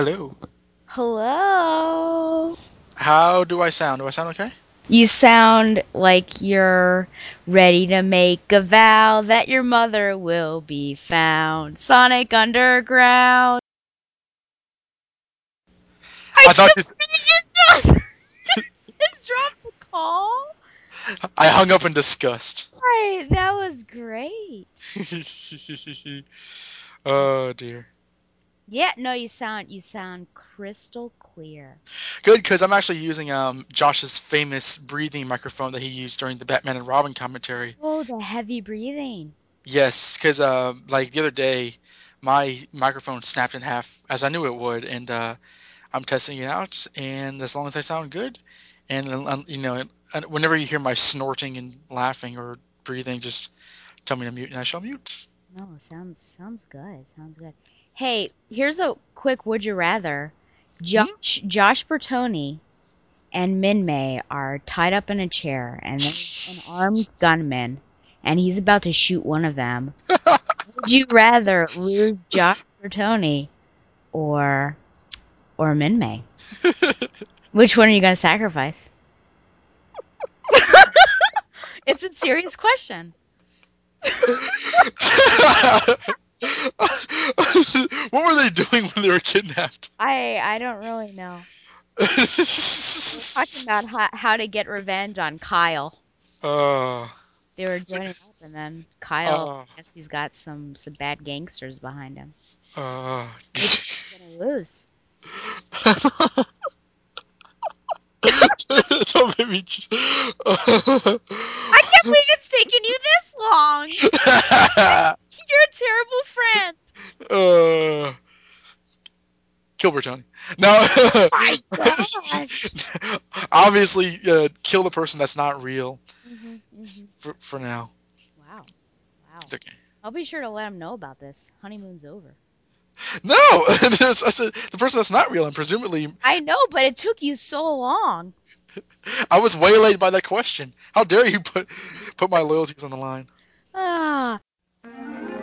Hello. Hello. How do I sound? Do I sound okay? You sound like you're ready to make a vow that your mother will be found. Sonic Underground. I thought you. Just dropped the call. I hung up in disgust. Right, that was great. oh dear. Yeah, no, you sound you sound crystal clear. Good, because I'm actually using um Josh's famous breathing microphone that he used during the Batman and Robin commentary. Oh, the heavy breathing. Yes, because uh, like the other day, my microphone snapped in half, as I knew it would, and uh, I'm testing it out. And as long as I sound good, and um, you know, whenever you hear my snorting and laughing or breathing, just tell me to mute, and I shall mute. No, sounds sounds good. Sounds good. Hey, here's a quick would you rather. Mm-hmm. Josh Josh Bertoni and Minmay are tied up in a chair and there's an armed gunman and he's about to shoot one of them. would you rather lose Josh Bertoni or or Minmay? Which one are you gonna sacrifice? it's a serious question. what were they doing when they were kidnapped? I I don't really know. talking about how, how to get revenge on Kyle. uh, They were joining up, and then Kyle, Oh. I guess he's got some some bad gangsters behind him. uh, He's gonna lose. Don't make me. I can't believe it's taken you this long. You're a terrible friend. uh, kill Bertoni. No. My. Obviously, uh, kill the person that's not real hmm hmm for, for now. Wow, wow. It's okay. I'll be sure to let him know about this. Honeymoon's over. No, that's, that's a, the person that's not real, and presumably, I know, but it took you so long. I was waylaid by that question. How dare you put put my loyalties on the line? Ah,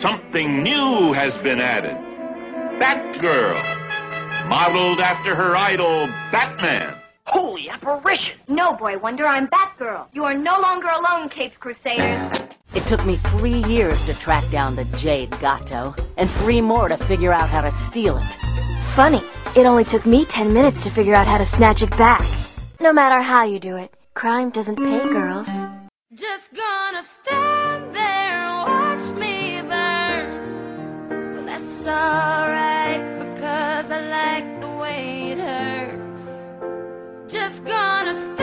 something new has been added. Batgirl, modeled after her idol, Batman. Holy apparition! No, Boy Wonder, I'm Batgirl. You are no longer alone, Capes Crusaders. It took me three years to track down the Jade Gato, and three more to figure out how to steal it. Funny, it only took me 10 minutes to figure out how to snatch it back. No matter how you do it, crime doesn't pay girls. Just gonna stand there and watch me burn. That's alright because I like the way it hurts. Just gonna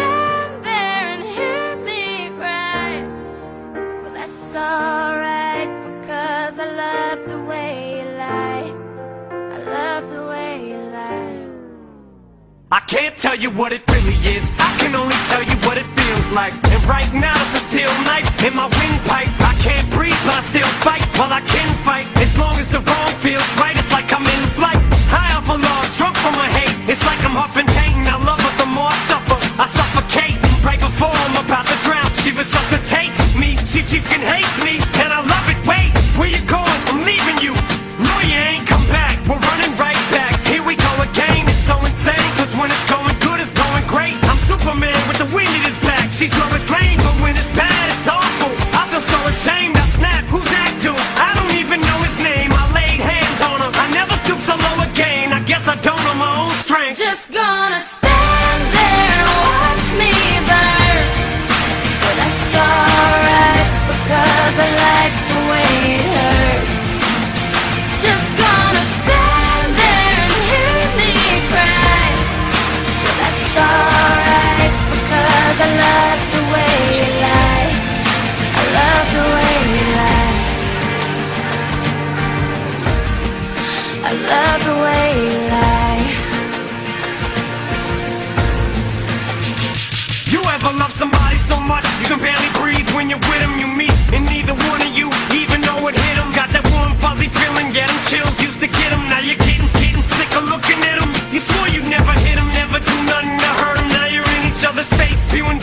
I can't tell you what it really is. I can only tell you what it feels like. And right now it's a steel knife in my windpipe. I can't breathe, but I still fight. Well, I can fight as long as the wrong feels right. It's like I'm in flight, high off a log, drunk from my hate. It's like I'm huffing pain. I love her the more I suffer. I suffocate right before I'm about to drown. She resuscitates me. Chief Chiefkin hates me, and I love it. Wait, where you going? I'm leaving you. No, you ain't come back. We're running gonna get 'em chills, used to get 'em. Now you're getting, getting sick of looking at 'em. You swore you'd never hit 'em, never do nothing to hurt 'em. Now you're in each other's face, spewing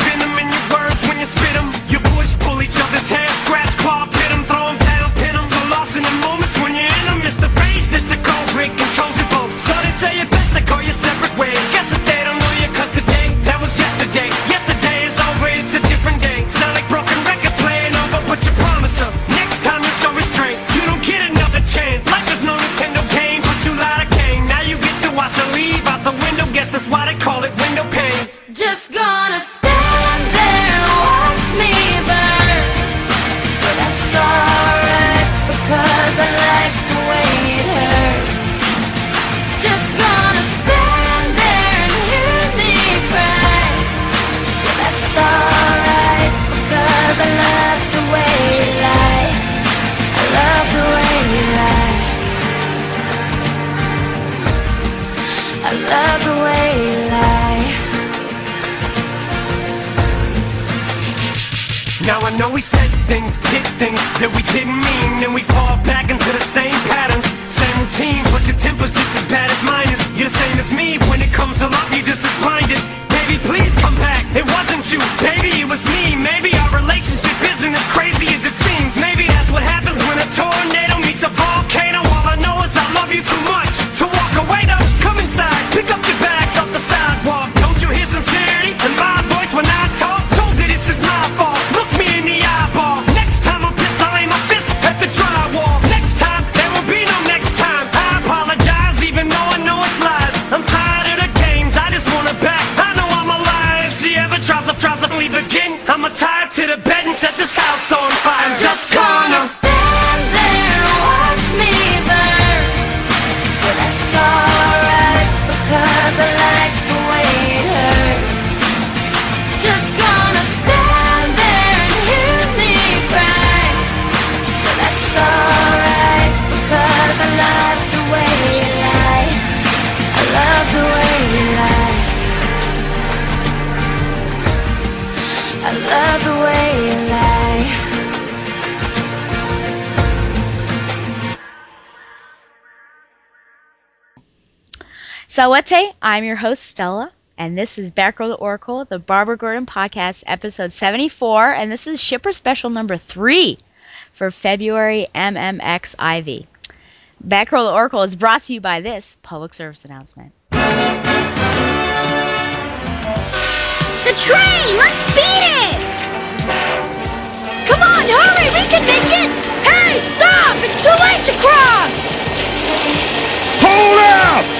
I'm your host, Stella, and this is Batgirl to Oracle, the Barbara Gordon Podcast, episode 74, and this is shipper special number three for February MMX Ivy. Batgirl to Oracle is brought to you by this public service announcement. The train! Let's beat it! Come on, hurry! We can make it! Hey, stop! It's too late to cross! Hold up!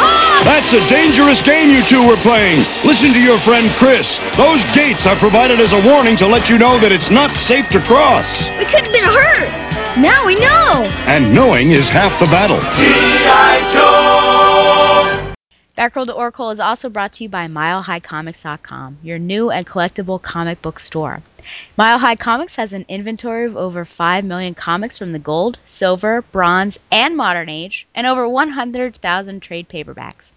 Huh? That's a dangerous game you two were playing. Listen to your friend Chris. Those gates are provided as a warning to let you know that it's not safe to cross. We could have been hurt. Now we know. And knowing is half the battle. Back Row the Oracle is also brought to you by MileHighComics.com, your new and collectible comic book store. Mile High Comics has an inventory of over 5 million comics from the gold, silver, bronze, and modern age, and over 100,000 trade paperbacks.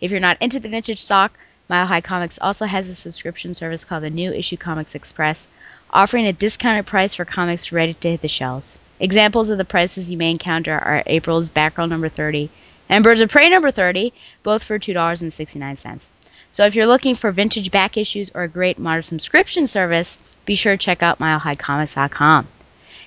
If you're not into the vintage stock, Mile High Comics also has a subscription service called the New Issue Comics Express, offering a discounted price for comics ready to hit the shelves. Examples of the prices you may encounter are April's Batgirl number 30 and Birds of Prey number 30, both for $2.69. So if you're looking for vintage back issues or a great modern subscription service, be sure to check out milehighcomics.com.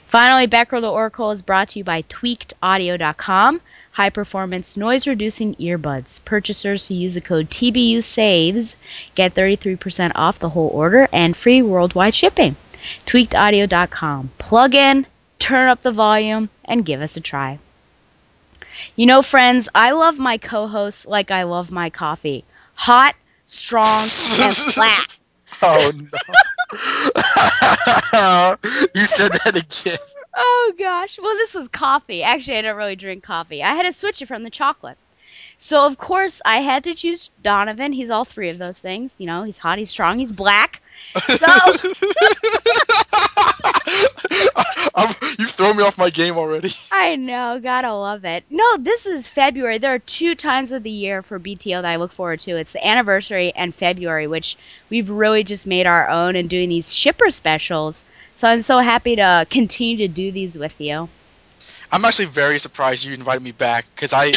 Finally, Batgirl to Oracle is brought to you by tweakedaudio.com, high performance noise reducing earbuds. Purchasers who use the code TBU saves get 33% off the whole order and free worldwide shipping. Tweakedaudio.com. Plug in, turn up the volume, and give us a try. You know, friends, I love my co hosts like I love my coffee hot, strong, and flat. Oh no! you said that again. Oh gosh. Well, this was coffee. Actually, I don't really drink coffee. I had to switch it from the chocolate. So of course I had to choose Donovan. He's all three of those things. You know, he's hot, he's strong, he's black. So you've thrown me off my game already. I know, gotta love it. No, this is February. There are two times of the year for BTL that I look forward to. It's the anniversary and February, which we've really just made our own and doing these shipper specials. So I'm so happy to continue to do these with you. I'm actually very surprised you invited me back because I,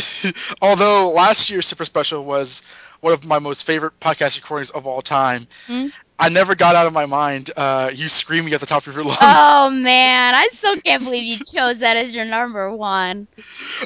although last year's super special was one of my most favorite podcast recordings of all time, Hmm? I never got out of my mind uh, you screaming at the top of your lungs. Oh man, I still can't believe you chose that as your number one.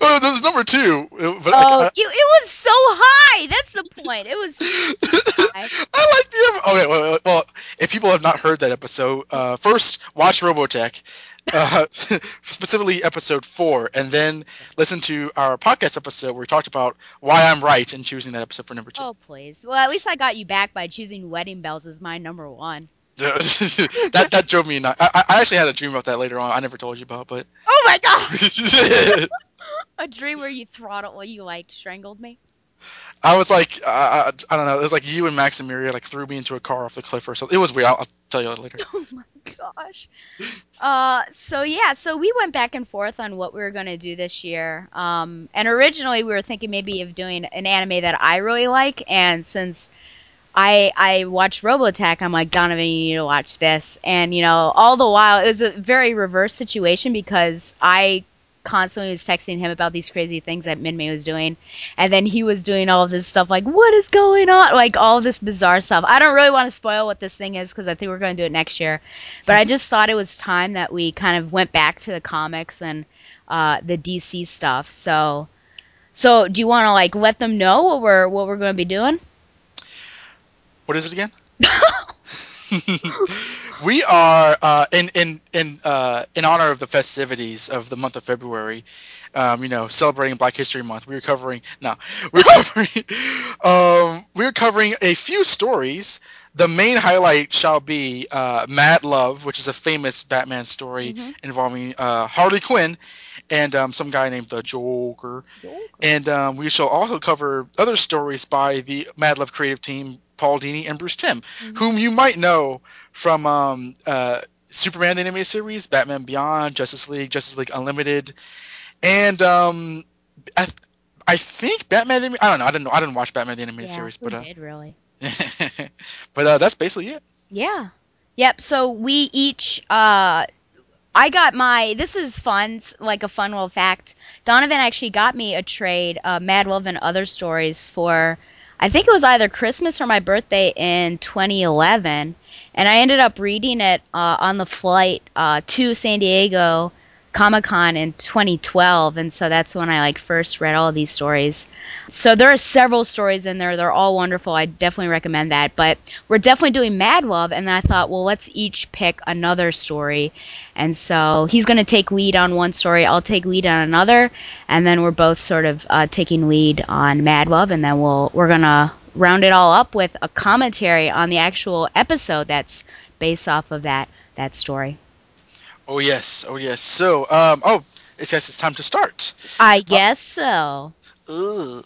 Oh, that was number two. uh, But Oh, I, you, it was so high. That's the point. It was. I like the. Okay, well, well, well, if people have not heard that episode, uh, first watch Robotech, uh, specifically episode four, and then listen to our podcast episode where we talked about why I'm right in choosing that episode for number two. Oh please. Well, at least I got you back by choosing Wedding Bells as my number one. that that drove me nuts. I, I- actually had a dream about that later on. I never told you about, but Oh my god! A dream where you throttled, well, you like strangled me. I was like, uh, I, I don't know. It was like you and Max and Miriya like threw me into a car off the cliff or something. It was weird. I'll, I'll tell you later. Oh my gosh. Uh, so yeah, so we went back and forth on what we were gonna do this year. Um, and originally we were thinking maybe of doing an anime that I really like, and since I I watched Robotech, I'm like Donovan, you need to watch this. And you know, all the while it was a very reverse situation because I constantly was texting him about these crazy things that Minmay was doing, and then he was doing all of this stuff like, what is going on? Like all this bizarre stuff. I don't really want to spoil what this thing is because I think we're going to do it next year, but I just thought it was time that we kind of went back to the comics and uh, the DC stuff. So. So, do you want to like let them know what we're what we're going to be doing? What is it again? we are uh, in in in uh, in honor of the festivities of the month of February. Um, you know, celebrating Black History Month. We are covering no, we're covering um, we're covering a few stories. The main highlight shall be uh, Mad Love, which is a famous Batman story involving uh, Harley Quinn and um, some guy named the Joker. And um, we shall also cover other stories by the Mad Love creative team, Paul Dini and Bruce Timm, whom you might know from um, uh, Superman the animated series, Batman Beyond, Justice League, Justice League Unlimited, and um, I, th- I think Batman. The, I don't know. I didn't know. I didn't watch Batman the animated yeah, series, but uh, did really? but uh, that's basically it. Yeah. Yep. So we each uh I got my this is fun, like a fun little fact. Donovan actually got me a trade, uh Mad Love and Other Stories for I think it was either Christmas or my birthday in 2011, and I ended up reading it uh, on the flight uh, to San Diego Comic Con in 2012, and so that's when I like first read all these stories. So there are several stories in there; they're all wonderful. I definitely recommend that. But we're definitely doing Mad Love, and then I thought, well, let's each pick another story. And so he's going to take lead on one story, I'll take lead on another, and then we're both sort of uh, taking lead on Mad Love, and then we'll we're gonna round it all up with a commentary on the actual episode that's based off of that that story. Oh yes. Oh yes. So um, oh, it's yes, it's time to start. I guess so. Ugh.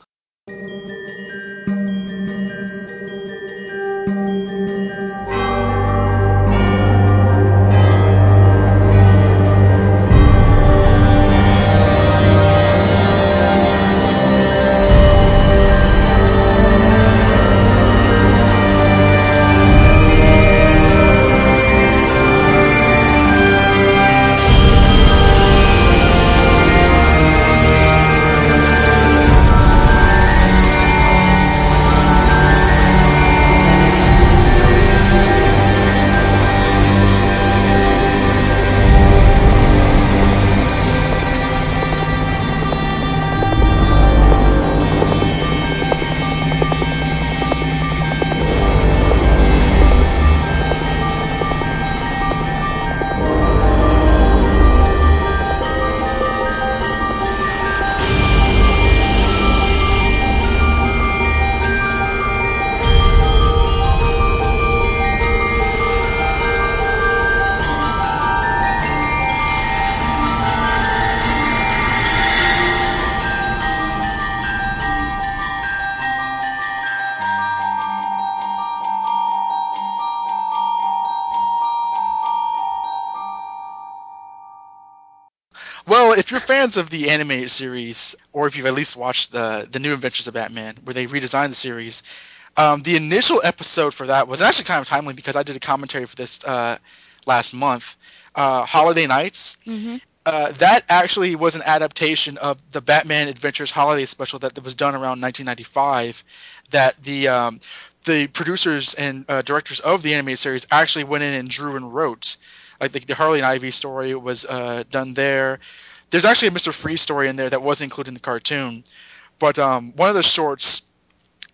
Well, if you're fans of the animated series, or if you've at least watched the the New Adventures of Batman, where they redesigned the series, um, the initial episode for that was actually kind of timely because I did a commentary for this uh, last month, uh, Holiday Knights, Mm-hmm. uh, that actually was an adaptation of the Batman Adventures holiday special that was done around 1995. That the um, the producers and uh, directors of the animated series actually went in and drew and wrote. Like the, the Harley and Ivy story was uh, done there. There's actually a Mr. Freeze story in there that wasn't included in the cartoon, but um, one of the shorts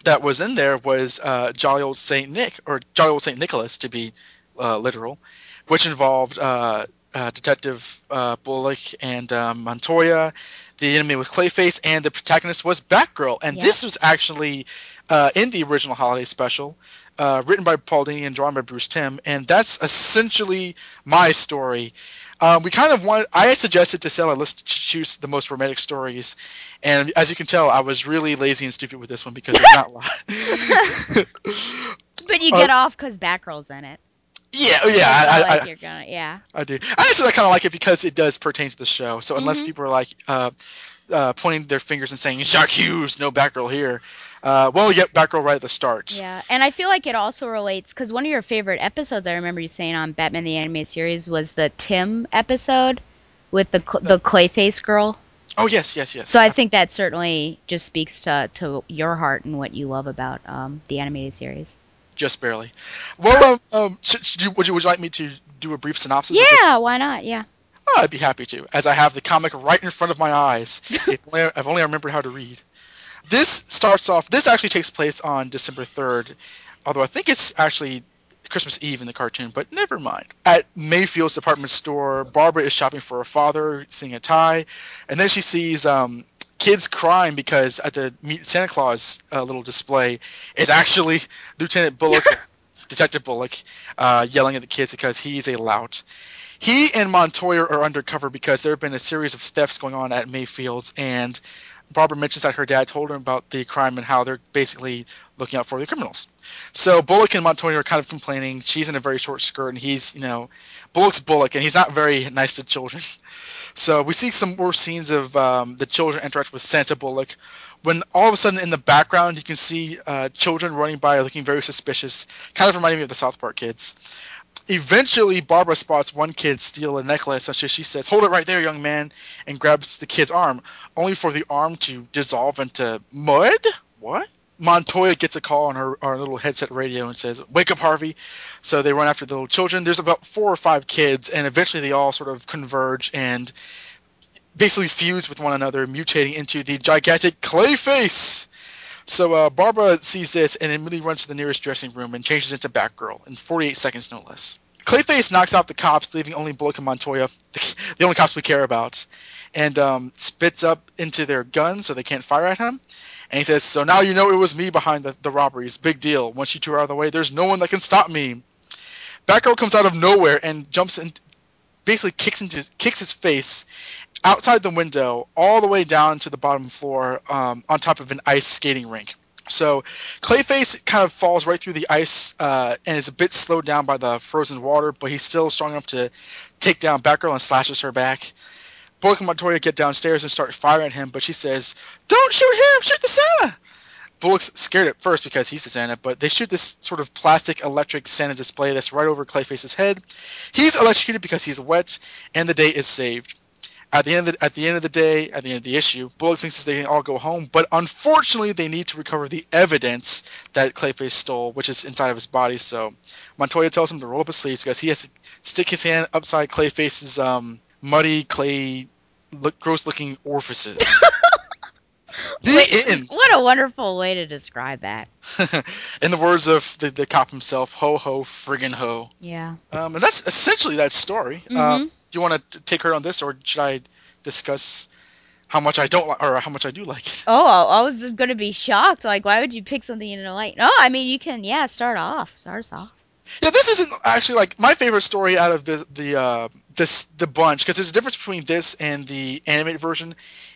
that was in there was uh, Jolly Old Saint Nick or Jolly Old Saint Nicholas to be uh, literal, which involved uh, uh, Detective uh, Bullock and um, Montoya. The enemy was Clayface, and the protagonist was Batgirl. And Yeah. this was actually uh, in the original holiday special, uh, written by Paul Dini and drawn by Bruce Timm. And that's essentially my story. Um, we kind of want. I suggested to Stella let's ch- choose the most romantic stories, and as you can tell, I was really lazy and stupid with this one because there's not a lot. But you Uh, get off because Batgirl's in it. yeah, oh, yeah, I, I, like I, you're gonna, yeah. I do. I actually kind of like it because it does pertain to the show. So unless Mhm. people are like uh, uh, pointing their fingers and saying J'accuse, no Batgirl here, uh, well, yep, Batgirl right at the start. Yeah, and I feel like it also relates because one of your favorite episodes I remember you saying on Batman the Animated Series was the Tim episode with the cl- the Clayface girl. Oh yes, yes, yes. So I think that certainly just speaks to to your heart and what you love about um, the animated series. just barely. Well, um, um sh- sh- would you would you like me to do a brief synopsis? or just- Yeah, why not? Yeah. Oh, I'd be happy to, as I have the comic right in front of my eyes. if only, if only I remember how to read. This starts off. This actually takes place on December third, although I think it's actually Christmas Eve in the cartoon. But never mind. At Mayfield's department store, Barbara is shopping for her father, seeing a tie, and then she sees um, kids crying because at the Meet Santa Claus uh, little display is actually Lieutenant Bullock, Detective Bullock, uh, yelling at the kids because he's a lout. He and Montoya are undercover because there have been a series of thefts going on at Mayfield's, and Barbara mentions that her dad told her about the crime and how they're basically looking out for the criminals. So Bullock and Montoya are kind of complaining. She's in a very short skirt, and he's, you know, Bullock's Bullock, and he's not very nice to children. So we see some more scenes of um, the children interact with Santa Bullock. When all of a sudden in the background you can see uh, children running by looking very suspicious, kind of reminding me of the South Park kids. Eventually, Barbara spots one kid steal a necklace, and she says, "Hold it right there, young man," and grabs the kid's arm, only for the arm to dissolve into mud. What? Montoya gets a call on her, our little headset radio and says, "Wake up, Harvey!" So they run after the little children. There's about four or five kids, and eventually they all sort of converge and basically fuse with one another, mutating into the gigantic Clayface. So uh, Barbara sees this and immediately runs to the nearest dressing room and changes into Batgirl in 48 seconds, no less. Clayface knocks out the cops, leaving only Bullock and Montoya, the only cops we care about, and um, spits up into their guns so they can't fire at him. And he says, "So now you know it was me behind the, the robberies. Big deal. Once you two are out of the way, there's no one that can stop me." Batgirl comes out of nowhere and jumps in, basically kicks into kicks his face outside the window all the way down to the bottom floor um, on top of an ice skating rink. So Clayface kind of falls right through the ice uh, and is a bit slowed down by the frozen water, but he's still strong enough to take down Batgirl and slashes her back. Bullock and Montoya get downstairs and start firing at him, but she says, "Don't shoot him! Shoot the Santa!" Bullock's scared at first because he's the Santa, but they shoot this sort of plastic electric Santa display that's right over Clayface's head. He's electrocuted because he's wet, and the day is saved. At the end of the, at the end of the day, at the end of the issue, Bullock thinks that they can all go home, but unfortunately they need to recover the evidence that Clayface stole, which is inside of his body. So Montoya tells him to roll up his sleeves because he has to stick his hand upside Clayface's um, muddy clay, look, gross-looking orifices. the Wait, end. What a wonderful way to describe that. In the words of the, the cop himself, ho ho friggin' ho. Yeah. Um, and that's essentially that story. Uh, Mhm. do you want to take her on this, or should I discuss how much I don't like, or how much I do like it? Oh, I was gonna be shocked. Like, why would you pick something you don't like? No, I mean you can. Yeah, start off. Start us off. Yeah, this isn't actually like my favorite story out of the the uh, this the bunch because there's a difference between this and the animated version,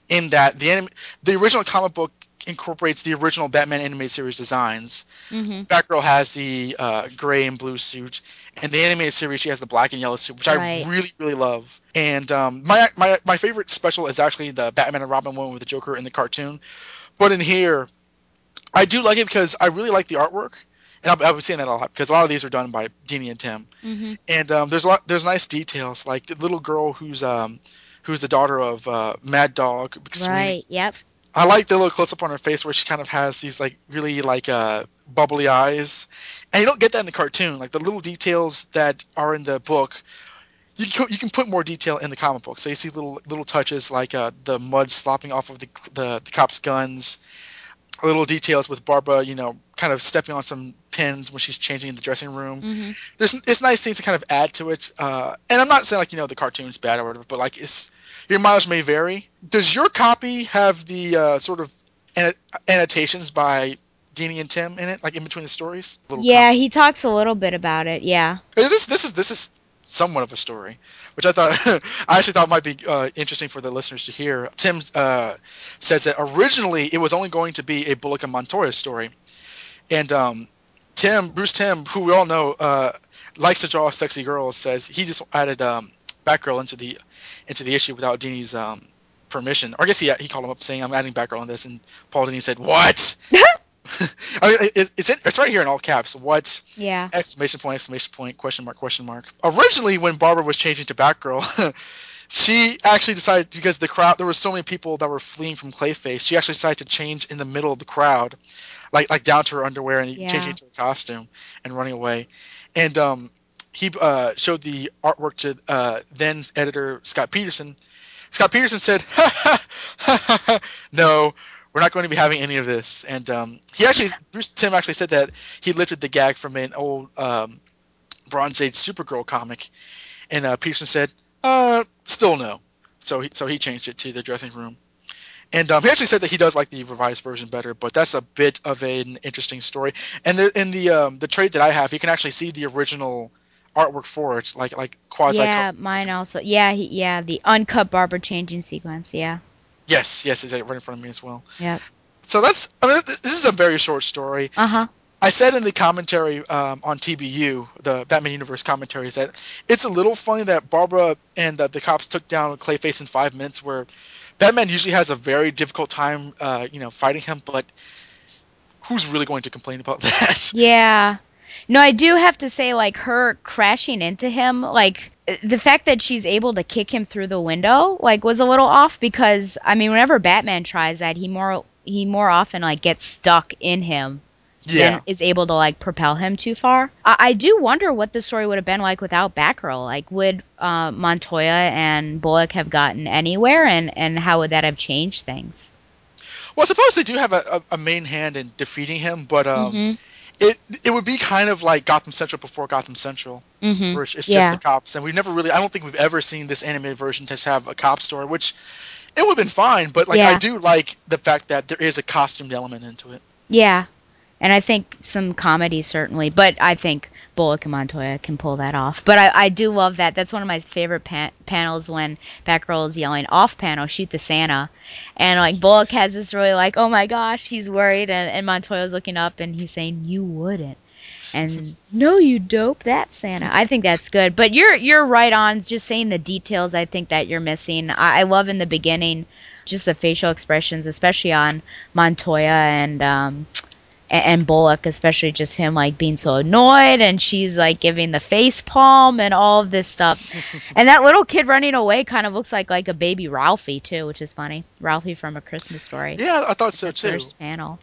in that the anim- the original comic book incorporates the original Batman animated series designs. Mm-hmm. Batgirl has the uh, gray and blue suit, and the animated series she has the black and yellow suit, which Right. I really really love. And um, my my my favorite special is actually the Batman and Robin one with the Joker in the cartoon, but in here, I do like it because I really like the artwork, and be saying that a lot because a lot of these are done by Dini and Timm, Mm-hmm. and um, there's a lot there's nice details like the little girl who's um, who's the daughter of uh, Mad Dog. Right. Yep. I like the little close up on her face where she kind of has these like really like uh, bubbly eyes, and you don't get that in the cartoon. Like the little details that are in the book, you can you can put more detail in the comic book. So you see little little touches like uh, the mud slopping off of the, the the cops' guns, little details with Barbara, you know, kind of stepping on some pins when she's changing in the dressing room. Mm-hmm. There's it's nice things to kind of add to it. Uh, and I'm not saying like you know the cartoon's bad or whatever, but like it's your mileage may vary. Does your copy have the uh, sort of an- annotations by Dini and Timm in it, like in between the stories? Yeah, he talks a little bit about it. Yeah. this this is this is somewhat of a story, which I thought I actually thought might be uh, interesting for the listeners to hear. Timm uh, says that originally it was only going to be a Bullock and Montoya story, and um, Timm Bruce Timm, who we all know uh, likes to draw sexy girls, says he just added um, Batgirl into the into the issue without Dini's um, permission. Or I guess he he called him up saying I'm adding Batgirl on this, and Paul Dini said what? I mean, it, it's in, it's right here in all caps. What? Yeah. Exclamation point! Exclamation point! Question mark! Question mark! Originally, when Barbara was changing to Batgirl, she actually decided because the crowd there were so many people that were fleeing from Clayface. She actually decided to change in the middle of the crowd, like like down to her underwear and Yeah. changing into her costume and running away. And um, he uh, showed the artwork to uh, then editor Scott Peterson. Scott Peterson said, "No, we're not going to be having any of this." And um, he actually, Bruce Timm actually said that he lifted the gag from an old um, Bronze Age Supergirl comic, and uh, Peterson said, "Uh, still no." So he so he changed it to the dressing room. And um, he actually said that he does like the revised version better, but that's a bit of an interesting story. And the, in the um, the trade that I have, you can actually see the original artwork for it, like like quasi. Yeah, mine also. Yeah, he, yeah, the uncut barber changing sequence. Yeah. Yes, yes, it's right in front of me as well. Yeah. So that's I mean, this is a very short story. Uh huh. I said in the commentary um, on TBU, the Batman Universe commentary, is that it's a little funny that Barbara and uh, the cops took down Clayface in five minutes, where Batman usually has a very difficult time, uh, you know, fighting him. But who's really going to complain about that? Yeah. No, I do have to say, like, her crashing into him, like, the fact that she's able to kick him through the window, like, was a little off because, I mean, whenever Batman tries that, he more he more often like gets stuck in him Yeah. than is able to like propel him too far. I, I do wonder what the story would have been like without Batgirl. Like, would uh, Montoya and Bullock have gotten anywhere, and and how would that have changed things? Well, I suppose they do have a, a, a main hand in defeating him, but um, Mhm. It it would be kind of like Gotham Central before Gotham Central, Mhm. where it's, it's Yeah. just the cops, and we've never really. I don't think we've ever seen this animated version just have a cop story, which it would have been fine. But like, I do like the fact that there is a costumed element into it. Yeah, and I think some comedy certainly, but I think Bullock and Montoya can pull that off. But I, I do love that. That's one of my favorite pa- panels when Batgirl is yelling off panel, shoot the Santa, and like Bullock has this really like, oh my gosh, he's worried, and, and Montoya's looking up and he's saying, you wouldn't. And no, you dope, that Santa. I think that's good. But you're you're right on. Just saying the details. I think that you're missing. I, I love in the beginning, just the facial expressions, especially on Montoya and um, and Bullock, especially just him like being so annoyed, and she's like giving the face palm and all of this stuff. and that little kid running away kind of looks like like a baby Ralphie too, which is funny. Ralphie from A Christmas Story. Yeah, I thought so too. First panel.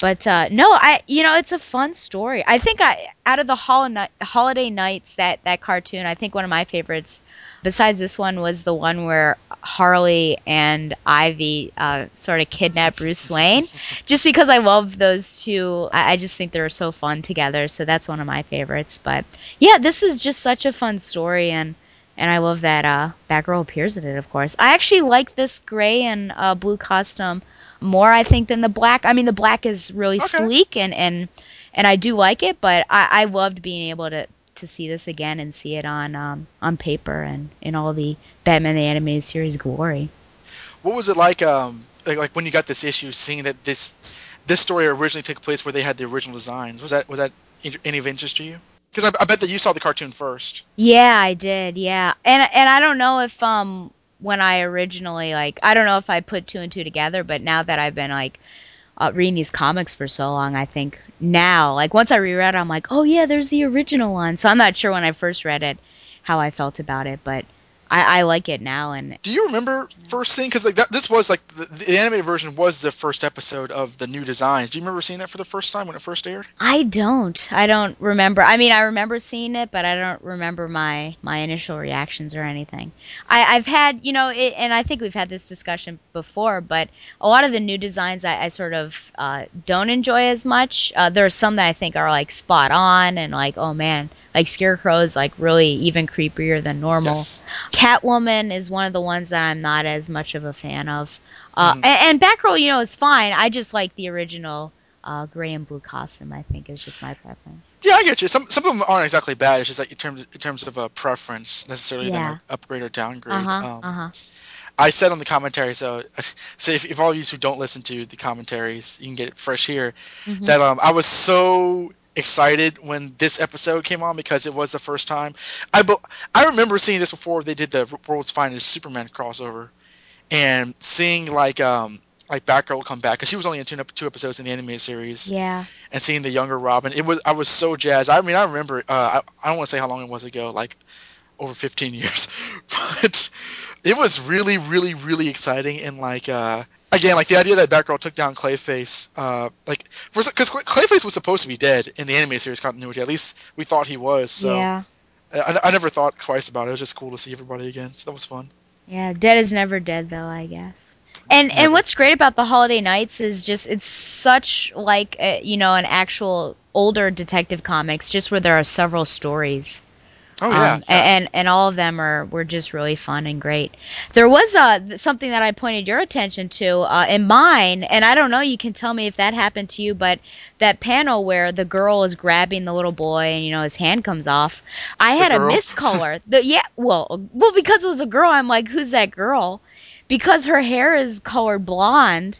But uh, no, I you know it's a fun story. I think I out of the hol- holiday knights that that cartoon, I think one of my favorites, besides this one, was the one where Harley and Ivy uh, sort of kidnap Bruce Wayne. just because I love those two, I, I just think they're so fun together. So that's one of my favorites. But yeah, this is just such a fun story and. And I love that uh, Batgirl appears in it, of course. I actually like this gray and uh, blue costume more, I think, than the black. I mean, the black is really sleek, and, and and I do like it, but I, I loved being able to, to see this again and see it on um, on paper and in all the Batman the Animated Series glory. What was it like, um, like, like when you got this issue, seeing that this this story originally took place where they had the original designs? Was that was that any of interest to you? Because I, I bet that you saw the cartoon first. Yeah, I did. Yeah, and and I don't know if um when I originally like I don't know if I put two and two together, but now that I've been like uh, reading these comics for so long, I think now like once I reread, it, I'm like, oh yeah, there's the original one. So I'm not sure when I first read it how I felt about it, but I, I like it now, and Do you remember first seeing? Because like that, this was like the, the animated version was the first episode of the new designs. Do you remember seeing that for the first time when it first aired? I don't. I don't remember. I mean, I remember seeing it, but I don't remember my my initial reactions or anything. I, I've had, you know, it, and I think we've had this discussion before, but a lot of the new designs I, I sort of uh, don't enjoy as much. Uh, there are some that I think are like spot on and like, oh man, like Scarecrow is like really even creepier than normal. Yes. Catwoman is one of the ones that I'm not as much of a fan of. Uh, Mhm. and, and Batgirl, you know, is fine. I just like the original uh, gray and blue costume. I think is just my preference. Yeah, I get you. Some some of them aren't exactly bad. It's just like in terms in terms of a preference necessarily Yeah. than an upgrade or downgrade. Uh huh. Um, Uh huh. I said on the commentary, so so if, if all of you who don't listen to the commentaries, you can get it fresh here. Mhm. That um, I was so excited when this episode came on because it was the first time. I be- I remember seeing this before they did the World's Finest Superman crossover, and seeing like um like Batgirl come back because she was only in two, two episodes in the animated series Yeah. and seeing the younger Robin, it was I was so jazzed. I mean, I remember. Uh, I, I don't want to say how long it was ago, like over 15 years, but it was really, really, really exciting. And like uh, again, like the idea that Batgirl took down Clayface, uh, like because Clayface was supposed to be dead in the animated series continuity. At least we thought he was. So yeah. I, I never thought twice about it. It was just cool to see everybody again. So that was fun. Yeah. Dead is never dead, though. I guess. And Never. and what's great about the Holiday Knights is just it's such like a, you know an actual older detective comics, just where there are several stories. Oh yeah. Um, a- and and all of them are were just really fun and great. There was uh, something that I pointed your attention to uh, in mine, and I don't know. You can tell me if that happened to you, but that panel where the girl is grabbing the little boy and you know his hand comes off. I had a girl? miscolor. the yeah, well, well because it was a girl. I'm like, who's that girl? Because her hair is colored blonde.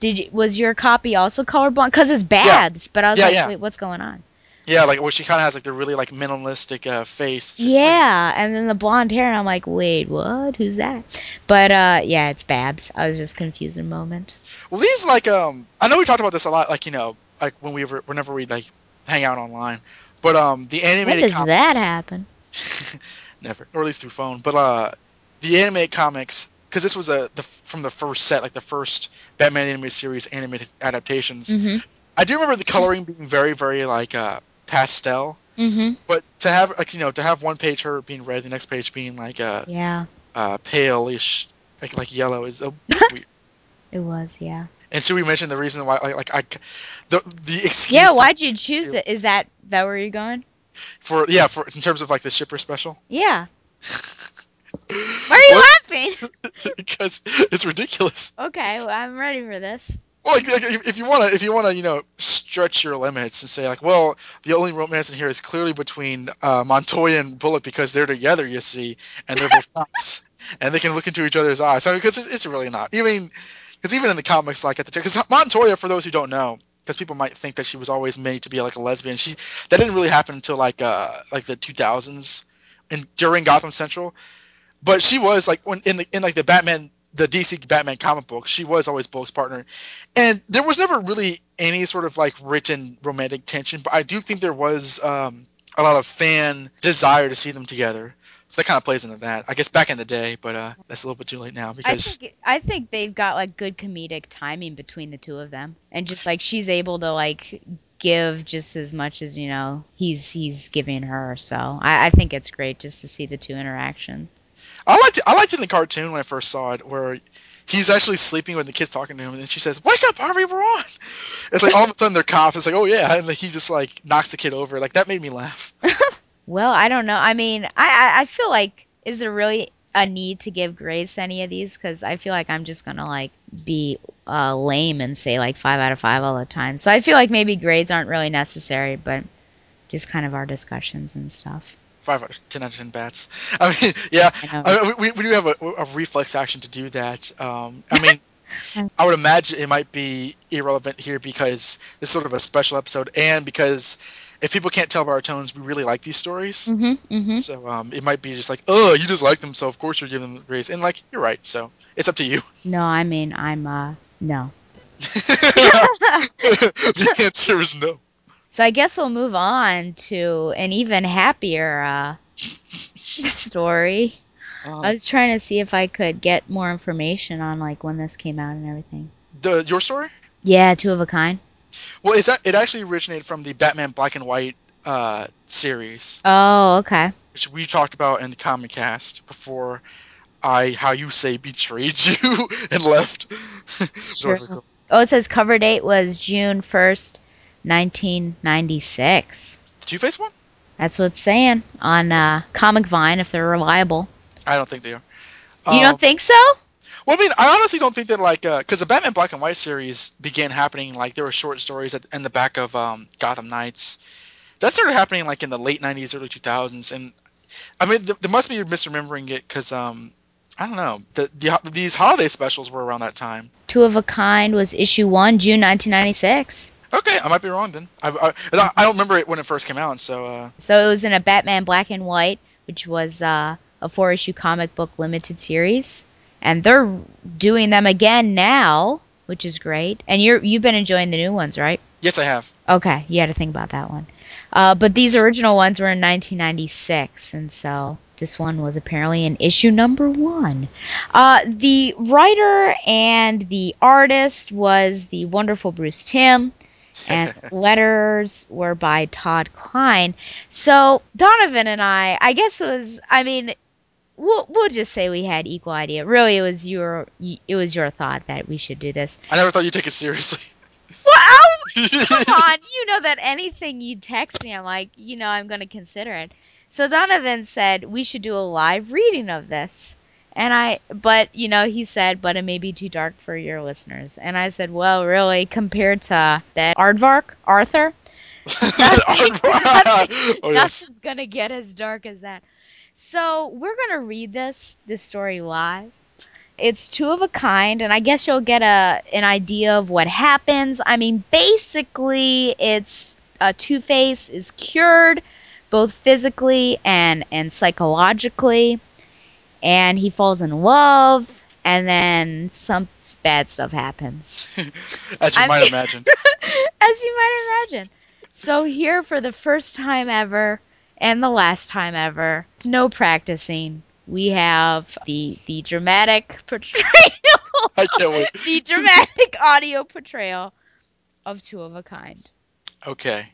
Did you, was your copy also colored blonde? Because it's Babs, yeah. but I was Yeah, like, yeah. wait, what's going on? Yeah, like where she kind of has like the really like minimalistic uh, face. Yeah, and then the blonde hair, and I'm like, wait, what? Who's that? But uh, yeah, it's Babs. I was just confused in a moment. Well, these like um, I know we talked about this a lot, like you know, like when we were whenever we like hang out online, but um, the When animated does comics, that happen? never, or at least through phone, but uh, the animated comics, because this was a the from the first set, like the first Batman animated series animated adaptations. Mm-hmm. I do remember the coloring being very, very like uh pastel, Mm-hmm. but to have like you know to have one page her being red, the next page being like a Yeah, uh palish, like like yellow is a weird. it was. Yeah. And should we mention the reason why, like, like I, the the excuse Yeah. Why'd you choose it? Is that that where you're going? for yeah for in terms of like the shipper special Yeah. Why are you What? laughing? because it's ridiculous. Okay, well, I'm ready for this. Well, like, like, if you wanna if you wanna you know stretch your limits and say like, well, the only romance in here is clearly between uh, Montoya and Bullock because they're together, you see, and they're both cops, and they can look into each other's eyes. So because it's, it's really not even because even in the comics, like at the time, because Montoya, for those who don't know. Because people might think that she was always made to be like a lesbian. She that didn't really happen until like uh like the 2000s, and during Gotham Central. But she was like when in the in like the Batman the DC Batman comic book, she was always Bullock's partner, and there was never really any sort of like written romantic tension. But I do think there was um, a lot of fan desire to see them together. So that kind of plays into that. I guess back in the day, but uh, that's a little bit too late now I because think I think they've got like good comedic timing between the two of them, and just like she's able to like give just as much as you know he's he's giving her. So I, I think it's great just to see the two interaction. I liked it. I liked it in the cartoon when I first saw it, where he's actually sleeping when the kid's talking to him, and then she says, "Wake up, Harvey, we're on." It's like all of a sudden they're cops. It's like, oh yeah, and like, he just like knocks the kid over. Like that made me laugh. Well, I don't know. I mean, I I, I feel like is there really a need to give grades to any of these? Because I feel like I'm just gonna like be uh, lame and say like five out of five all the time. So I feel like maybe grades aren't really necessary, but just kind of our discussions and stuff. Five out of ten out of ten bats. I mean, yeah, I. Mean, we, we do have a, a reflex action to do that. Um, I mean, I would imagine it might be irrelevant here because this is sort of a special episode, and because if people can't tell by our tones, we really like these stories. Mm-hmm. Mm-hmm. So um, it might be just like, oh, you just like them, so of course you're giving them grades. And like, you're right. So it's up to you. No, I mean I'm uh no. the answer is no. So I guess we'll move on to an even happier uh story. Uh, I was trying to see if I could get more information on like when this came out and everything. the your story? Yeah, two of a kind. Well, is that it actually originated from the Batman Black and White uh, series, Oh, okay. which we talked about in the comic cast before I, how you say, betrayed you and left. Oh, it says cover date was June first, nineteen ninety six. Two Face one? That's what it's saying on uh, Comic Vine if they're reliable. I don't think they are. you Um, don't think so? Well, I mean, I honestly don't think that like because the Batman Black and White series began happening like there were short stories at, in the back of um, Gotham Knights. That started happening like in the late '90s, early 2000s, and I mean, th- there must be misremembering it because um, I don't know. The, the these holiday specials were around that time. Two of a Kind was issue one, June 1996. Okay, I might be wrong then. I, I, I don't remember it when it first came out, so uh, So it was in a Batman Black and White, which was uh, a four issue comic book limited series. And they're doing them again now, which is great. And you're you've been enjoying the new ones, right? yes, I have. Okay, you had to think about that one. Uh, but these original ones were in 1996, and so this one was apparently in issue number one. Uh, the writer and the artist was the wonderful Bruce Timm, and letters were by Todd Klein. So Donovan and I, I guess it was, I mean, we'll, we'll just say we had equal idea. Really, it was your it was your thought that we should do this. I never thought you'd take it seriously. Well, I'll- come on, you know that anything you text me, I'm like, you know, I'm going to consider it. So Donovan said we should do a live reading of this. And I, but, you know, he said, but it may be too dark for your listeners. And I said, well, really, compared to that Aardvark, Arthur, nothing, nothing, Oh, nothing's going to get as dark as that. So we're going to read this, this story live. It's two of a kind, and I guess you'll get a an idea of what happens. I mean, basically, it's uh, Two Face is cured, both physically and and psychologically, and he falls in love, and then some bad stuff happens, As you I might mean- imagine. as you might imagine. So here, for the first time ever and the last time ever, no practicing. We have the the dramatic portrayal. I can't wait. the dramatic audio portrayal of Two of a Kind. Okay.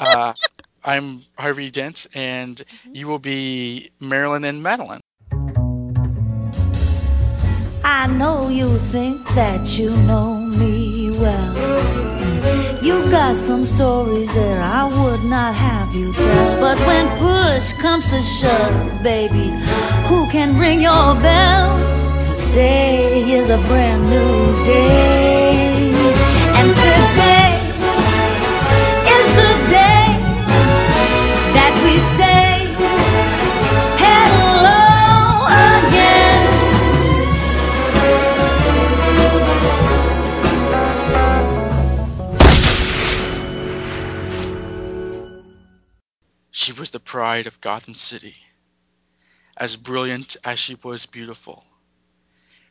uh, I'm Harvey Dent, and you will be Marilyn and Madeline. I know you think that you know me well. You got some stories that I would not have you tell. But when push comes to shove, baby, who can ring your bell? Today is a brand new day. And today is the day that we say She was the pride of Gotham City, as brilliant as she was beautiful.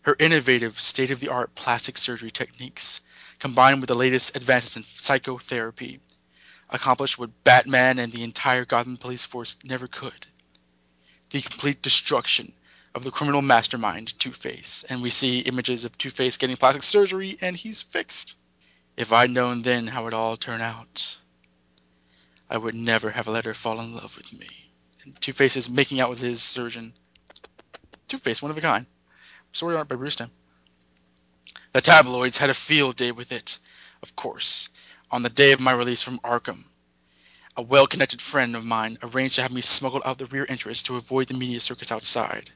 Her innovative, state of the art plastic surgery techniques, combined with the latest advances in psychotherapy, accomplished what Batman and the entire Gotham police force never could the complete destruction of the criminal mastermind Two Face. And we see images of Two Face getting plastic surgery, and he's fixed. If I'd known then how it all turned out, I would never have let her fall in love with me. And Two Face is making out with his surgeon. Two Face, one of a kind. Story art by Bruce Timm. The tabloids had a field day with it, of course, on the day of my release from Arkham. A well connected friend of mine arranged to have me smuggled out the rear entrance to avoid the media circus outside.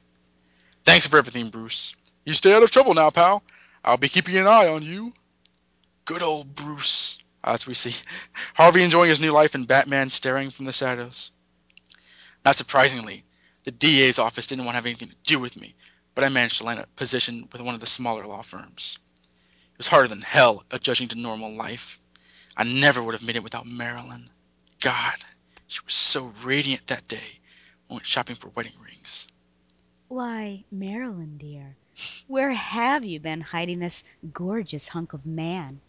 Thanks for everything, Bruce. You stay out of trouble now, pal. I'll be keeping an eye on you. Good old Bruce. As we see Harvey enjoying his new life and Batman staring from the shadows. Not surprisingly, the DA's office didn't want to have anything to do with me, but I managed to land a position with one of the smaller law firms. It was harder than hell adjusting to normal life. I never would have made it without Marilyn. God, she was so radiant that day when we went shopping for wedding rings. Why, Marilyn, dear, where have you been hiding this gorgeous hunk of man?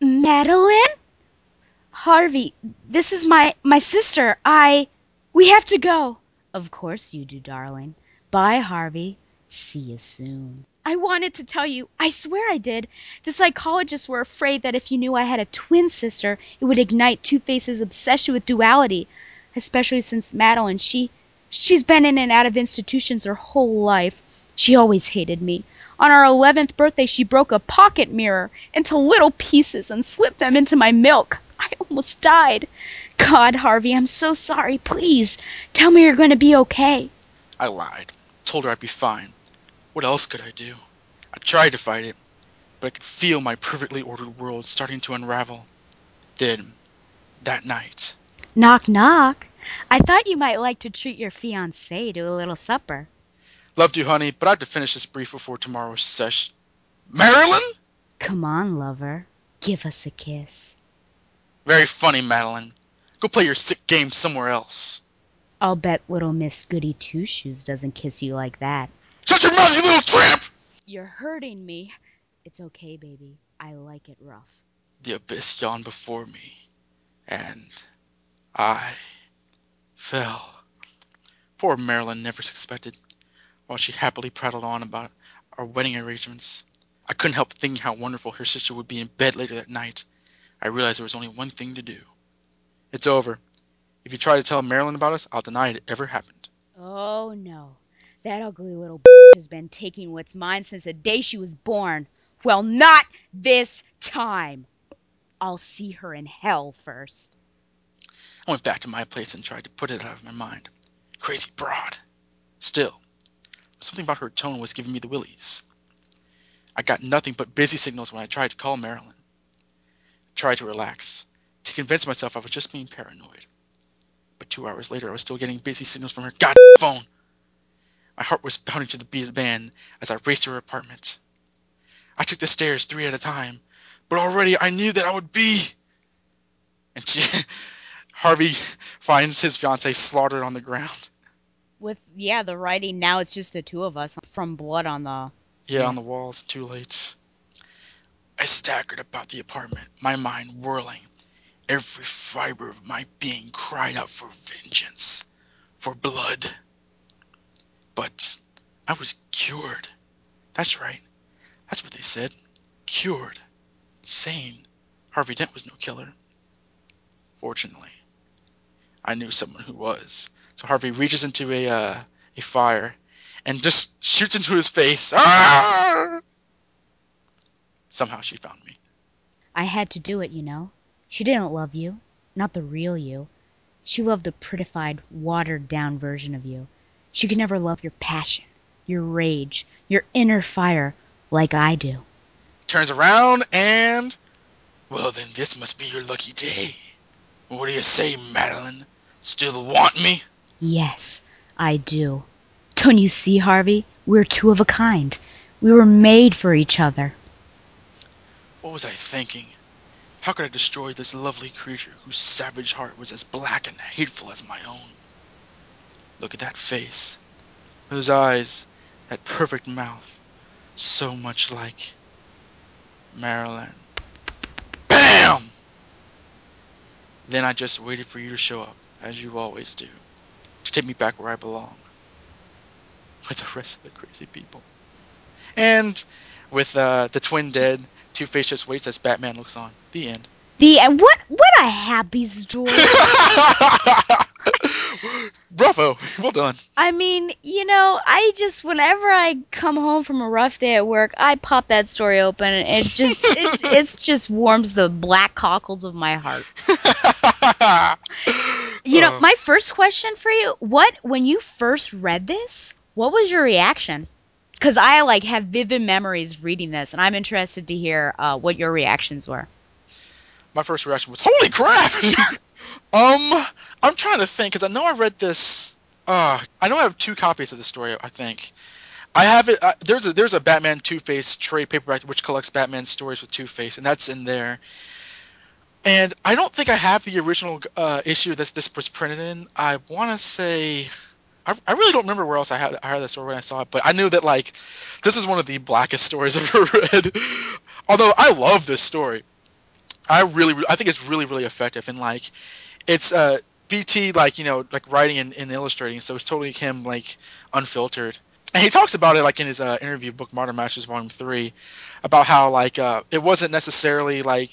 Madeline? Harvey, this is my my sister. I we have to go. Of course you do, darling. Bye, Harvey. See you soon. I wanted to tell you, I swear I did. The psychologists were afraid that if you knew I had a twin sister, it would ignite Two Face's obsession with duality. Especially since Madeline, she she's been in and out of institutions her whole life. She always hated me. On our eleventh birthday she broke a pocket mirror into little pieces and slipped them into my milk. I almost died. God, Harvey, I'm so sorry. Please, tell me you're going to be okay. I lied. Told her I'd be fine. What else could I do? I tried to fight it, but I could feel my perfectly ordered world starting to unravel. Then, that night. Knock, knock. I thought you might like to treat your fiancée to a little supper. Love you, honey, but I have to finish this brief before tomorrow's session. Marilyn? Come on, lover. Give us a kiss. Very funny, Madeline. Go play your sick game somewhere else. I'll bet little Miss Goody Two Shoes doesn't kiss you like that. Shut your mouth, you little tramp! You're hurting me. It's okay, baby. I like it rough. The abyss yawned before me, and I fell. Poor Marilyn never suspected, while she happily prattled on about our wedding arrangements. I couldn't help thinking how wonderful her sister would be in bed later that night. I realized there was only one thing to do. It's over. If you try to tell Marilyn about us, I'll deny it ever happened. Oh no. That ugly little has been taking what's mine since the day she was born. Well, not this time. I'll see her in hell first. I went back to my place and tried to put it out of my mind. Crazy broad. Still, something about her tone was giving me the willies. I got nothing but busy signals when I tried to call Marilyn. I tried to relax, to convince myself I was just being paranoid. But two hours later, I was still getting busy signals from her goddamn phone. My heart was pounding to the beat of the band as I raced to her apartment. I took the stairs three at a time, but already I knew that I would be. And she, Harvey finds his fiancee slaughtered on the ground. With yeah, the writing now it's just the two of us from blood on the Yeah, on the walls. Too late. I staggered about the apartment, my mind whirling. Every fiber of my being cried out for vengeance, for blood. But I was cured. That's right. That's what they said. Cured. Sane. Harvey Dent was no killer. Fortunately, I knew someone who was. So Harvey reaches into a uh, a fire and just shoots into his face. Ah! Somehow she found me. I had to do it, you know. She didn't love you, not the real you. She loved the prettified, watered down version of you. She could never love your passion, your rage, your inner fire like I do. Turns around and. Well, then this must be your lucky day. What do you say, Madeline? Still want me? Yes, I do. Don't you see, Harvey? We're two of a kind. We were made for each other. What was I thinking? How could I destroy this lovely creature whose savage heart was as black and hateful as my own? Look at that face, those eyes, that perfect mouth, so much like Marilyn. BAM! Then I just waited for you to show up, as you always do, to take me back where I belong, with the rest of the crazy people. And with uh, the twin dead, Two Face just waits as Batman looks on. The end. The end. What? What a happy story. Bravo! Well done. I mean, you know, I just whenever I come home from a rough day at work, I pop that story open, and it just it it's just warms the black cockles of my heart. You know, Uh. my first question for you: What when you first read this? What was your reaction? Because I like have vivid memories reading this, and I'm interested to hear uh, what your reactions were. My first reaction was, "Holy crap!" um, I'm trying to think because I know I read this. Uh, I know I have two copies of the story. I think I have it. Uh, there's a there's a Batman Two Face trade paperback which collects Batman stories with Two Face, and that's in there. And I don't think I have the original uh, issue that this was printed in. I want to say. I, I really don't remember where else I had I had that story when I saw it, but I knew that like this is one of the blackest stories I've ever read. Although I love this story, I really I think it's really really effective and like it's uh BT like you know like writing and, and illustrating, so it's totally him like unfiltered. And he talks about it like in his uh, interview book Modern Masters Volume Three, about how like uh, it wasn't necessarily like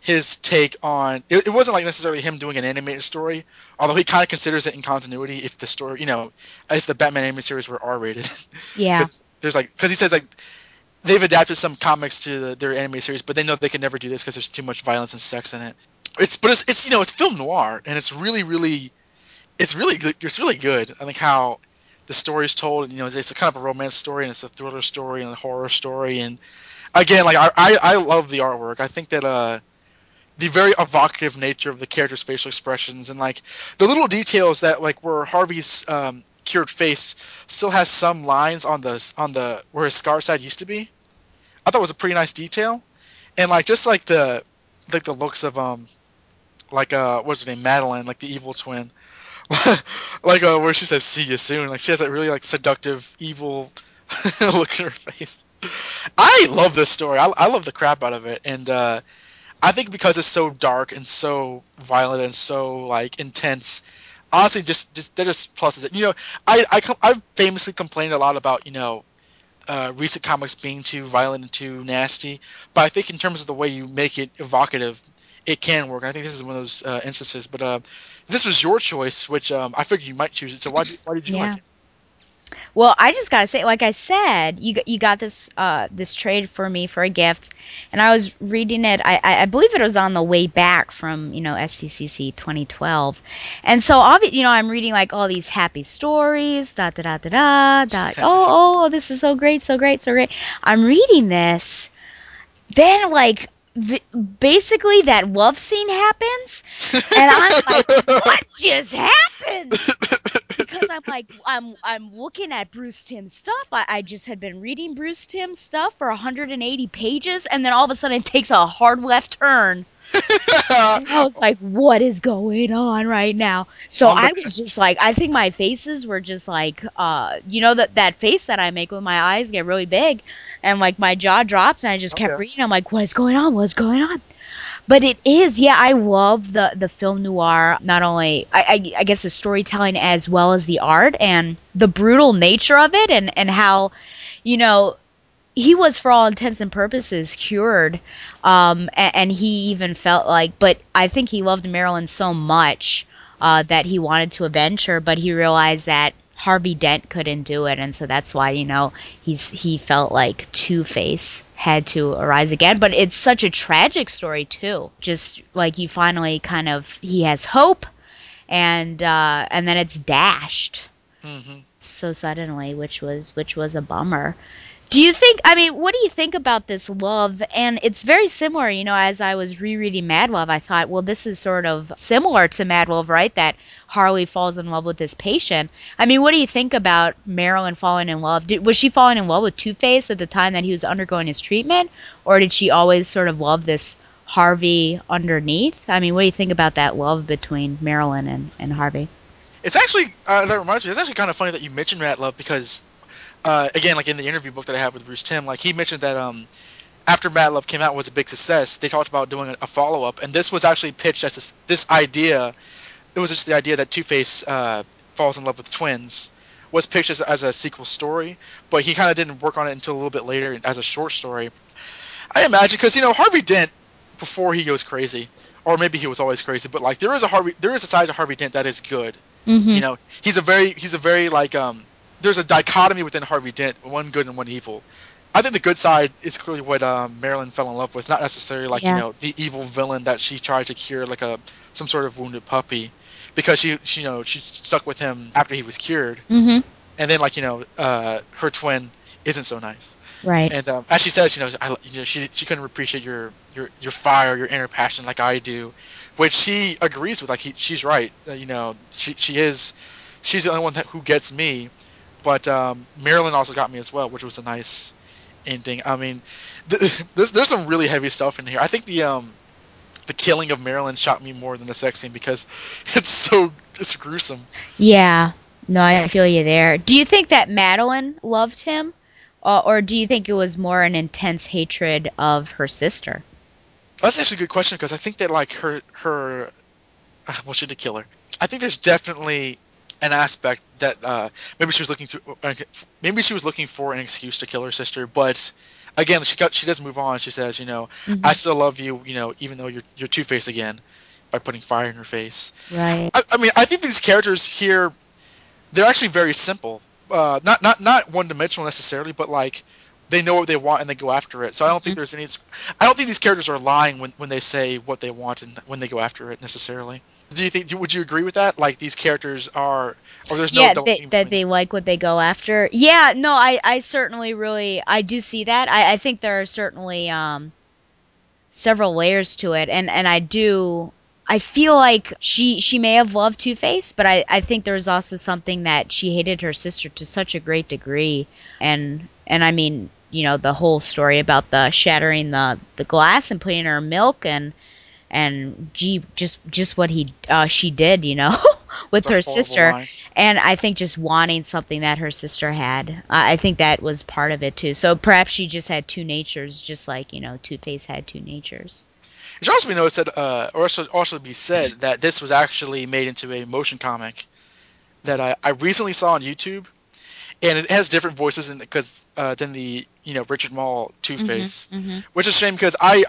his take on it, it wasn't like necessarily him doing an animated story, although he kind of considers it in continuity if the story you know if the Batman animated series were R rated. Yeah. there's like because he says like they've adapted some comics to the, their anime series, but they know they can never do this because there's too much violence and sex in it. It's but it's, it's you know it's film noir and it's really really it's really good. It's really good. I think how the story is told. You know, it's a kind of a romance story and it's a thriller story and a horror story. And again, like I I, I love the artwork. I think that uh the very evocative nature of the character's facial expressions and like the little details that like where Harvey's um, cured face still has some lines on the on the where his scar side used to be. I thought was a pretty nice detail, and like just like the like the looks of um like uh what's her name Madeline like the evil twin, like uh where she says see you soon like she has that really like seductive evil look in her face. I love this story. I, I love the crap out of it, and uh, I think because it's so dark and so violent and so like intense, honestly, just just that just pluses it. You know, I I I've famously complained a lot about you know. Uh, recent comics being too violent and too nasty, but I think in terms of the way you make it evocative, it can work. I think this is one of those uh, instances. But uh, this was your choice, which um, I figured you might choose it. So why, why did you Yeah. like it? Well, I just gotta say, like I said, you got, you got this uh, this trade for me for a gift, and I was reading it. I, I believe it was on the way back from you know SCCC 2012, and so obvi- you know I'm reading like all these happy stories, da da da da da, da. Oh oh, this is so great, so great, so great. I'm reading this, then like. v- Basically, that love scene happens, and I'm like, "What just happened?" because I'm like I'm I'm looking at Bruce Timm stuff. I, I just had been reading Bruce Timm stuff for 180 pages, and then all of a sudden it takes a hard left turn. I was like, "What is going on right now?" So I was just like, I think my faces were just like, uh, you know that that face that I make when my eyes get really big, and like my jaw drops, and I just kept Okay. reading. I'm like, "What is going on? What's going on?" But it is, yeah. I love the the film noir. Not only, I, I, I guess, the storytelling as well as the art and the brutal nature of it, and and how, you know, he was for all intents and purposes cured, um, and, and he even felt like. But I think he loved Marilyn so much uh, that he wanted to avenge her, but he realized that Harvey Dent couldn't do it, and so that's why you know he's he felt like Two Face had to arise again. But it's such a tragic story too. Just like you finally kind of he has hope, and uh, and then it's dashed hmm so suddenly, which was which was a bummer. Do you think? I mean, what do you think about this love? And it's very similar, you know. As I was rereading Mad Love, I thought, well, this is sort of similar to Mad Love, right? That Harley falls in love with this patient. I mean, what do you think about Marilyn falling in love? Did, was she falling in love with Two Face at the time that he was undergoing his treatment, or did she always sort of love this Harvey underneath? I mean, what do you think about that love between Marilyn and, and Harvey? It's actually uh, that reminds me. It's actually kind of funny that you mentioned Mad Love because, uh, again, like in the interview book that I have with Bruce Timm, like he mentioned that um, after Mad Love came out was a big success, they talked about doing a, follow up, and this was actually pitched as this, this idea. It was just the idea that Two Face uh, falls in love with twins was pitched as, as a sequel story, but he kind of didn't work on it until a little bit later as a short story. I imagine because you know Harvey Dent before he goes crazy, or maybe he was always crazy, but like there is a Harvey, there is a side to Harvey Dent that is good. Mm-hmm. You know, he's a very he's a very like um there's a dichotomy within Harvey Dent, one good and one evil. I think the good side is clearly what um, Marilyn fell in love with, not necessarily like Yeah. you know the evil villain that she tried to cure, like a some sort of wounded puppy, because she, she you know she stuck with him after he was cured, Mm-hmm. and then like you know uh, her twin isn't so nice. Right. And um, as she says, you know, I, you know, she she couldn't appreciate your your your fire, your inner passion like I do, which she agrees with. Like he, she's right. Uh, you know, she she is, she's the only one that, who gets me. But um, Marilyn also got me as well, which was a nice ending. I mean, th- there's there's some really heavy stuff in here. I think the um the killing of Marilyn shocked me more than the sex scene because it's so it's gruesome. Yeah. No, I feel you there. Do you think that Madeline loved him? Uh, or do you think it was more an intense hatred of her sister? That's actually a good question because I think that like her her well, she did kill her. I think there's definitely an aspect that uh, maybe she was looking through. uh, Maybe she was looking for an excuse to kill her sister, but again, she got she does move on. She says, you know, Mhm. I still love you, you know, even though you're you're Two Face again, by putting fire in her face. Right. I, I mean, I think these characters here, they're actually very simple. Uh, not not not one dimensional necessarily, but like they know what they want and they go after it. So I don't think there's any. I don't think these characters are lying when, when they say what they want and when they go after it necessarily. Do you think? Do, would you agree with that? Like these characters are, or there's no yeah, they, that they like what they go after. Yeah, no, I, I certainly really I do see that. I, I think there are certainly um several layers to it, and and I do. I feel like she she may have loved Two Face, but I, I think there's also something that she hated her sister to such a great degree, and and I mean you know the whole story about the shattering the the glass and putting her milk and and gee just just what he uh, she did you know with her sister line. and I think just wanting something that her sister had, uh, I think that was part of it too. So perhaps she just had two natures, just like you know Two Face had two natures. It should also be noticed that, uh, or also also be said that this was actually made into a motion comic that I, I recently saw on YouTube, and it has different voices in because uh, than the you know Richard Moll Two Face, Mhm. which is a shame because I,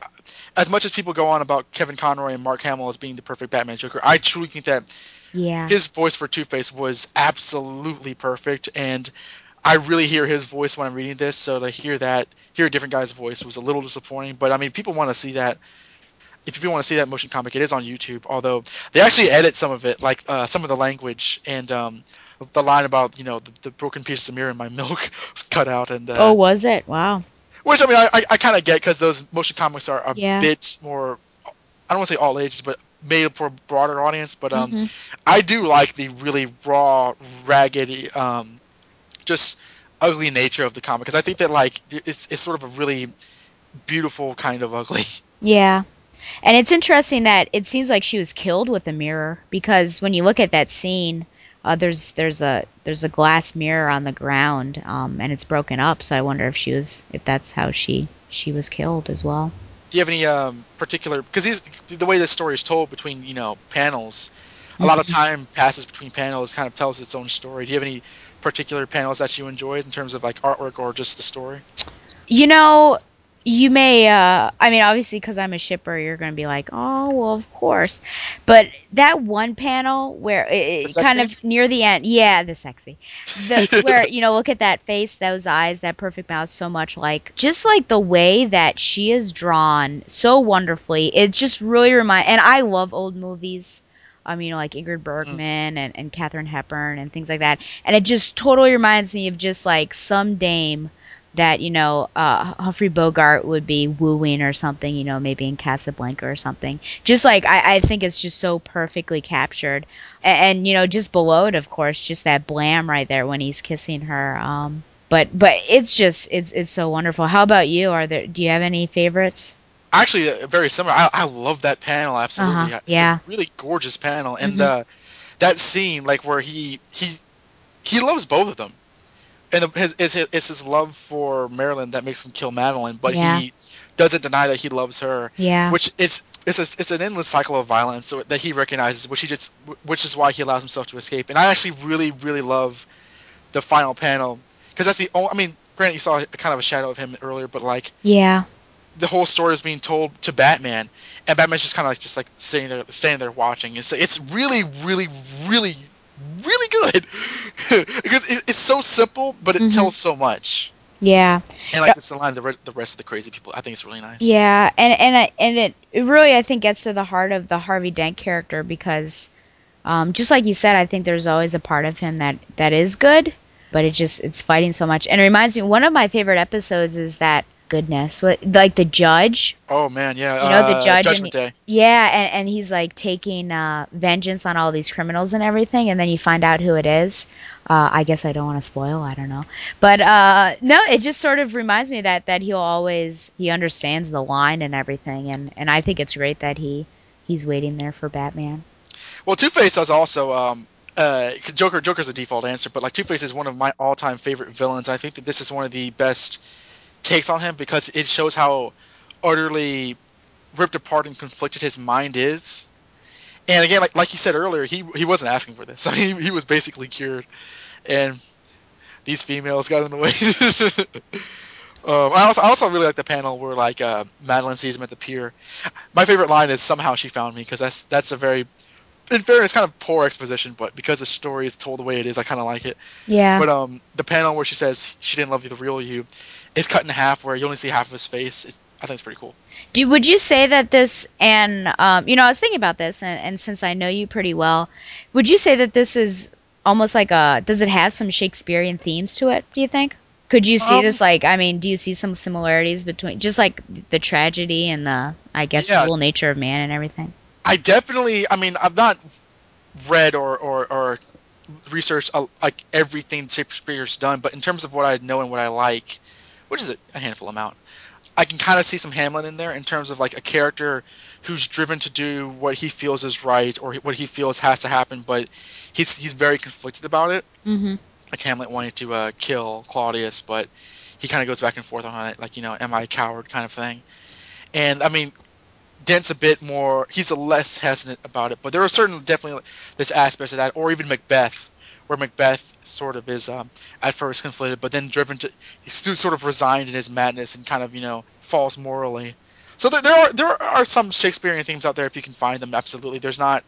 as much as people go on about Kevin Conroy and Mark Hamill as being the perfect Batman Joker, I truly think that Yeah. his voice for Two Face was absolutely perfect, and I really hear his voice when I'm reading this. So to hear that, hear a different guy's voice was a little disappointing. But I mean, people want to see that. If you want to see that motion comic, it is on YouTube. Although they actually edit some of it, like uh, some of the language and um, the line about you know the, the broken piece of mirror in my milk was cut out, and uh, oh, was it? Wow. which I mean I, I, kind of get because those motion comics are a Yeah. bit more. I don't want to say all ages, but made for a broader audience. But um, Mhm. I do like the really raw, raggedy um, just ugly nature of the comic because I think that like it's, it's sort of a really beautiful kind of ugly. Yeah. And it's interesting that it seems like she was killed with a mirror because when you look at that scene, uh, there's there's a there's a glass mirror on the ground, um, and it's broken up. So I wonder if she was if that's how she she was killed as well. Do you have any um, particular because the way this story is told between you know panels, a lot of Mhm. time passes between panels, kind of tells its own story. Do you have any particular panels that you enjoyed in terms of like artwork or just the story? You know, you may, uh, I mean, obviously, because I'm a shipper, you're going to be like, oh, well, of course. But that one panel where it, The it kind of near the end, yeah, the sexy, the, where, you know, look at that face, those eyes, that perfect mouth, so much like, just like the way that she is drawn so wonderfully. It just really remind, and I love old movies. Um, you know, like Ingrid Bergman and, and Katherine Hepburn and things like that. And it just totally reminds me of just like some dame that you know uh, Humphrey Bogart would be wooing or something, you know, maybe in Casablanca or something. Just like I, I think it's just so perfectly captured, and, and you know, just below it, of course, just that blam right there when he's kissing her. Um, but but it's just it's it's so wonderful. How about you? Are there do you have any favorites? Actually, uh, very similar. I, I love that panel absolutely. Uh-huh, It's yeah. a really gorgeous panel, and Mhm. uh, that scene like where he he he loves both of them, and his it's his, it's his love for Marilyn that makes him kill Madeline, but Yeah. he doesn't deny that he loves her. Yeah. Which it's it's a, it's an endless cycle of violence that he recognizes, which he just which is why he allows himself to escape. And I actually really really love the final panel because that's the only. I mean, granted, you saw a, kind of a shadow of him earlier, but like Yeah. the whole story is being told to Batman, and Batman's just kind of like just like sitting there, standing there watching. It's it's really, really, really, really good because it, it's so simple, but it Mhm. tells so much. Yeah. And like this line, the re- the rest of the crazy people, I think it's really nice. Yeah, and and I- and it, it really I think gets to the heart of the Harvey Dent character because, um, just like you said, I think there's always a part of him that that is good, but it just it's fighting so much. And it reminds me one of my favorite episodes is that goodness, what like the judge. Oh man, yeah. You know the uh, judge Judgment and Day. yeah, and, and he's like taking uh, vengeance on all these criminals and everything, and then you find out who it is. Uh, I guess I don't want to spoil. I don't know, but uh, no, it just sort of reminds me that that he'll always he understands the line and everything, and and I think it's great that he he's waiting there for Batman. Well, Two Face is also um, uh, Joker. Joker's a default answer, but like Two Face is one of my all-time favorite villains. I think that this is one of the best takes on him because it shows how utterly ripped apart and conflicted his mind is, And again, like like you said earlier, he he wasn't asking for this. He, he was basically cured, and these females got in the way. um, I also I also really like the panel where like uh, Madeline sees him at the pier. My favorite line is somehow she found me because that's that's a very in fairness, kind of poor exposition, but because the story is told the way it is, I kind of like it. Yeah. But um, the panel where she says she didn't love you, the real you, is cut in half, where you only see half of his face. It's, I think it's pretty cool. Do would you say that this and um, you know I was thinking about this and, and since I know you pretty well, would you say that this is almost like a does it have some Shakespearean themes to it? Do you think? Could you see Um, this like I mean, do you see some similarities between just like the tragedy and the I guess Yeah. whole nature of man and everything? I definitely, I mean, I've not read or or, or researched uh, like everything Shakespeare's done, but in terms of what I know and what I like, which is a, handful amount, I can kind of see some Hamlet in there in terms of like a character who's driven to do what he feels is right or what he feels has to happen, but he's he's very conflicted about it. Mm-hmm. Like Hamlet wanted to uh, kill Claudius, but he kind of goes back and forth on it, like you know, am I a coward kind of thing. And I mean, Dent's a bit more. He's a less hesitant about it, but there are certain definitely this aspects of that, or even Macbeth, where Macbeth sort of is um, at first conflicted, but then driven to he's still sort of resigned in his madness and kind of you know falls morally. So there, there are there are some Shakespearean themes out there if you can find them. Absolutely, there's not.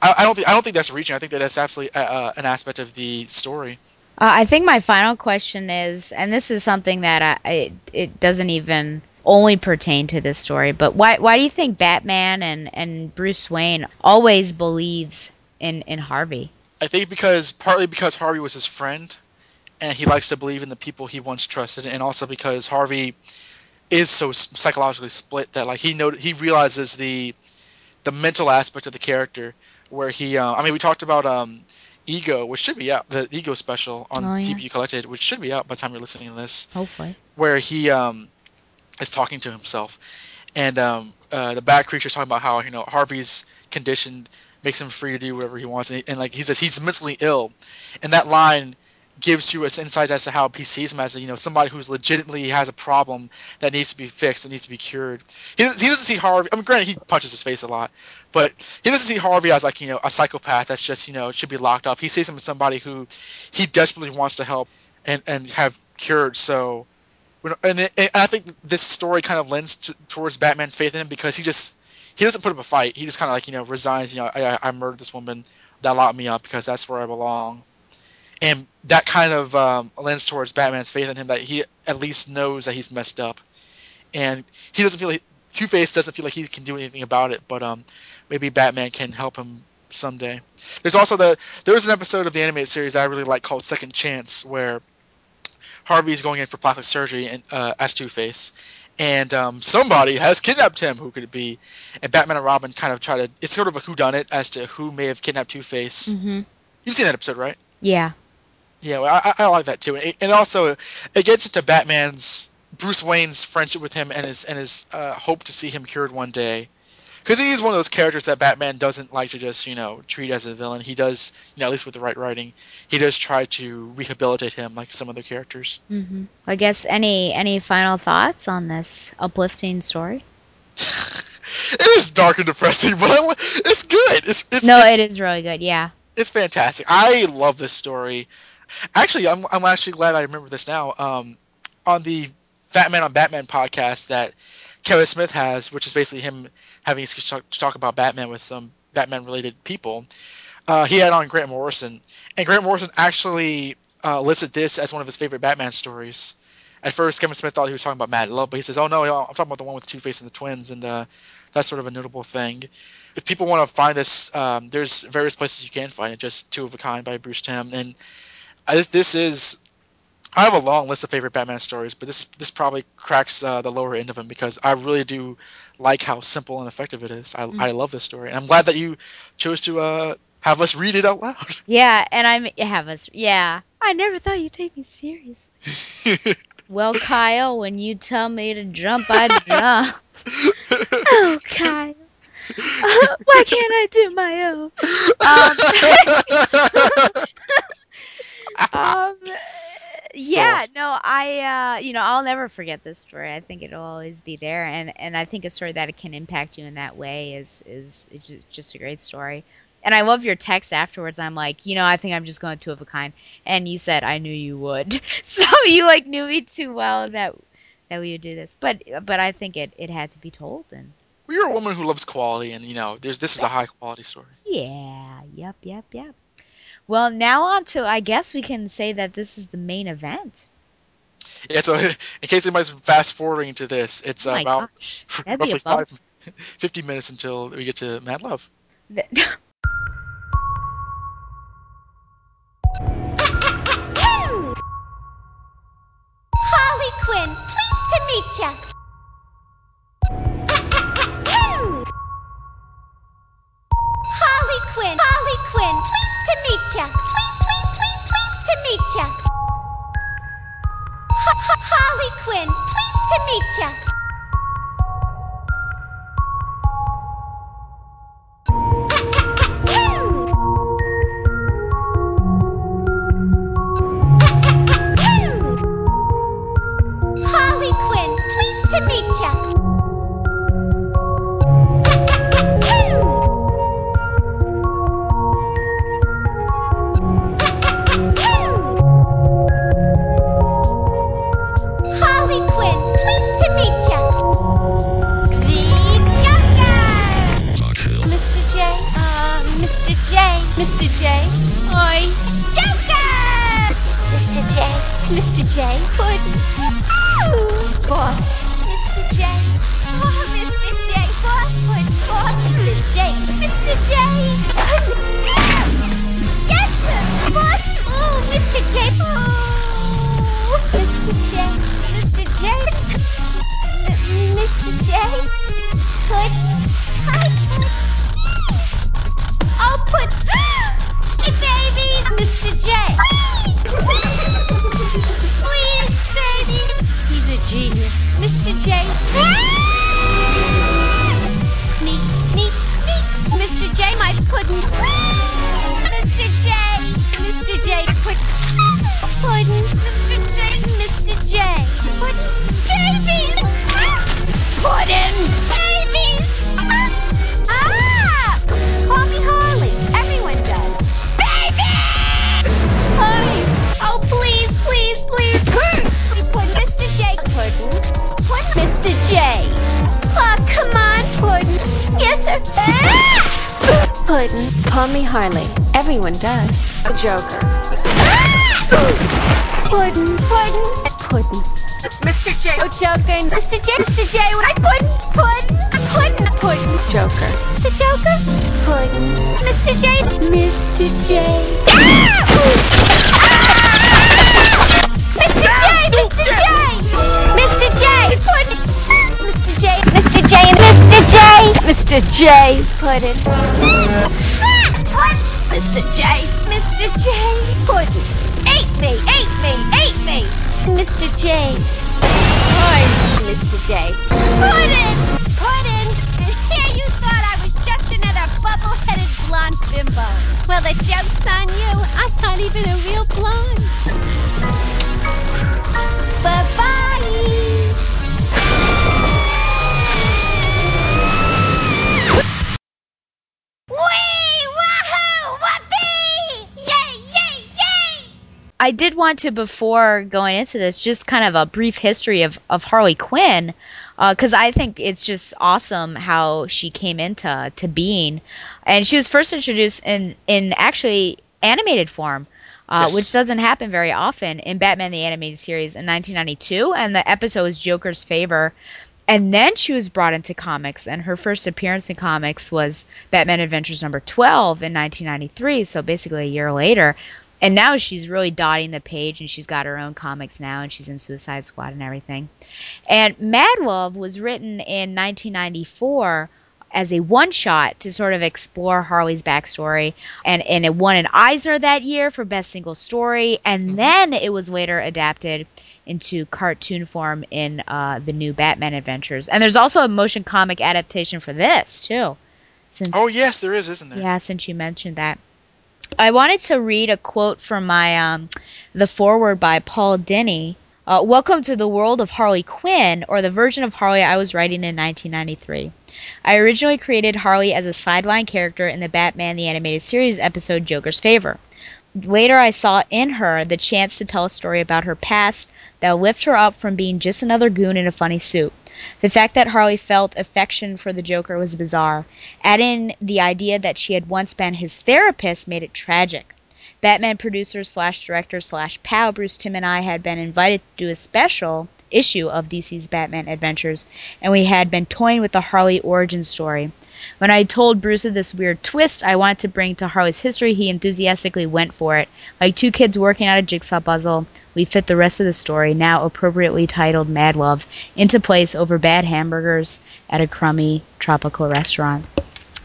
I, I don't think I don't think that's reaching. I think that that's absolutely uh, uh, an aspect of the story. Uh, I think my final question is, and this is something that I, I it doesn't even only pertain to this story, but why why do you think Batman and and Bruce Wayne always believes in in Harvey? I think because partly because Harvey was his friend, and he likes to believe in the people he once trusted, and also because Harvey is so psychologically split that like he know he realizes the the mental aspect of the character where he uh, I mean we talked about um ego which should be out the ego special on Oh, yeah. Collected which should be out by the time you're listening to this Hopefully. where he um, is talking to himself, and um, uh, the bat creature's talking about how you know Harvey's condition makes him free to do whatever he wants, and, and like he says he's mentally ill, and that line gives you us insight as to how he sees him as you know somebody who's legitimately has a problem that needs to be fixed, that needs to be cured. He doesn't, he doesn't see Harvey. I mean, granted, he punches his face a lot, but he doesn't see Harvey as like you know a psychopath that's just you know should be locked up. He sees him as somebody who he desperately wants to help and and have cured. So and, it, and I think this story kind of lends to, towards Batman's faith in him because he just he doesn't put up a fight. He just kind of like you know resigns. You know, I, I- murdered this woman that locked me up because that's where I belong, and that kind of um, lends towards Batman's faith in him that he at least knows that he's messed up, and he doesn't feel like Two Face doesn't feel like he can do anything about it, but um maybe Batman can help him someday. There's also the there was an episode of the animated series I really like called Second Chance where Harvey's going in for plastic surgery and uh, as Two Face, and um, somebody has kidnapped him. Who could it be? And Batman and Robin kind of try to. It's sort of a who done it as to who may have kidnapped Two Face. Mm-hmm. You've seen that episode, right? Yeah. Yeah, well, I, I like that too, and, and also it gets into Batman's Bruce Wayne's friendship with him and his and his uh, hope to see him cured one day, because he is one of those characters that Batman doesn't like to just you know treat as a villain. He does, you know, at least with the right writing, he does try to rehabilitate him like some other characters. Mm-hmm. I guess any any final thoughts on this uplifting story? It is dark and depressing, but it's good. It's, it's no, it's, it is really good. Yeah. It's fantastic. I love this story. Actually, I'm I'm actually glad I remember this now. Um, on the Fat Man on Batman podcast that Kevin Smith has, which is basically him having to talk, to talk about Batman with some Batman related people. Uh, he had on Grant Morrison, and Grant Morrison actually uh, listed this as one of his favorite Batman stories. At first, Kevin Smith thought he was talking about Mad Love, but he says, "Oh no, I'm talking about the one with Two Face and the twins," and uh, that's sort of a notable thing. If people want to find this, um, there's various places you can find it. Just Two of a Kind by Bruce Timm, and this, this is. I have a long list of favorite Batman stories, but this this probably cracks uh, the lower end of them because I really do like how simple and effective it is. I, Mm. I love this story, and I'm glad that you chose to uh, have us read it out loud. Yeah, and I'm have us. Yeah, I never thought you'd take me seriously. well, Kyle, when you tell me to jump, I jump. oh, Kyle. Why can't I do my own? Um, um, yeah, no, I, uh, you know, I'll never forget this story. I think it'll always be there, and and I think a story that it can impact you in that way is is it's just, just a great story. And I love your text afterwards. I'm like, you know, I think I'm just going two of a kind, and you said I knew you would, so you like knew me too well that that we would do this. But but I think it it had to be told, and Well, you're a woman who loves quality, and you know, there's this is a high quality story. yeah, yep, yep, yep. Well, now on to I guess we can say that this is the main event. Yeah. So in case anybody's fast forwarding to this, it's Oh my about gosh, roughly a five, 50 minutes until we get to Mad Love. Harley Quinn, pleased to meet ya. Harley Quinn, Harley Quinn, pleased to meet ya. Please, please, please, pleased to meet ya. Quinn, to meet ya. Does. The Joker. Pudding, pudding, Puddin'. Mr. J. Oh, Joker. Mr. J. Mr. J. I pudding, pudding, pudding, pudding. Joker. The Joker. Pudding. Mr. J. Mr. J. Ah! Mr. J. Mr. J. Mr. J. Pudding. Mr. J. Mr. J. Mr. J. Mr. J. Pudding. J. Hi, Mr. J. I did want to, before going into this, just kind of a brief history of, of Harley Quinn, because I think it's just awesome how she came into to being, and she was first introduced in in actually animated form. Uh, Yes. Which doesn't happen very often in Batman the Animated Series in 1992, and the episode was Joker's Favor. And then she was brought into comics, and her first appearance in comics was Batman Adventures number 12 in 1993, so basically a year later. And now she's really dotting the page, and she's got her own comics now, and she's in Suicide Squad and everything. And Mad Love was written in 1994 as a one shot to sort of explore Harley's backstory. And, and it won an Eisner that year for Best Single Story. And then it was later adapted into cartoon form in uh, the new Batman Adventures. And there's also a motion comic adaptation for this, too. Since, Oh yes, there is, isn't there? yeah, since you mentioned that. I wanted to read a quote from my um, the foreword by Paul Dini. Uh, Welcome to the world of Harley Quinn, or the version of Harley I was writing in 1993. I originally created Harley as a sideline character in the Batman the Animated Series episode Joker's Favor. Later, I saw in her the chance to tell a story about her past that will lift her up from being just another goon in a funny suit. The fact that Harley felt affection for the Joker was bizarre. Add in the idea that she had once been his therapist made it tragic. Batman producer slash director slash pal Bruce Timm and I had been invited to do a special issue of DC's Batman Adventures, and we had been toying with the Harley origin story. When I told Bruce of this weird twist I wanted to bring to Harley's history, he enthusiastically went for it. Like two kids working out a jigsaw puzzle, we fit the rest of the story, now appropriately titled Mad Love, into place over bad hamburgers at a crummy tropical restaurant.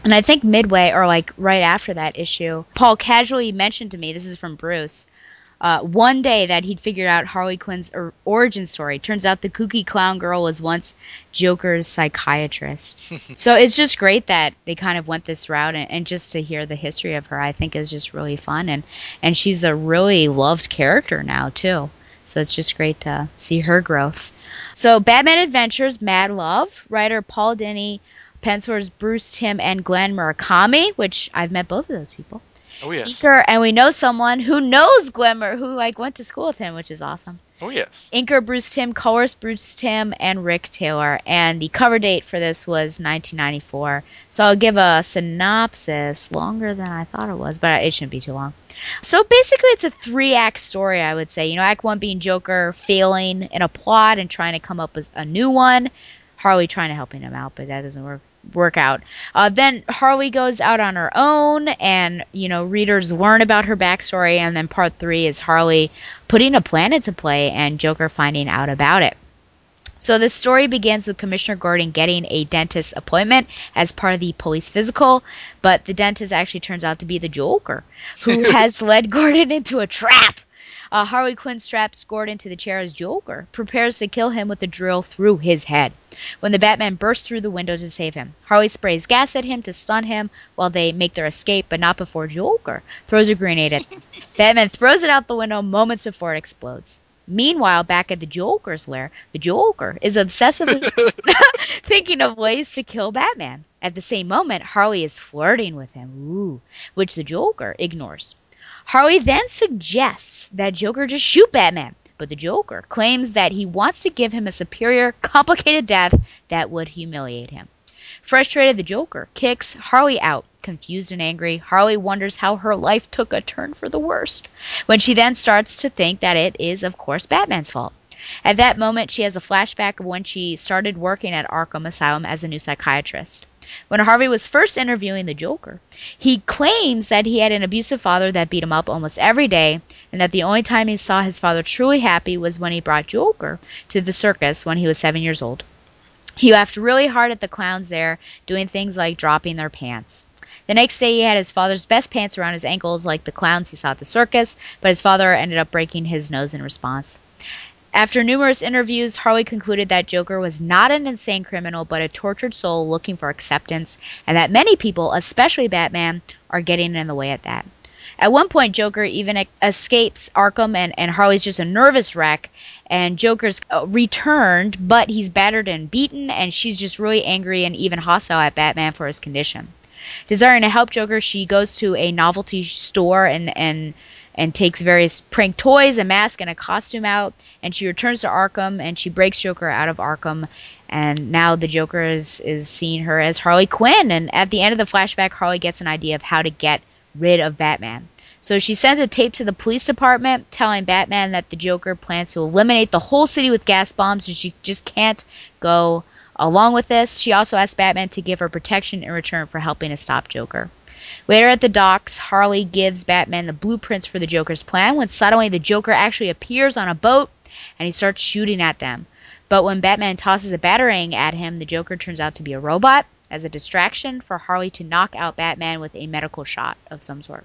And I think midway, or like right after that issue, Paul casually mentioned to me, this is from Bruce, uh, one day that he'd figured out Harley Quinn's or- origin story. Turns out the kooky clown girl was once Joker's psychiatrist. so it's just great that they kind of went this route, and, and just to hear the history of her, I think is just really fun. And and she's a really loved character now too. So it's just great to see her growth. So Batman Adventures, Mad Love, writer Paul Dini, pencilers Bruce Timm and Glen Murakami, which I've met both of those people. Oh yes. Inker, and we know someone who knows Glimmer, who like went to school with him, which is awesome. Oh yes. Inker Bruce Timm, colorist Bruce Timm, and Rick Taylor, and the cover date for this was 1994. So I'll give a synopsis, longer than I thought it was, but it shouldn't be too long. So basically, it's a three-act story, I would say. You know, Act One being Joker failing in a plot and trying to come up with a new one. Harley trying to helping him out, but that doesn't work work out. Uh, then Harley goes out on her own, and you know readers learn about her backstory. And then part three is Harley putting a plan into play, and Joker finding out about it. So the story begins with Commissioner Gordon getting a dentist appointment as part of the police physical, but the dentist actually turns out to be the Joker, who has led Gordon into a trap. Uh, Harley Quinn straps Gordon to the chair as Joker, prepares to kill him with a drill through his head. When the Batman bursts through the window to save him, Harley sprays gas at him to stun him while they make their escape, but not before Joker throws a grenade at them. Batman throws it out the window moments before it explodes. Meanwhile, back at the Joker's lair, the Joker is obsessively thinking of ways to kill Batman. At the same moment, Harley is flirting with him, ooh, which the Joker ignores. Harley then suggests that Joker just shoot Batman, but the Joker claims that he wants to give him a superior, complicated death that would humiliate him. Frustrated, the Joker kicks Harley out. Confused and angry, Harley wonders how her life took a turn for the worst, when she then starts to think that it is, of course, Batman's fault. At that moment, she has a flashback of when she started working at Arkham Asylum as a new psychiatrist. When Harley was first interviewing the Joker, he claims that he had an abusive father that beat him up almost every day, and that the only time he saw his father truly happy was when he brought Joker to the circus when he was seven years old. He laughed really hard at the clowns there, doing things like dropping their pants. The next day, he had his father's best pants around his ankles, like the clowns he saw at the circus, but his father ended up breaking his nose in response. After numerous interviews, Harley concluded that Joker was not an insane criminal, but a tortured soul looking for acceptance, and that many people, especially Batman, are getting in the way at that. At one point, Joker even escapes Arkham, and, and Harley's just a nervous wreck. And Joker's uh, returned, but he's battered and beaten, and she's just really angry and even hostile at Batman for his condition. Desiring to help Joker, she goes to a novelty store and and and takes various prank toys, a mask, and a costume out. And she returns to Arkham and she breaks Joker out of Arkham. And now the Joker is, is seeing her as Harley Quinn. And at the end of the flashback, Harley gets an idea of how to get rid of Batman. So she sends a tape to the police department telling Batman that the Joker plans to eliminate the whole city with gas bombs and she just can't go along with this. She also asks Batman to give her protection in return for helping to stop Joker. Later at the docks, Harley gives Batman the blueprints for the Joker's plan when suddenly the Joker actually appears on a boat and he starts shooting at them. But when Batman tosses a batarang at him, the Joker turns out to be a robot as a distraction for Harley to knock out Batman with a medical shot of some sort.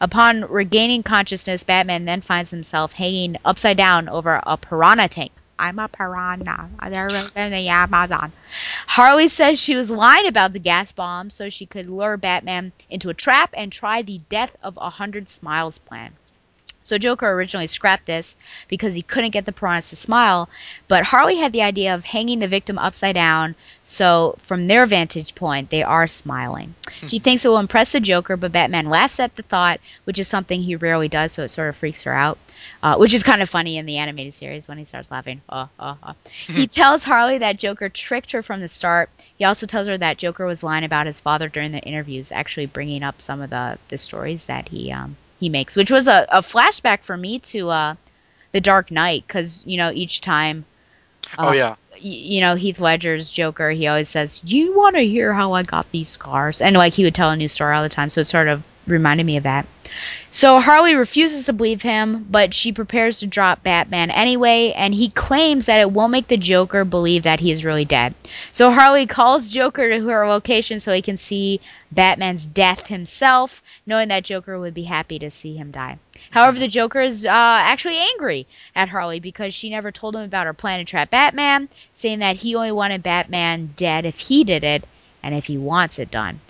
Upon regaining consciousness, Batman then finds himself hanging upside down over a piranha tank. I'm a piranha. They're in the Amazon. Harley says she was lying about the gas bomb so she could lure Batman into a trap and try the death of a hundred smiles plan. So Joker originally scrapped this because he couldn't get the piranhas to smile, but Harley had the idea of hanging the victim upside down so from their vantage point they are smiling. she thinks it will impress the Joker, but Batman laughs at the thought, which is something he rarely does, so it sort of freaks her out. Uh, which is kind of funny in the animated series when he starts laughing. Uh, uh, uh. he tells Harley that Joker tricked her from the start. He also tells her that Joker was lying about his father during the interviews, actually bringing up some of the, the stories that he um, he makes, which was a, a flashback for me to uh, the Dark Knight, because you know each time. oh yeah. y- You know Heath Ledger's Joker. He always says, "Do you want to hear how I got these scars?" And like he would tell a new story all the time, so it sort of reminded me of that. So Harley refuses to believe him, but she prepares to drop Batman anyway, and he claims that it won't make the Joker believe that he is really dead. So Harley calls Joker to her location so he can see Batman's death himself, knowing that Joker would be happy to see him die. However, the Joker is uh, actually angry at Harley because she never told him about her plan to trap Batman, saying that he only wanted Batman dead if he did it and if he wants it done.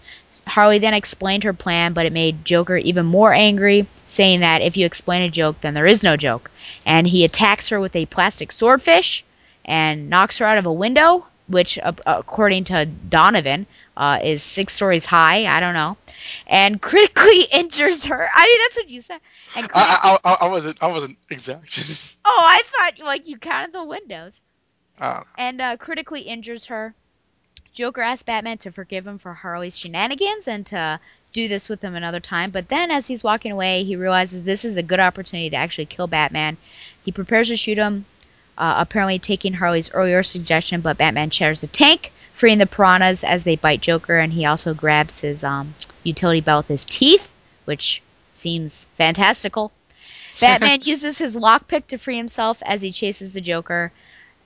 Harley then explained her plan, but it made Joker even more angry, saying that if you explain a joke, then there is no joke. And he attacks her with a plastic swordfish and knocks her out of a window, which, uh, according to Donovan, uh, is six stories high. I don't know. And critically injures her. I mean, that's what you said. And criti- I, I, I, I wasn't I wasn't exact. oh, I thought like you counted the windows. Uh, and uh, critically injures her. Joker asks Batman to forgive him for Harley's shenanigans and to do this with him another time. But then, as he's walking away, he realizes this is a good opportunity to actually kill Batman. He prepares to shoot him, uh, apparently taking Harley's earlier suggestion, but Batman shatters the tank, freeing the piranhas as they bite Joker, and he also grabs his um, utility belt with his teeth, which seems fantastical. Batman uses his lockpick to free himself as he chases the Joker,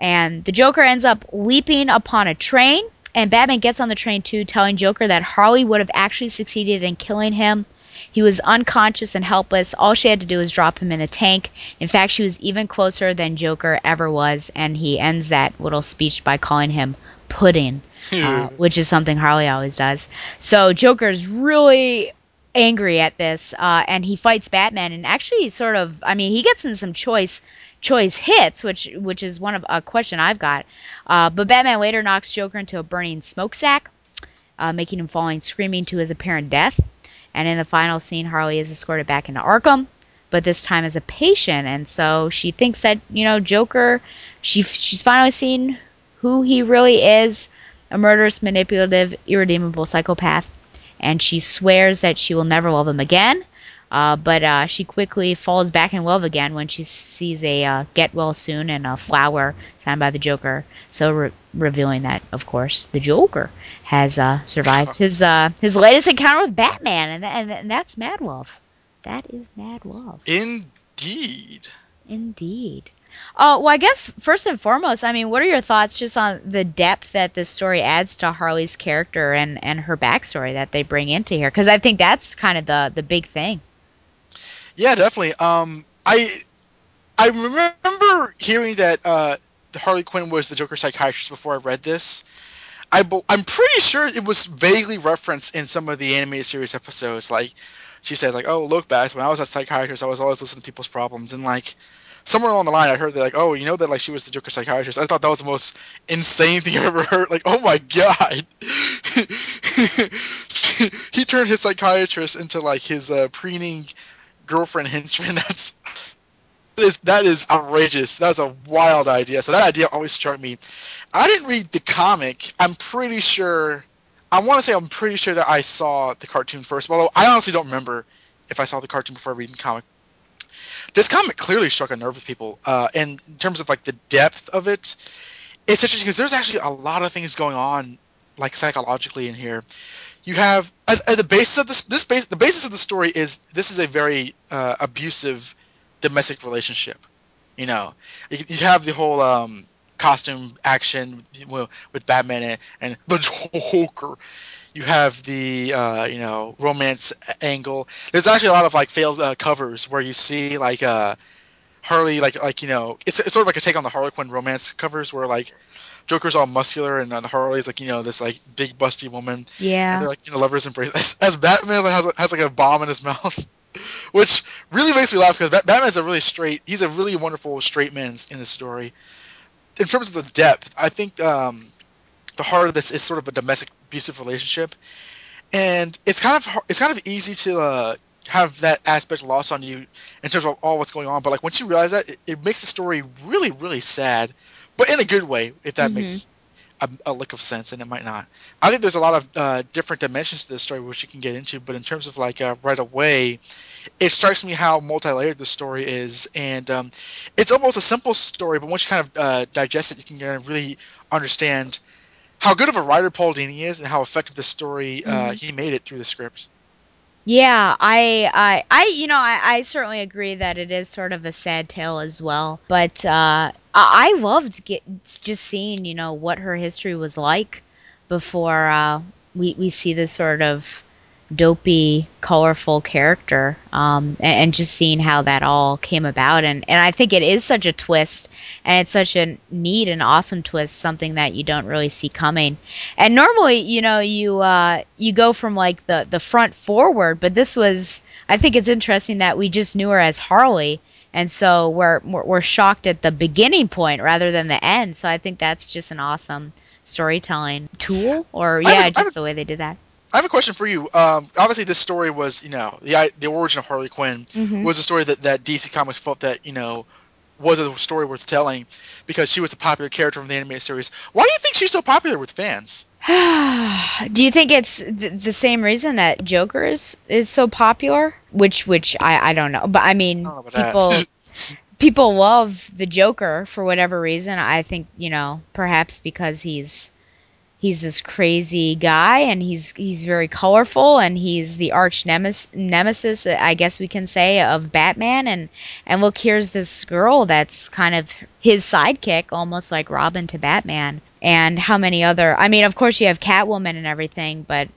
and the Joker ends up leaping upon a train. And Batman gets on the train too, telling Joker that Harley would have actually succeeded in killing him. He was unconscious and helpless. All she had to do was drop him in the tank. In fact, she was even closer than Joker ever was, and he ends that little speech by calling him pudding, uh, which is something Harley always does. So Joker's really angry at this, uh, and he fights Batman, and actually sort of, I mean, he gets in some choice choice hits, which which is one of a question I've got. Uh, but Batman later knocks Joker into a burning smokestack, uh, making him falling screaming to his apparent death. And in the final scene, Harley is escorted back into Arkham, but this time as a patient, and so she thinks that you know Joker, she she's finally seen who he really is, a murderous, manipulative, irredeemable psychopath, and she swears that she will never love him again. Uh, but uh, she quickly falls back in love again when she sees a uh, "Get Well Soon" and a flower signed by the Joker. So re- revealing that, of course, the Joker has uh, survived his uh, his latest encounter with Batman, and, and, and that's mad love. That is mad love. Indeed. Indeed. Oh, well, I guess first and foremost, I mean, what are your thoughts just on the depth that this story adds to Harley's character and, and her backstory that they bring into here? Because I think that's kind of the, the big thing. Yeah, definitely. Um, I I remember hearing that uh, Harley Quinn was the Joker psychiatrist before I read this. I I'm pretty sure it was vaguely referenced in some of the animated series episodes. Like she says, like, "Oh, look, Baz, when I was a psychiatrist, I was always listening to people's problems." And like somewhere along the line, I heard that like, "Oh, you know that like she was the Joker psychiatrist." I thought that was the most insane thing I've ever heard. Like, oh my god, he turned his psychiatrist into like his uh, preening girlfriend henchman. That's that is, that is outrageous. That's a wild idea. So that idea always struck me. I didn't read the comic. I'm pretty sure. I want to say I'm pretty sure that I saw the cartoon first. Although I honestly don't remember if I saw the cartoon before reading the comic. This comic clearly struck a nerve with people. Uh, and in terms of like the depth of it, it's interesting because there's actually a lot of things going on, like psychologically in here you have at, at, the basis of this this base the basis of the story is this is a very uh, abusive domestic relationship you know. You, you have the whole um, costume action with batman and, and the joker. You have the uh, you know romance angle. There's actually a lot of like failed uh, covers where you see like uh Harley like like you know it's, it's sort of like a take on the Harley Quinn romance covers where like Joker's all muscular and uh, Harley's like you know this like big busty woman. Yeah. And they're like you know lovers embrace. As, as Batman has has like a bomb in his mouth, which really makes me laugh because Bat- Batman's a really straight. He's a really wonderful straight man in this story. In terms of the depth, I think um, the heart of this is sort of a domestic abusive relationship, and it's kind of it's kind of easy to uh, have that aspect lost on you in terms of all what's going on. But like once you realize that, it, it makes the story really really sad, but in a good way, if that Mhm. makes a, a lick of sense, and it might not. I think there's a lot of uh, different dimensions to the story which you can get into, but in terms of like uh, right away, it strikes me how multi-layered the story is, and um, it's almost a simple story, but once you kind of uh, digest it, you can really understand how good of a writer Paul Dini is and how effective the story uh, Mhm. he made it through the script. Yeah, I, I, I, you know, I, I certainly agree that it is sort of a sad tale as well. But uh, I, loved get, just seeing, you know, what her history was like before uh, we we see this sort of dopey, colorful character, um, and, and just seeing how that all came about. And and I think it is such a twist, and it's such a neat and awesome twist, something that you don't really see coming. And normally, you know, you uh, you go from like the the front forward, but this was. I think it's interesting that we just knew her as Harley. And so we're, we're we're shocked at the beginning point rather than the end. So I think that's just an awesome storytelling tool, or yeah, a- just the way they did that. I have a question for you. Um, obviously, this story was, you know, the the origin of Harley Quinn Mhm. was a story that, that DC Comics felt that, you know, was a story worth telling because she was a popular character from the animated series. Why do you think she's so popular with fans? Do you think it's th- the same reason that Joker is is so popular? Which which I I don't know, but I mean that. people people love the Joker for whatever reason. I think you know perhaps because he's he's this crazy guy and he's he's very colorful and he's the arch nemes- nemesis uh, I guess we can say of Batman and and look here's this girl that's kind of his sidekick almost like Robin to Batman and how many other I mean of course you have Catwoman and everything but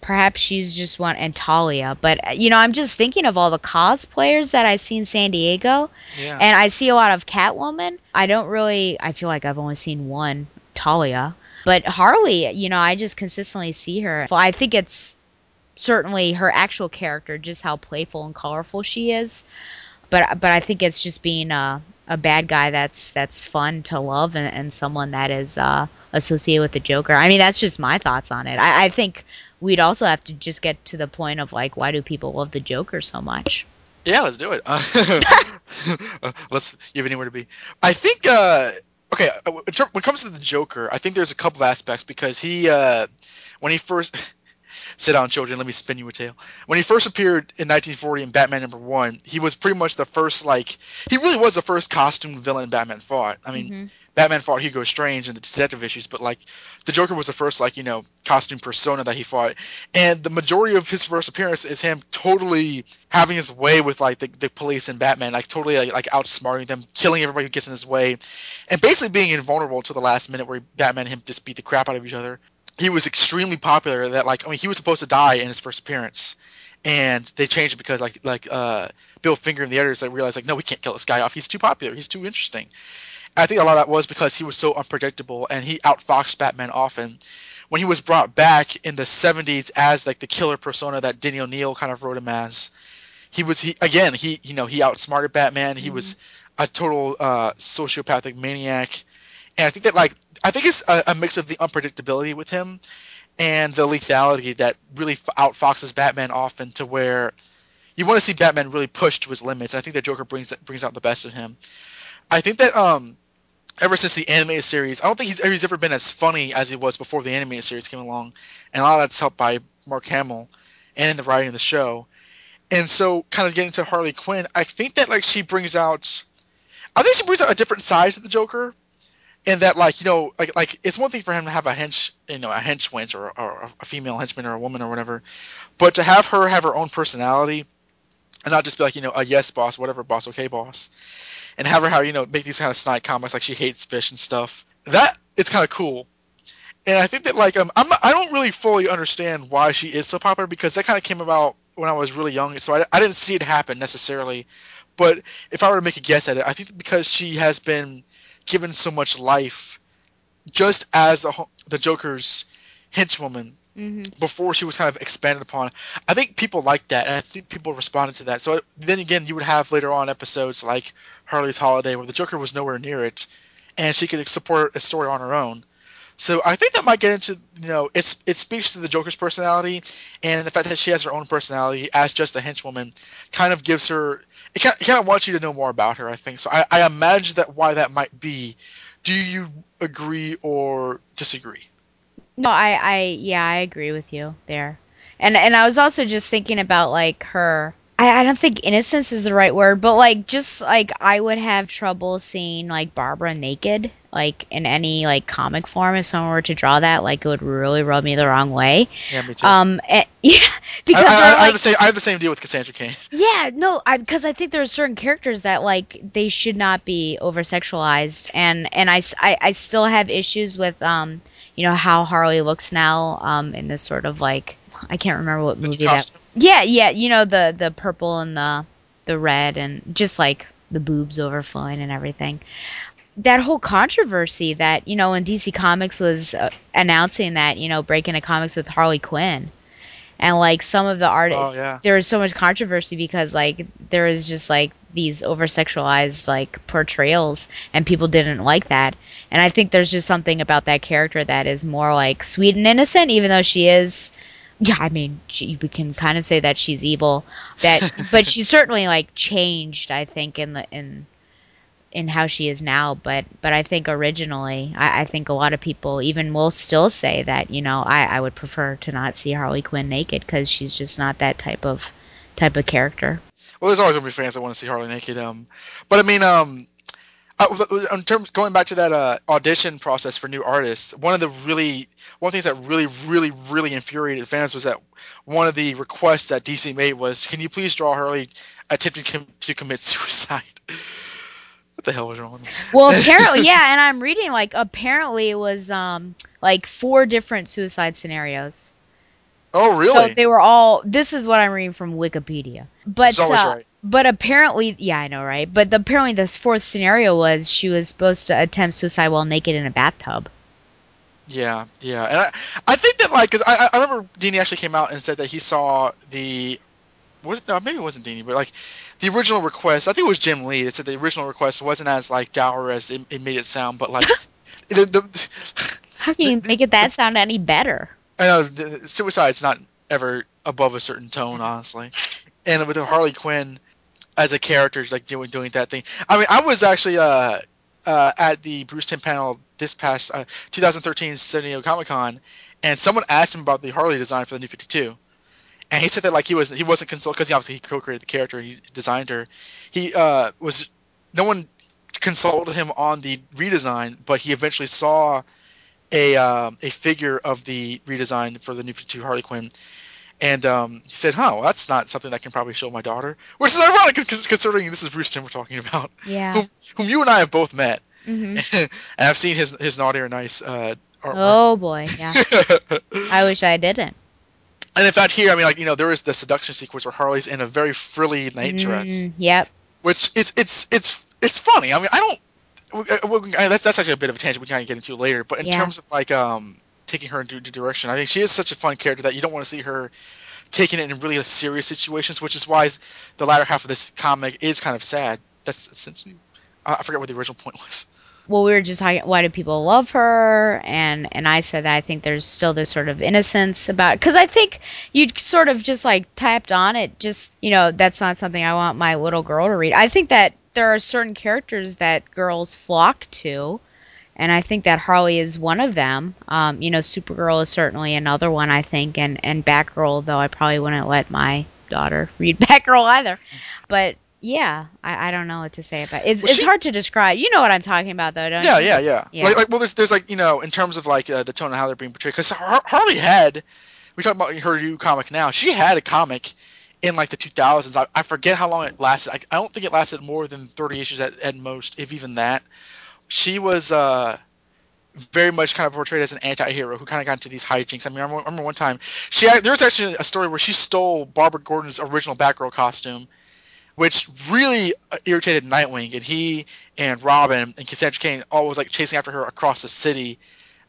perhaps she's just one and Talia but uh, you know I'm just thinking of all the cosplayers that I see in San Diego Yeah. and I see a lot of Catwoman I don't really I feel like I've only seen one Talia but Harley, you know, I just consistently see her. I think it's certainly her actual character, just how playful and colorful she is. But but I think it's just being a a bad guy that's that's fun to love and, and someone that is uh, associated with the Joker. I mean, that's just my thoughts on it. I, I think we'd also have to just get to the point of like, why do people love the Joker so much? Yeah, let's do it. Uh, let's you have anywhere to be. I think. Uh, okay, uh, when it comes to the Joker, I think there's a couple aspects because he, uh, when he first. Sit down, children. Let me spin you a tale. When he first appeared in 1940 in Batman number one, he was pretty much the first, like, he really was the first costume villain Batman fought. I mean, Mhm. Batman fought Hugo Strange in the detective issues, but like the Joker was the first like you know costume persona that he fought, and the majority of his first appearance is him totally having his way with like the, the police and Batman, like totally like, like outsmarting them, killing everybody who gets in his way, and basically being invulnerable to the last minute where Batman and him just beat the crap out of each other. He was extremely popular. That like I mean he was supposed to die in his first appearance, and they changed it because like like uh Bill Finger and the editors like realized like no we can't kill this guy off. He's too popular. He's too interesting. I think a lot of that was because he was so unpredictable and he outfoxed Batman often. When he was brought back in the 70s as like the killer persona that Denny O'Neil kind of wrote him as, he was he again he you know he outsmarted Batman. He was a total uh, sociopathic maniac, and I think that like I think it's a, a mix of the unpredictability with him and the lethality that really outfoxes Batman often to where you want to see Batman really push to his limits. I think that Joker brings brings out the best in him. I think that um ever since the animated series, I don't think he's, he's ever been as funny as he was before the animated series came along, and a lot of that's helped by Mark Hamill and the writing of the show. And so, kind of getting to Harley Quinn, I think that like she brings out, I think she brings out a different side to the Joker, in that like you know like like it's one thing for him to have a hench you know a hench wench or, or a female henchman or a woman or whatever, but to have her have her own personality, and not just be like you know a yes boss whatever boss okay boss and have her how you know make these kind of snide comics like she hates fish and stuff. That it's kind of cool, and I think that like um I'm I don't really fully understand why she is so popular because that kind of came about when I was really young, so I, I didn't see it happen necessarily. But if I were to make a guess at it, I think because she has been given so much life, just as the the Joker's henchwoman hmm before she was kind of expanded upon. I think people liked that, and I think people responded to that. So then again, you would have later on episodes like Harley's Holiday, where the Joker was nowhere near it, and she could support a story on her own. So I think that might get into you know it's it speaks to the Joker's personality and the fact that she has her own personality as just a henchwoman kind of gives her it kind, it kind of wants you to know more about her. I think so. I, I imagine that why that might be. Do you agree or disagree? No, I, I, yeah, I agree with you there. And and I was also just thinking about like her. I, I don't think innocence is the right word, but like just like I would have trouble seeing like Barbara naked, like in any like comic form. If someone were to draw that, like it would really rub me the wrong way. Yeah, me too. Um, eh, yeah, because I, I, they're, I, have the same, I have the same deal with Cassandra Cain. yeah, no, I because I think there are certain characters that like they should not be over sexualized, and and i i still have issues with um you know how Harley looks now um in this sort of like I can't remember what movie that. Yeah, yeah, you know the the purple and the the red and just like the boobs overflowing and everything. That whole controversy that you know when DC Comics was uh, announcing that you know breaking into comics with Harley Quinn, and like some of the art Oh, yeah. there was so much controversy because like there was just like these over sexualized like portrayals and people didn't like that and i think there's just something about that character that is more like sweet and innocent even though she is yeah i mean she, we can kind of say that she's evil that but she's certainly like changed i think in the in in how she is now but but i think originally i, I think a lot of people even will still say that you know i, I would prefer to not see harley quinn naked because she's just not that type of type of character Well, there's always gonna be fans that want to see Harley naked. Um, but I mean, um, in terms going back to that uh, audition process for new artists, one of the really one of the things that really, really, really infuriated fans was that one of the requests that DC made was, "Can you please draw Harley attempting to commit suicide?" What the hell was wrong? with me? well apparently yeah and i'm reading like apparently it was um like four different suicide scenarios oh, really? So they were all. This is what I'm reading from Wikipedia. But uh, right. but apparently, yeah, I know, right? But the, apparently, this fourth scenario was she was supposed to attempt suicide while naked in a bathtub. Yeah, yeah, and I, I think that like, cause I, I remember Dini actually came out and said that he saw the, was no, maybe it wasn't Dini, but like, the original request. I think it was Jim Lee that said the original request wasn't as like dour as it, it made it sound, but like, the, the, How can you make it that sound any better? I know the, suicide's not ever above a certain tone, honestly. And with Harley Quinn as a character, like doing doing that thing. I mean, I was actually uh, uh, at the Bruce Timm panel this past uh, 2013 San Diego Comic Con, and someone asked him about the Harley design for the New 52, and he said that like he was he wasn't consulted because he obviously he co-created the character, he designed her. He uh, was no one consulted him on the redesign, but he eventually saw a um, a figure of the redesign for the New 52 Harley Quinn. And um, he said, "Huh, well, that's not something that can probably show my daughter." Which is ironic, considering this is Bruce Timm we're talking about, Yeah. whom, whom you and I have both met, hmm and I've seen his his naughty or nice uh, artwork. Oh boy, yeah. I wish I didn't. And in fact, here, I mean, like you know, there is the seduction sequence where Harley's in a very frilly night dress, Mm, yep. which it's it's it's it's funny. I mean, I don't. uh, That's that's actually a bit of a tangent we kind of get into later. But in Yeah. terms of like um taking her into direction, I think she is such a fun character that you don't want to see her taking it in really serious situations, which is why the latter half of this comic is kind of sad. That's essentially. I I forget what the original point was. Well, we were just talking. Why do people love her? And and I said that I think there's still this sort of innocence about because I think you sort of just like tapped on it. Just you know, that's not something I want my little girl to read. I think that there are certain characters that girls flock to. And I think that Harley is one of them. Um, you know, Supergirl is certainly another one, I think, and and Batgirl, though I probably wouldn't let my daughter read Batgirl either. But yeah, I, I don't know what to say about it. It's, Well, it's she- hard to describe. You know what I'm talking about, though, don't Yeah, you? yeah, yeah. Yeah. Like, like, well, there's, there's like, you know, in terms of like uh, the tone of how they're being portrayed, because Har- Harley had, we talk about her new comic now. She had a comic in like the 2000s. I, I forget how long it lasted. I, I don't think it lasted more than 30 issues at, at most, if even that. She was uh, very much kind of portrayed as an anti-hero who kind of got into these hijinks. I mean, I remember, I remember one time she there was actually a story where she stole Barbara Gordon's original Batgirl costume which really uh, irritated Nightwing, and he and Robin and Cassandra Cain always like chasing after her across the city.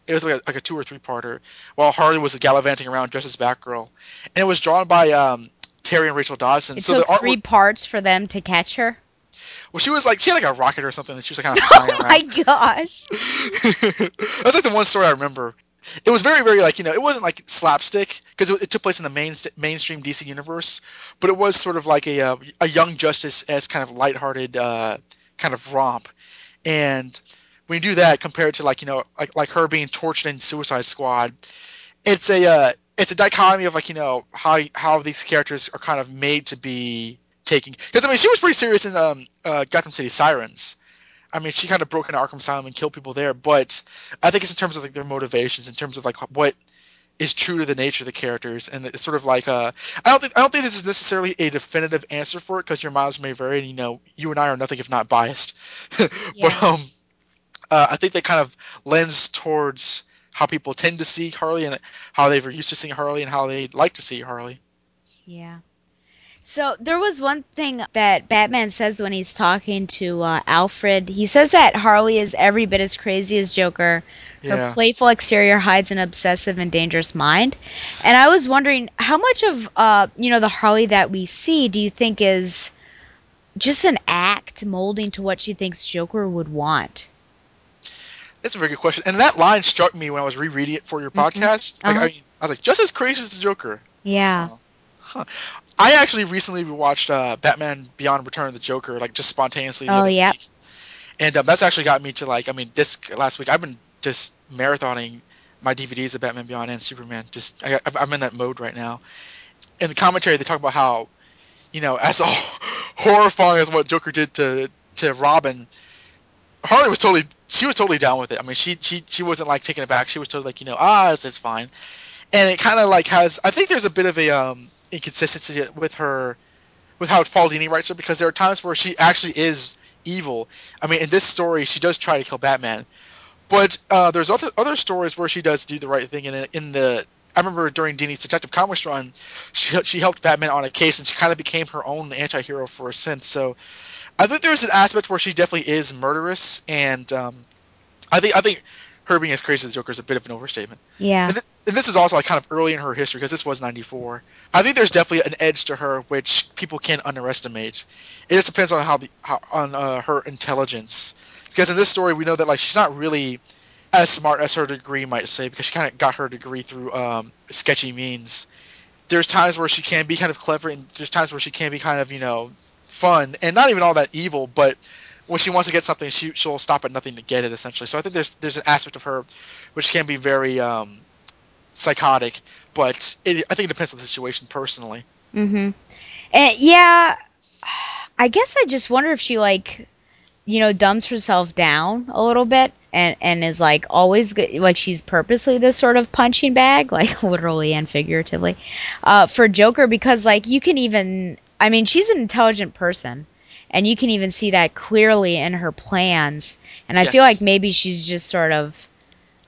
It was like a, like a two or three parter, while Harley was gallivanting around dressed as Batgirl, and it was drawn by um, Terry and Rachel Dodson. It so took the three parts for them to catch her. well, she was like she had like a rocket or something that she was like kind of Oh flying around. my gosh. That's like the one story I remember. It was very, very like you know, it wasn't like slapstick because it, it took place in the main mainstream DC universe, but it was sort of like a uh, a Young Justice as kind of lighthearted uh, kind of romp. And when you do that compared to like you know like like her being tortured in Suicide Squad, it's a uh, it's a dichotomy of like you know how how these characters are kind of made to be taking because I mean she was pretty serious in um, uh, Gotham City Sirens. I mean, she kind of broke into Arkham Asylum and killed people there, but I think it's in terms of like their motivations, in terms of like what is true to the nature of the characters, and it's sort of like uh, I don't think I don't think this is necessarily a definitive answer for it because your mileage may vary, and you know, you and I are nothing if not biased, but um, uh, I think that kind of lends towards how people tend to see Harley and how they were used to seeing Harley and how they'd like to see Harley. Yeah. So there was one thing that Batman says when he's talking to uh, Alfred. He says that Harley is every bit as crazy as Joker. Her Yeah. playful exterior hides an obsessive and dangerous mind. And I was wondering how much of uh, you know the Harley that we see do you think is just an act molding to what she thinks Joker would want? That's a very good question, and that line struck me when I was rereading it for your podcast. Like, Uh-huh. I, I was like, just as crazy as the Joker. Yeah. I actually recently watched uh, Batman Beyond Return of the Joker, like just spontaneously. Oh yeah. week. And um, that's actually got me to like, I mean, this last week I've been just marathoning my DVDs of Batman Beyond and Superman. Just I, I'm in that mode right now. In the commentary, they talk about how, you know, as horrifying as what Joker did to to Robin, Harley was totally she was totally down with it. I mean, she she she wasn't like taking it back. She was totally like, you know, ah, this is fine. And it kind of like has I think there's a bit of a um inconsistency with her with how Paul Dini writes her because there are times where she actually is evil. I mean, in this story, she does try to kill Batman, but uh, there's other other stories where she does do the right thing. And in, the I remember during Dini's Detective Comics run, she she helped Batman on a case, and she kind of became her own anti-hero for a sense. So I think there's an aspect where she definitely is murderous, and um, I think I think her being as crazy as the Joker is a bit of an overstatement. Yeah. And, th- and this is also like kind of early in her history because this was '94. I think there's definitely an edge to her which people can't underestimate. It just depends on how the how, on uh, her intelligence. Because in this story, we know that like she's not really as smart as her degree might say because she kind of got her degree through um, sketchy means. There's times where she can be kind of clever, and there's times where she can be kind of you know fun and not even all that evil, but when she wants to get something, she she'll stop at nothing to get it essentially. So I think there's there's an aspect of her which can be very um, psychotic, but it, I think it depends on the situation personally. Mm-hmm. And yeah, I guess I just wonder if she like, you know, dumbs herself down a little bit and and is like always like she's purposely this sort of punching bag, like literally and figuratively, uh, for Joker because like you can even, I mean, she's an intelligent person. And you can even see that clearly in her plans. And I feel like maybe she's just sort of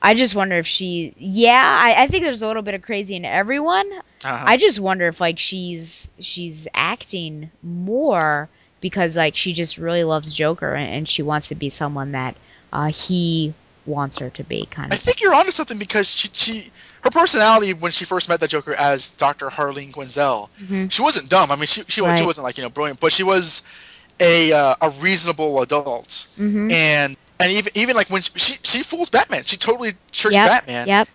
I just wonder if she, yeah, I, I think there's a little bit of crazy in everyone. Uh-huh. I just wonder if like she's she's acting more because like she just really loves Joker and, and she wants to be someone that uh, he wants her to be, kind of. I think you're onto something because she, she her personality when she first met the Joker as Dr. Harleen Quinzel, Mhm. she wasn't dumb. I mean, she she, Right. she wasn't like you know brilliant, but she was a uh, a reasonable adult, Mhm. and and even even like when she, she fools Batman, she totally tricks Yep, Batman. yep.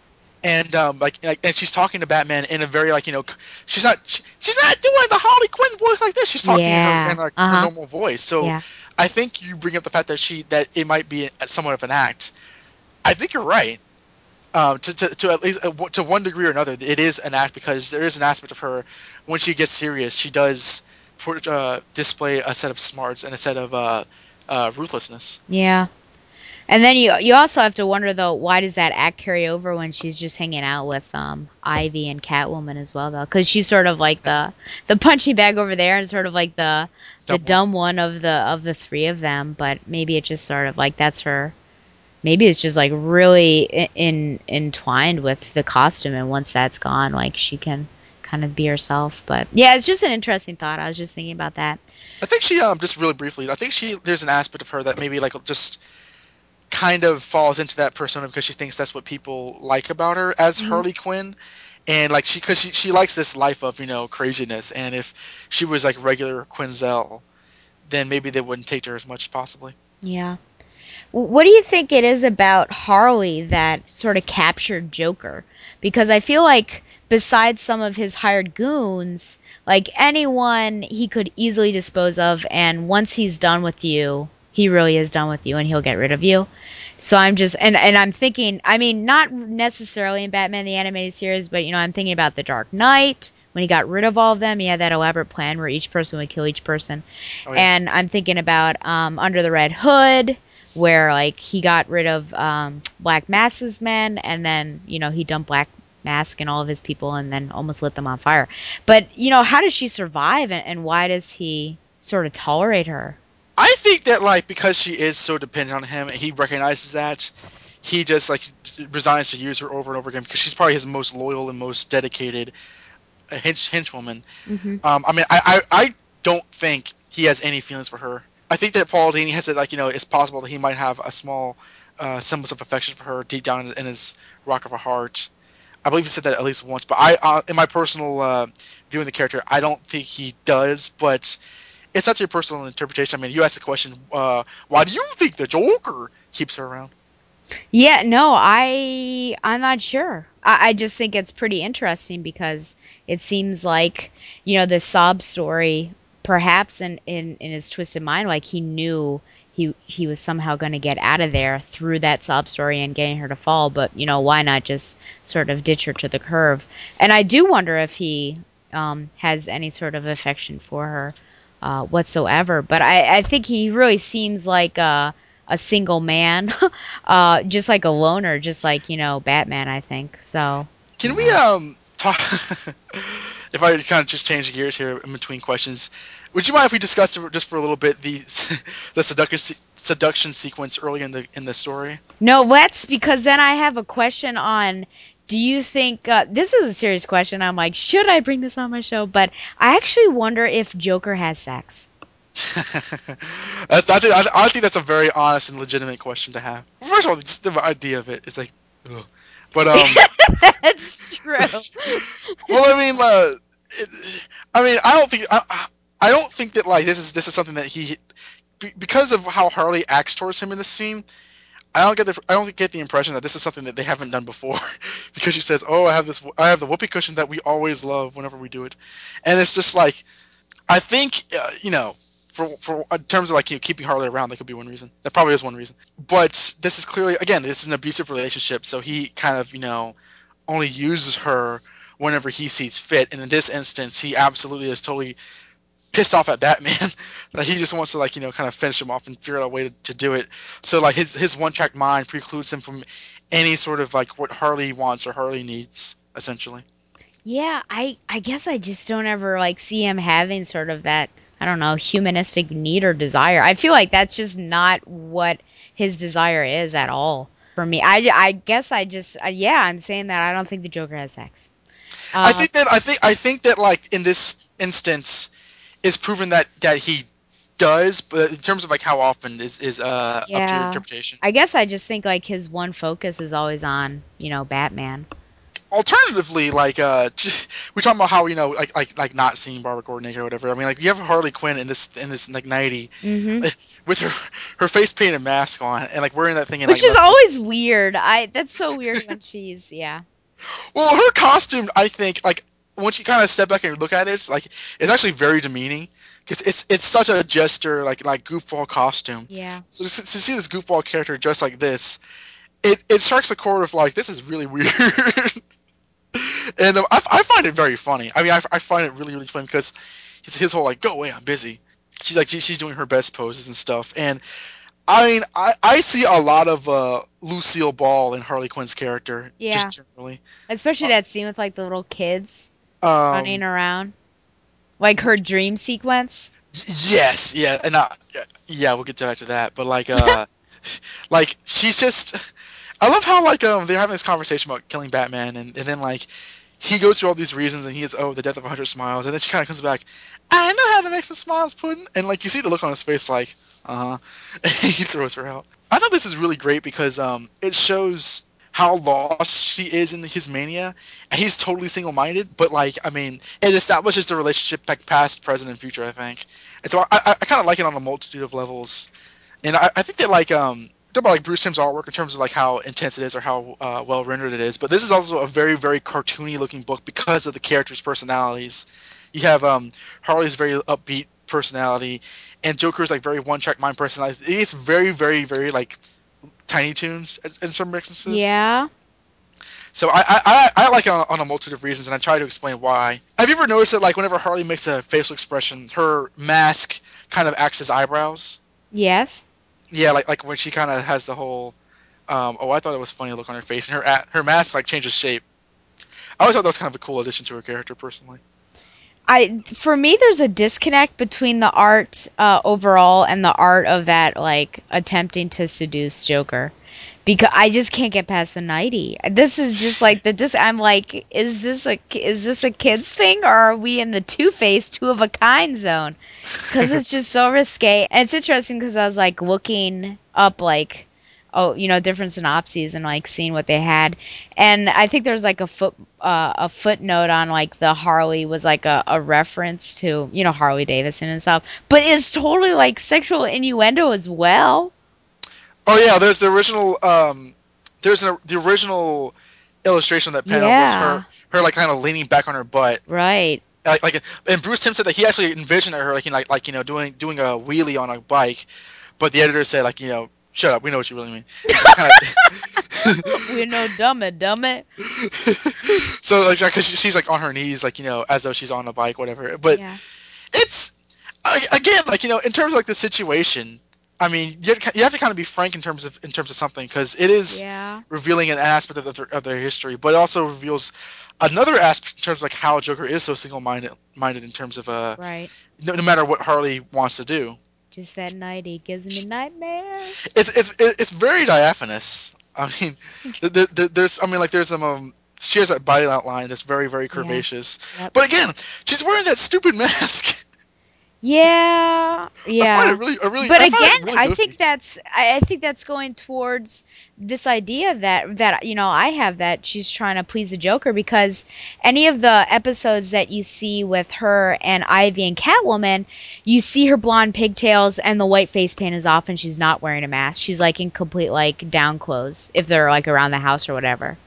And um like, like and she's talking to Batman in a very like you know she's not she, she's not doing the Harley Quinn voice like this. She's talking Yeah, in her, in like uh-huh. her normal voice. So Yeah. I think you bring up the fact that she that it might be somewhat of an act. I think you're right. Um, to, to, to at least uh, to one degree or another, it is an act because there is an aspect of her when she gets serious, she does uh, display a set of smarts and a set of uh, uh, ruthlessness. Yeah. And then you you also have to wonder though why does that act carry over when she's just hanging out with um Ivy and Catwoman as well though because she's sort of like the the punching bag over there and sort of like the the dumb one of the of the three of them but maybe it just sort of like that's her maybe it's just like really in, in entwined with the costume and once that's gone like she can kind of be herself. But yeah, it's just an interesting thought. I was just thinking about that. I think she um just really briefly. I think she there's an aspect of her that maybe like just kind of falls into that persona because she thinks that's what people like about her as Mhm. Harley Quinn. And like she, because she, she likes this life of you know craziness, and if she was like regular Quinzel, then maybe they wouldn't take to her as much possibly. Yeah. What do you think it is about Harley that sort of captured Joker? Because I feel like besides some of his hired goons, like anyone he could easily dispose of, and once he's done with you, he really is done with you, and he'll get rid of you. So I'm just and and I'm thinking, I mean, not necessarily in Batman the animated series, but you know, I'm thinking about the Dark Knight when he got rid of all of them. He had that elaborate plan where each person would kill each person, Oh, yeah. and I'm thinking about um, Under the Red Hood, where like he got rid of um, Black Mask's men, and then you know he dumped Black Mask and all of his people, and then almost lit them on fire. But you know, how does she survive, and, and why does he sort of tolerate her? I think that like because she is so dependent on him, and he recognizes that, he just like resigns to use her over and over again because she's probably his most loyal and most dedicated uh, hench henchwoman. Mm-hmm. Um, I mean, I, I I don't think he has any feelings for her. I think that Paul Dini has said like you know it's possible that he might have a small uh, semblance of affection for her deep down in, in his rock of a heart. I believe he said that at least once, but I, uh, in my personal uh, viewing the character, I don't think he does. But it's up to your personal interpretation. I mean, you asked the question, uh, why do you think the Joker keeps her around? Yeah, no, I I'm not sure. I, I just think it's pretty interesting because it seems like you know the sob story, perhaps in in, in his twisted mind, like he knew he he was somehow going to get out of there through that sob story and getting her to fall. But you know, why not just sort of ditch her to the curve? And I do wonder if he um, has any sort of affection for her uh, whatsoever. But I, I think he really seems like a, a single man, uh, just like a loner, just like you know Batman. I think so. Can we um talk? if I kind of just change gears here in between questions, would you mind if we discuss just for a little bit the the seduction seduction sequence early in the in the story? No, let's because then I have a question on. Do you think uh, this is a serious question? I'm like, should I bring this on my show? But I actually wonder if Joker has sex. I, think, I, I think that's a very honest and legitimate question to have. First of all, just the idea of it is like, ugh. but um, That's true. well, I mean, uh, it, I mean, I don't think I, I don't think that like this is this is something that he because of how Harley acts towards him in this scene. I don't get the I don't get the impression that this is something that they haven't done before, because she says, "Oh, I have this I have the whoopee cushion that we always love whenever we do it," and it's just like, I think uh, you know, for for in terms of like you know, keeping Harley around, that could be one reason. That probably is one reason. But this is clearly again, this is an abusive relationship, so he kind of you know only uses her whenever he sees fit, and in this instance, he absolutely is totally pissed off at Batman that he just wants to like you know kind of finish him off and figure out a way to, to do it. So like his his one track mind precludes him from any sort of like what Harley wants or Harley needs essentially. Yeah, I I guess I just don't ever like see him having sort of that I don't know humanistic need or desire. I feel like that's just not what his desire is at all for me. I, I guess I just uh, yeah I'm saying that I don't think the Joker has sex. I Uh, think that I think I think that like in this instance is proven that that he does, but in terms of like how often is is uh up to your interpretation. I guess I just think like his one focus is always on you know Batman. Alternatively, like uh, we talking about how you know like like like not seeing Barbara Gordon naked or whatever. I mean, like you have Harley Quinn in this in this like nighty hmm with her her face painted mask on and like wearing that thing in Which like is always weird. I that's so weird when she's yeah. Well, her costume, I think, like once you kind of step back and look at it, it's like it's actually very demeaning because it's it's such a jester, like like goofball costume. Yeah. So to, to see this goofball character dressed like this, it it strikes a chord of like this is really weird. and um, I, I find it very funny. I mean, I, I find it really really funny because his his whole like go away, I'm busy. She's like she, she's doing her best poses and stuff, and I mean I I see a lot of uh Lucille Ball in Harley Quinn's character. Yeah. Just generally. Especially that scene with like the little kids Um, running around. Like her dream sequence. Yes, yeah, and uh, yeah, we'll get back to that. But like, uh, like she's just, I love how like um they're having this conversation about killing Batman, and, and then like he goes through all these reasons and he is oh the death of a 100 smiles and then she kind of comes back I know how to make some smiles pudding and like you see the look on his face like uh huh he throws her out I thought this is really great because um it shows how lost she is in his mania and he's totally single-minded but like I mean it establishes the relationship like past present and future I think and so I, I, kind of like it on a multitude of levels and I, I think that like um about like Bruce Timm's artwork in terms of like how intense it is or how uh, well rendered it is, but this is also a very very cartoony looking book because of the characters' personalities. You have um, Harley's very upbeat personality, and Joker's like very one track mind personality. It's very very very like Tiny Toons in some instances. Yeah. So I, I, I like it on, on a multitude of reasons, and I try to explain why. Have you ever noticed that like whenever Harley makes a facial expression, her mask kind of acts as eyebrows? Yes. Yeah, like like when she kind of has the whole, um, oh, I thought it was funny look on her face, and her her mask like changes shape. I always thought that was kind of a cool addition to her character, personally. I for me there's a disconnect between the art uh, overall and the art of that like attempting to seduce Joker because I just can't get past the 90. This is just like the this I'm like is this a is this a kids thing or are we in the two face two of a kind zone cuz it's just so risque. And it's interesting cuz I was like looking up like oh, you know, different synopses and like seeing what they had. And I think there's like a foot uh, a footnote on like the Harley was like a, a reference to you know Harley Davidson and stuff, but it's totally like sexual innuendo as well. Oh yeah, there's the original. Um, there's an, the original illustration of that panel was her her like kind of leaning back on her butt. Right. Like, like and Bruce Timm said that he actually envisioned her like you know, like like you know doing doing a wheelie on a bike, but the editor said like you know shut up we know what you really mean. we know dumb it, dumb it. so like because she's like on her knees like you know as though she's on a bike whatever. But it's again like you know in terms of like the situation. I mean, you have, to, you have to kind of be frank in terms of in terms of something because it is Yeah. revealing an aspect of their, of their history, but it also reveals another aspect in terms of like how Joker is so single-minded minded in terms of uh Right. no, no matter what Harley wants to do. Just that night it gives me nightmares. It's it's it's very diaphanous. I mean, th th th there's I mean like there's some um she has that body outline that's very very curvaceous. Yep. But again, she's wearing that stupid mask. Yeah, yeah. it really- I really- but I again, really I think that's I, I think that's going towards this idea that that you know I have that she's trying to please the Joker because any of the episodes that you see with her and Ivy and Catwoman, you see her blonde pigtails and the white face paint is off and she's not wearing a mask. She's like in complete like down clothes if they're like around the house or whatever.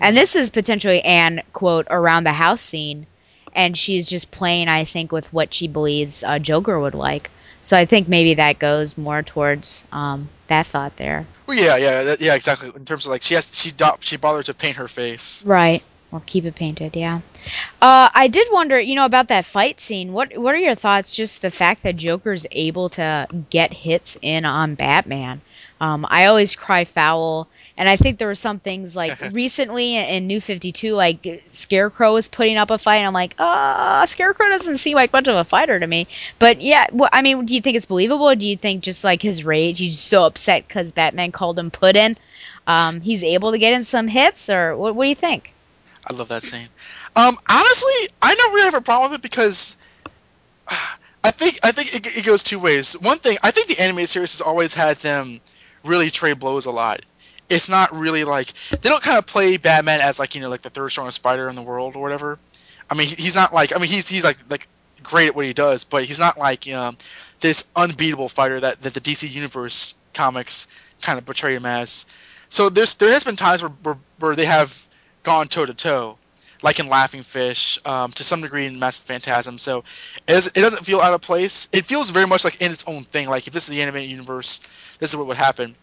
And this is potentially an quote around the house scene, and she's just playing, I think, with what she believes uh, Joker would like. So I think maybe that goes more towards um, that thought there. Well, yeah, yeah, that, yeah, exactly. In terms of like she has she do, she bothered to paint her face. Right. Or keep it painted, yeah. Uh, I did wonder, you know, about that fight scene. What What are your thoughts? Just the fact that Joker's able to get hits in on Batman. Um, I always cry foul, and I think there were some things like recently in New Fifty Two, like Scarecrow was putting up a fight, and I'm like, ah, Scarecrow doesn't seem like much of a fighter to me. But yeah, well, I mean, do you think it's believable? Do you think just like his rage, he's so upset because Batman called him puddin'? Um, he's able to get in some hits, or what? What do you think? I love that scene. Um, honestly, I don't really have a problem with it because I think I think it, it goes two ways. One thing, I think the anime series has always had them really trade blows a lot. It's not really like they don't kind of play Batman as like you know like the third strongest fighter in the world or whatever. I mean, he's not like I mean he's he's like like great at what he does, but he's not like you know this unbeatable fighter that, that the DC Universe comics kind of portray him as. So there's there has been times where where, where they have gone toe to toe, like in Laughing Fish, um, to some degree in Mask of the Phantasm. So it, is, it doesn't feel out of place. It feels very much like in its own thing. Like if this is the animated universe, this is what would happen.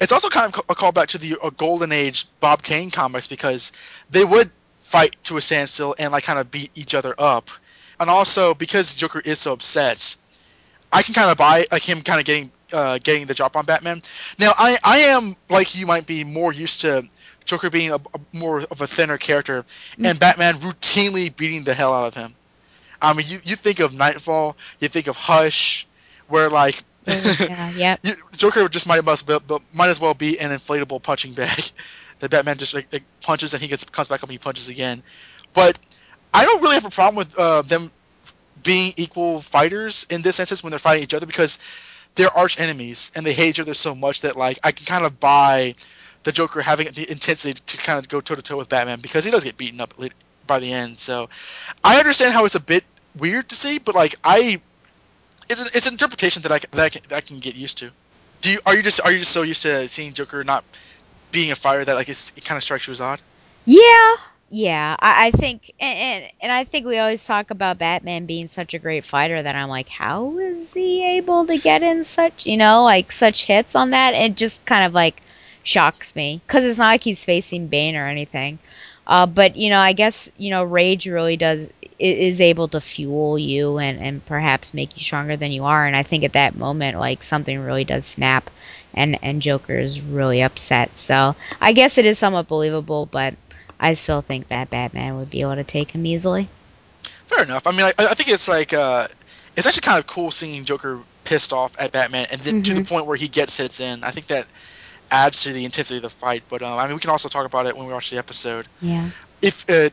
It's also kind of a callback to the uh, Golden Age Bob Kane comics because they would fight to a standstill and like kind of beat each other up. And also because Joker is so upset, I can kind of buy like him kind of getting uh, getting the drop on Batman. Now I I am like you might be more used to Joker being a, a more of a thinner character and Batman routinely beating the hell out of him. I mean you you think of Knightfall, you think of Hush, where like yeah, yep. Joker just might must but might as well be an inflatable punching bag that Batman just like, like punches and he gets comes back up and he punches again. but I don't really have a problem with uh, them being equal fighters in this instance when they're fighting each other because they're arch enemies and they hate each other so much that like I can kind of buy the Joker having the intensity to kind of go toe to toe with Batman because he does get beaten up by the end. So I understand how it's a bit weird to see, but like I, it's an, it's an interpretation that I that I can, that I can get used to. Do you are you just are you just so used to seeing Joker not being a fighter that like it's, it kind of strikes you as odd? Yeah, yeah. I, I think, and, and and I think we always talk about Batman being such a great fighter that I'm like, how is he able to get in such, you know, like such hits on that? It just kind of like shocks me because it's not like he's facing Bane or anything. Uh, but you know, I guess you know, rage really does is able to fuel you and and perhaps make you stronger than you are. And I think at that moment, like something really does snap, and and Joker is really upset. So I guess it is somewhat believable, but I still think that Batman would be able to take him easily. Fair enough. I mean, I, I think it's like uh, it's actually kind of cool seeing Joker pissed off at Batman, and then to the point where he gets hits in. I think that adds to the intensity of the fight. But um, I mean, we can also talk about it when we watch the episode. Yeah. If uh,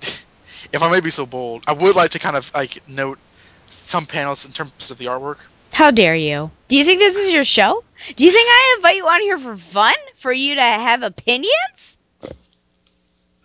if I may be so bold, I would like to kind of like note some panels in terms of the artwork. How dare you? Do you think this is your show? Do you think I invite you on here for fun? For you to have opinions?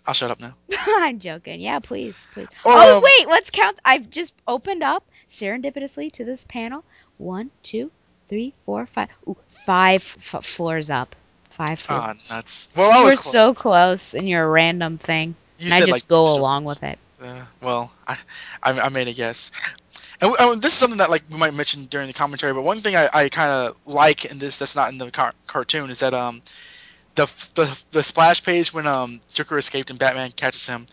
I'll shut up now. I'm joking. Yeah, please, please. oh, Um, wait, let's count. I've just opened up serendipitously to this panel. One, two, three, four, five. Ooh, five f- floors up. Five Ah, floors. nuts. Well, I was We're close. so close in your random thing. You and I said, just like, go along with it. Uh, well, I, I, I made a guess. And uh, this is something that like we might mention during the commentary. But one thing I, I kind of like in this that's not in the car- cartoon is that um the, the the splash page when um Joker escaped and Batman catches him,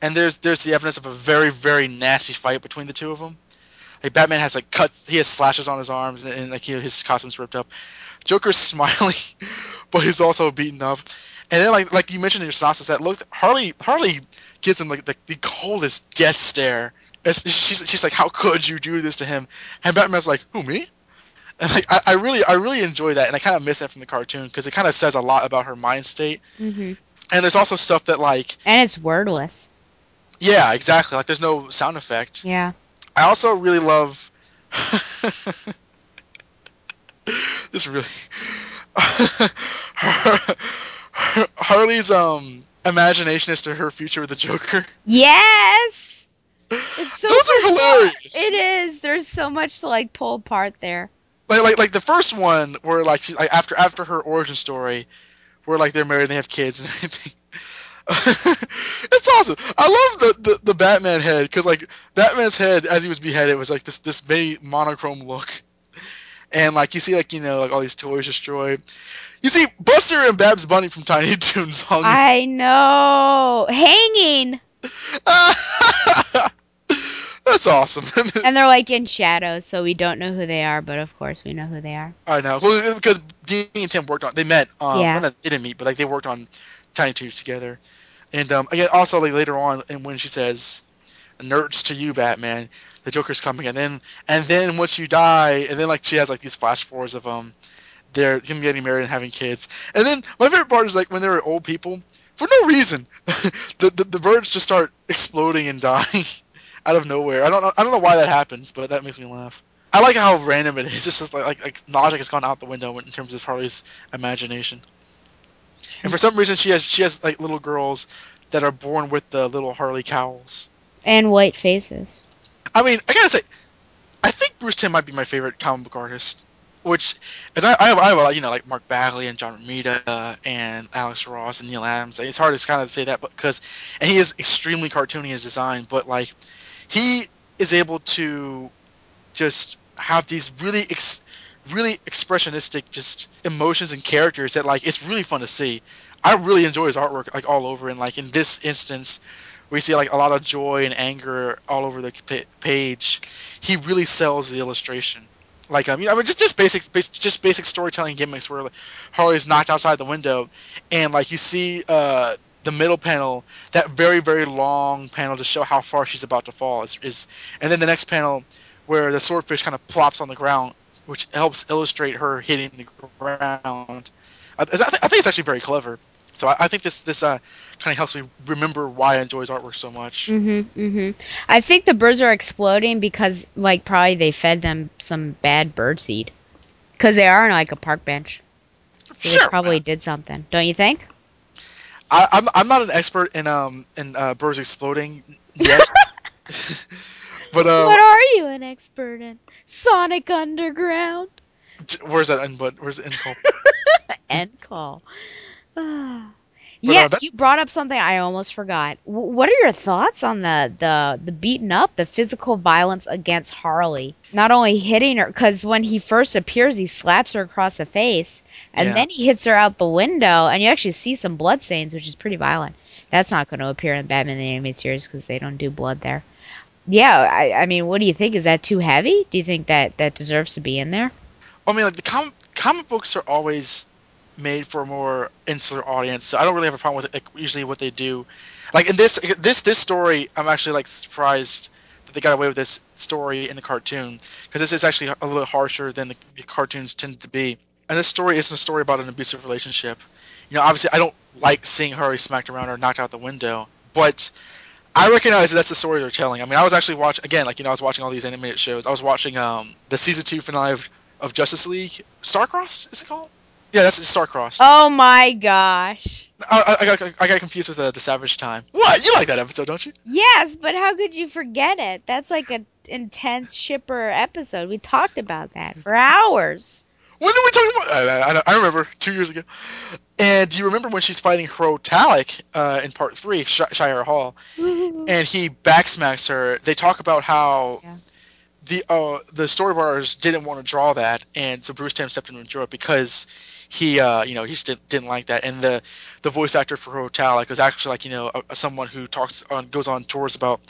and there's there's the evidence of a very very nasty fight between the two of them. Like Batman has like cuts, he has slashes on his arms, and, and like you know, his costume's ripped up. Joker's smiling, but he's also beaten up. And then like like you mentioned in your synopsis that look Harley Harley gives him like the, the coldest death stare. It's, she's she's like, how could you do this to him? And Batman's like, who me? And like I, I really I really enjoy that, and I kind of miss that from the cartoon because it kind of says a lot about her mind state. hmm And there's also stuff that like And it's wordless. yeah exactly like there's no sound effect. Yeah. I also really love this really Harley's um imagination as to her future with the Joker. Yes. It's so Those are hilarious. It is. There's so much to like pull apart there. Like like like the first one where like, she, like after after her origin story, where like they're married and they have kids and everything. it's awesome. I love the, the, the Batman head because like Batman's head as he was beheaded was like this this very monochrome look, and like you see like you know like all these toys destroyed. You see Buster and Babs Bunny from Tiny Toons hung. I know. Hanging. That's awesome. and they're like in shadows, so we don't know who they are, but of course we know who they are. I know well, because Dini and Timm worked on they met. Um, Yeah. not- they didn't meet, but like they worked on Tiny Toons together. And um, again, also like later on, and when she says, "Nerds to you, Batman," the Joker's coming, and then and then once you die, and then like she has like these flash forwards of um, they're him getting married and having kids, and then my favorite part is like when they're old people for no reason, the, the the birds just start exploding and dying out of nowhere. I don't know I don't know why that happens, but that makes me laugh. I like how random it is. It's just like, like like logic has gone out the window in terms of Harley's imagination. And for some reason, she has she has like little girls that are born with the little Harley cowls. And white faces. I mean, I gotta say, I think Bruce Timm might be my favorite comic book artist. Which, as I, I have, I have you know, like Mark Bagley and John Romita and Alex Ross and Neal Adams. It's hard to kind of say that, but because, and he is extremely cartoony in his design, but like, he is able to just have these really, ex, really expressionistic, just emotions and characters that like it's really fun to see. I really enjoy his artwork like all over, and like in this instance, we see like a lot of joy and anger all over the page. He really sells the illustration. Like I mean, I mean just just basic, bas- just basic storytelling gimmicks where like, Harley's knocked outside the window, and like you see uh, the middle panel, that very very long panel to show how far she's about to fall is, is and then the next panel where the swordfish kind of plops on the ground, which helps illustrate her hitting the ground. I, I, thi- I think it's actually very clever. So I, I think this this uh, kind of helps me remember why I enjoy his artwork so much. Mhm. Mhm. I think the birds are exploding because like probably they fed them some bad bird seed. Cuz they are on like a park bench. So they probably did something. Don't you think? I, I'm I'm not an expert in um in uh, birds exploding yet, but uh, what are you an expert in? Sonic Underground. where's that end? But where's the end call? End call. Ah. Yeah, uh, that- you brought up something I almost forgot. W- what are your thoughts on the the the beating up, the physical violence against Harley? Not only hitting her, because when he first appears, he slaps her across the face, and Yeah. then he hits her out the window, and you actually see some blood stains, which is pretty violent. That's not going to appear in Batman the Animated Series because they don't do blood there. Yeah, I, I mean, what do you think? Is that too heavy? Do you think that that deserves to be in there? I mean, like the com- comic books are always made for a more insular audience, so I don't really have a problem with it. Like, usually, what they do, like in this this this story, I'm actually like surprised that they got away with this story in the cartoon because this is actually a little harsher than the, the cartoons tend to be. And this story isn't a story about an abusive relationship. You know, obviously, I don't like seeing Harley smacked around or knocked out the window, but I recognize that that's the story they're telling. I mean, I was actually watching again, like you know, I was watching all these animated shows. I was watching um the season two finale of, of Justice League, Starcross, is it called? Yeah, that's Starcross. Oh my gosh. I, I, I, got, I got confused with uh, the Savage Time. What? You like that episode, don't you? Yes, but how could you forget it? That's like an intense shipper episode. We talked about that for hours. When did we talk about? I, I, I remember two years ago. And do you remember when she's fighting Hro Talak uh, in part three, Sh- Shayera Hol, and he backsmacks her? They talk about how the uh, the storyboarders didn't want to draw that, and so Bruce Timm stepped in and drew it because he uh, you know he just didn't, didn't like that. And the the voice actor for Hro Talak was actually like you know a, someone who talks on goes on tours about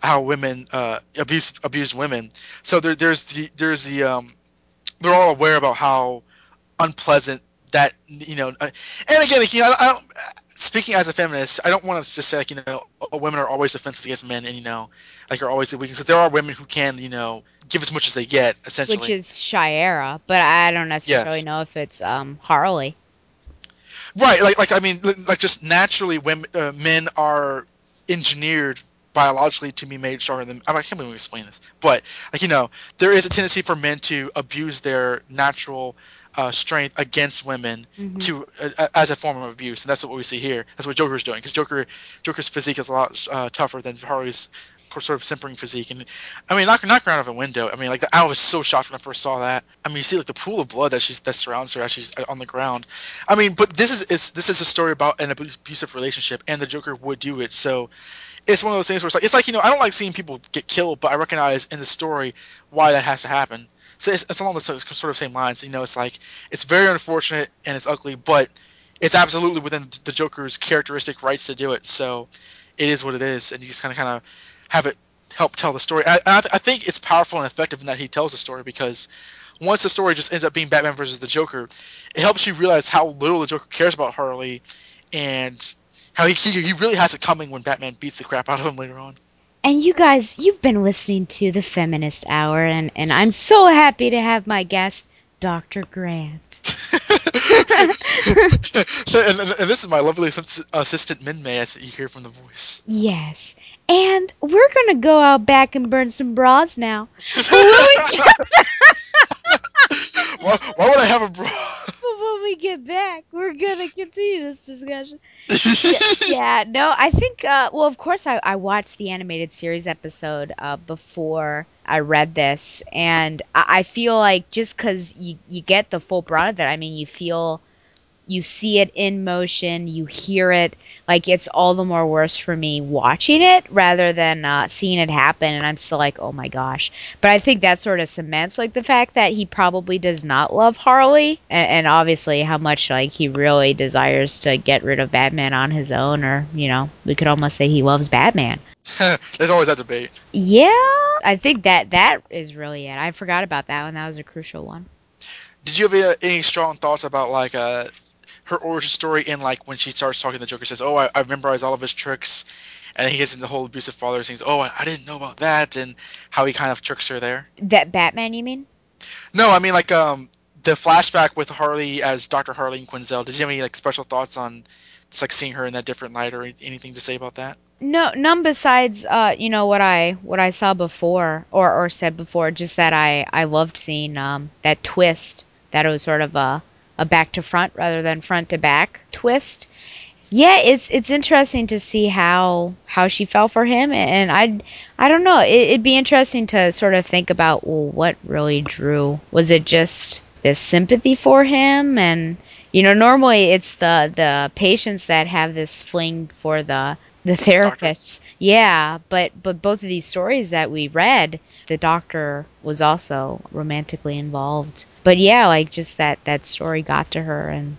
how women uh, abuse abused women. So there, there's the there's the um, they're all aware about how unpleasant that you know. Uh, and again, like, you know, I don't. Speaking as a feminist, I don't want to just say like you know, uh, women are always defenseless against men, and you know, like are always the weakness. There are women who can you know give as much as they get, essentially. Which is Shayera, but I don't necessarily know if it's um Harley. Right, like like I mean, like just naturally, women uh, men are engineered biologically to be made stronger than. I, mean, I can't even explain this, but like you know, there is a tendency for men to abuse their natural uh, strength against women Mhm. to uh, as a form of abuse, and that's what we see here. That's what Joker's doing, because Joker Joker's physique is a lot uh, tougher than Harley's sort of simpering physique. And I mean, knock knock her out of a window. I mean, like I was so shocked when I first saw that. I mean, you see like the pool of blood that she's that surrounds her as she's uh, on the ground. I mean, but this is, is this is a story about an abusive relationship, and the Joker would do it. So it's one of those things where it's like it's like you know I don't like seeing people get killed, but I recognize in the story why that has to happen. So it's, it's along the sort of same lines. You know, it's like it's very unfortunate and it's ugly, but it's absolutely within the Joker's characteristic rights to do it. So it is what it is, and you just kind of kind of have it help tell the story. I, I, I think it's powerful and effective in that he tells the story because once the story just ends up being Batman versus the Joker, it helps you realize how little the Joker cares about Harley and how he, he, he really has it coming when Batman beats the crap out of him later on. And you guys, you've been listening to the Feminist Hour, and, and I'm so happy to have my guest, Dr. Grant. so, and, and, and this is my lovely assistant Minmay, as you hear from the voice. Yes. And we're going to go out back and burn some bras now. why, why would I have a bra? When we get back, we're gonna continue this discussion. yeah, yeah, no, I think. Uh, well, of course, I, I watched the animated series episode uh, before I read this, and I, I feel like just because you you get the full brunt of it, I mean, you feel. You see it in motion, you hear it. Like it's all the more worse for me watching it rather than uh, seeing it happen. And I'm still like, oh my gosh. But I think that sort of cements like the fact that he probably does not love Harley, and, and obviously how much like he really desires to get rid of Batman on his own, or you know, we could almost say he loves Batman. There's always that debate. Yeah, I think that that is really it. I forgot about that one. That was a crucial one. Did you have uh, any strong thoughts about like uh, her origin story in like when she starts talking, the Joker says, "Oh, I, I memorized all of his tricks," and he gets in the whole abusive father things. Oh, I, I didn't know about that, and how he kind of tricks her there. That Batman, you mean? No, I mean like um the flashback with Harley as Dr. Harleen Quinzel. Did you have any like special thoughts on It's like seeing her in that different light, or anything to say about that? No, none besides uh, you know what I what I saw before or or said before. Just that I I loved seeing um that twist. That it was sort of a a back to front rather than front to back twist. Yeah, it's it's interesting to see how how she fell for him, and I I don't know. It, it'd be interesting to sort of think about well, what really drew. Was it just this sympathy for him, and you know, normally it's the the patients that have this fling for the the therapists. Yeah, but but both of these stories that we read, the doctor was also romantically involved. But yeah, like just that that story got to her, and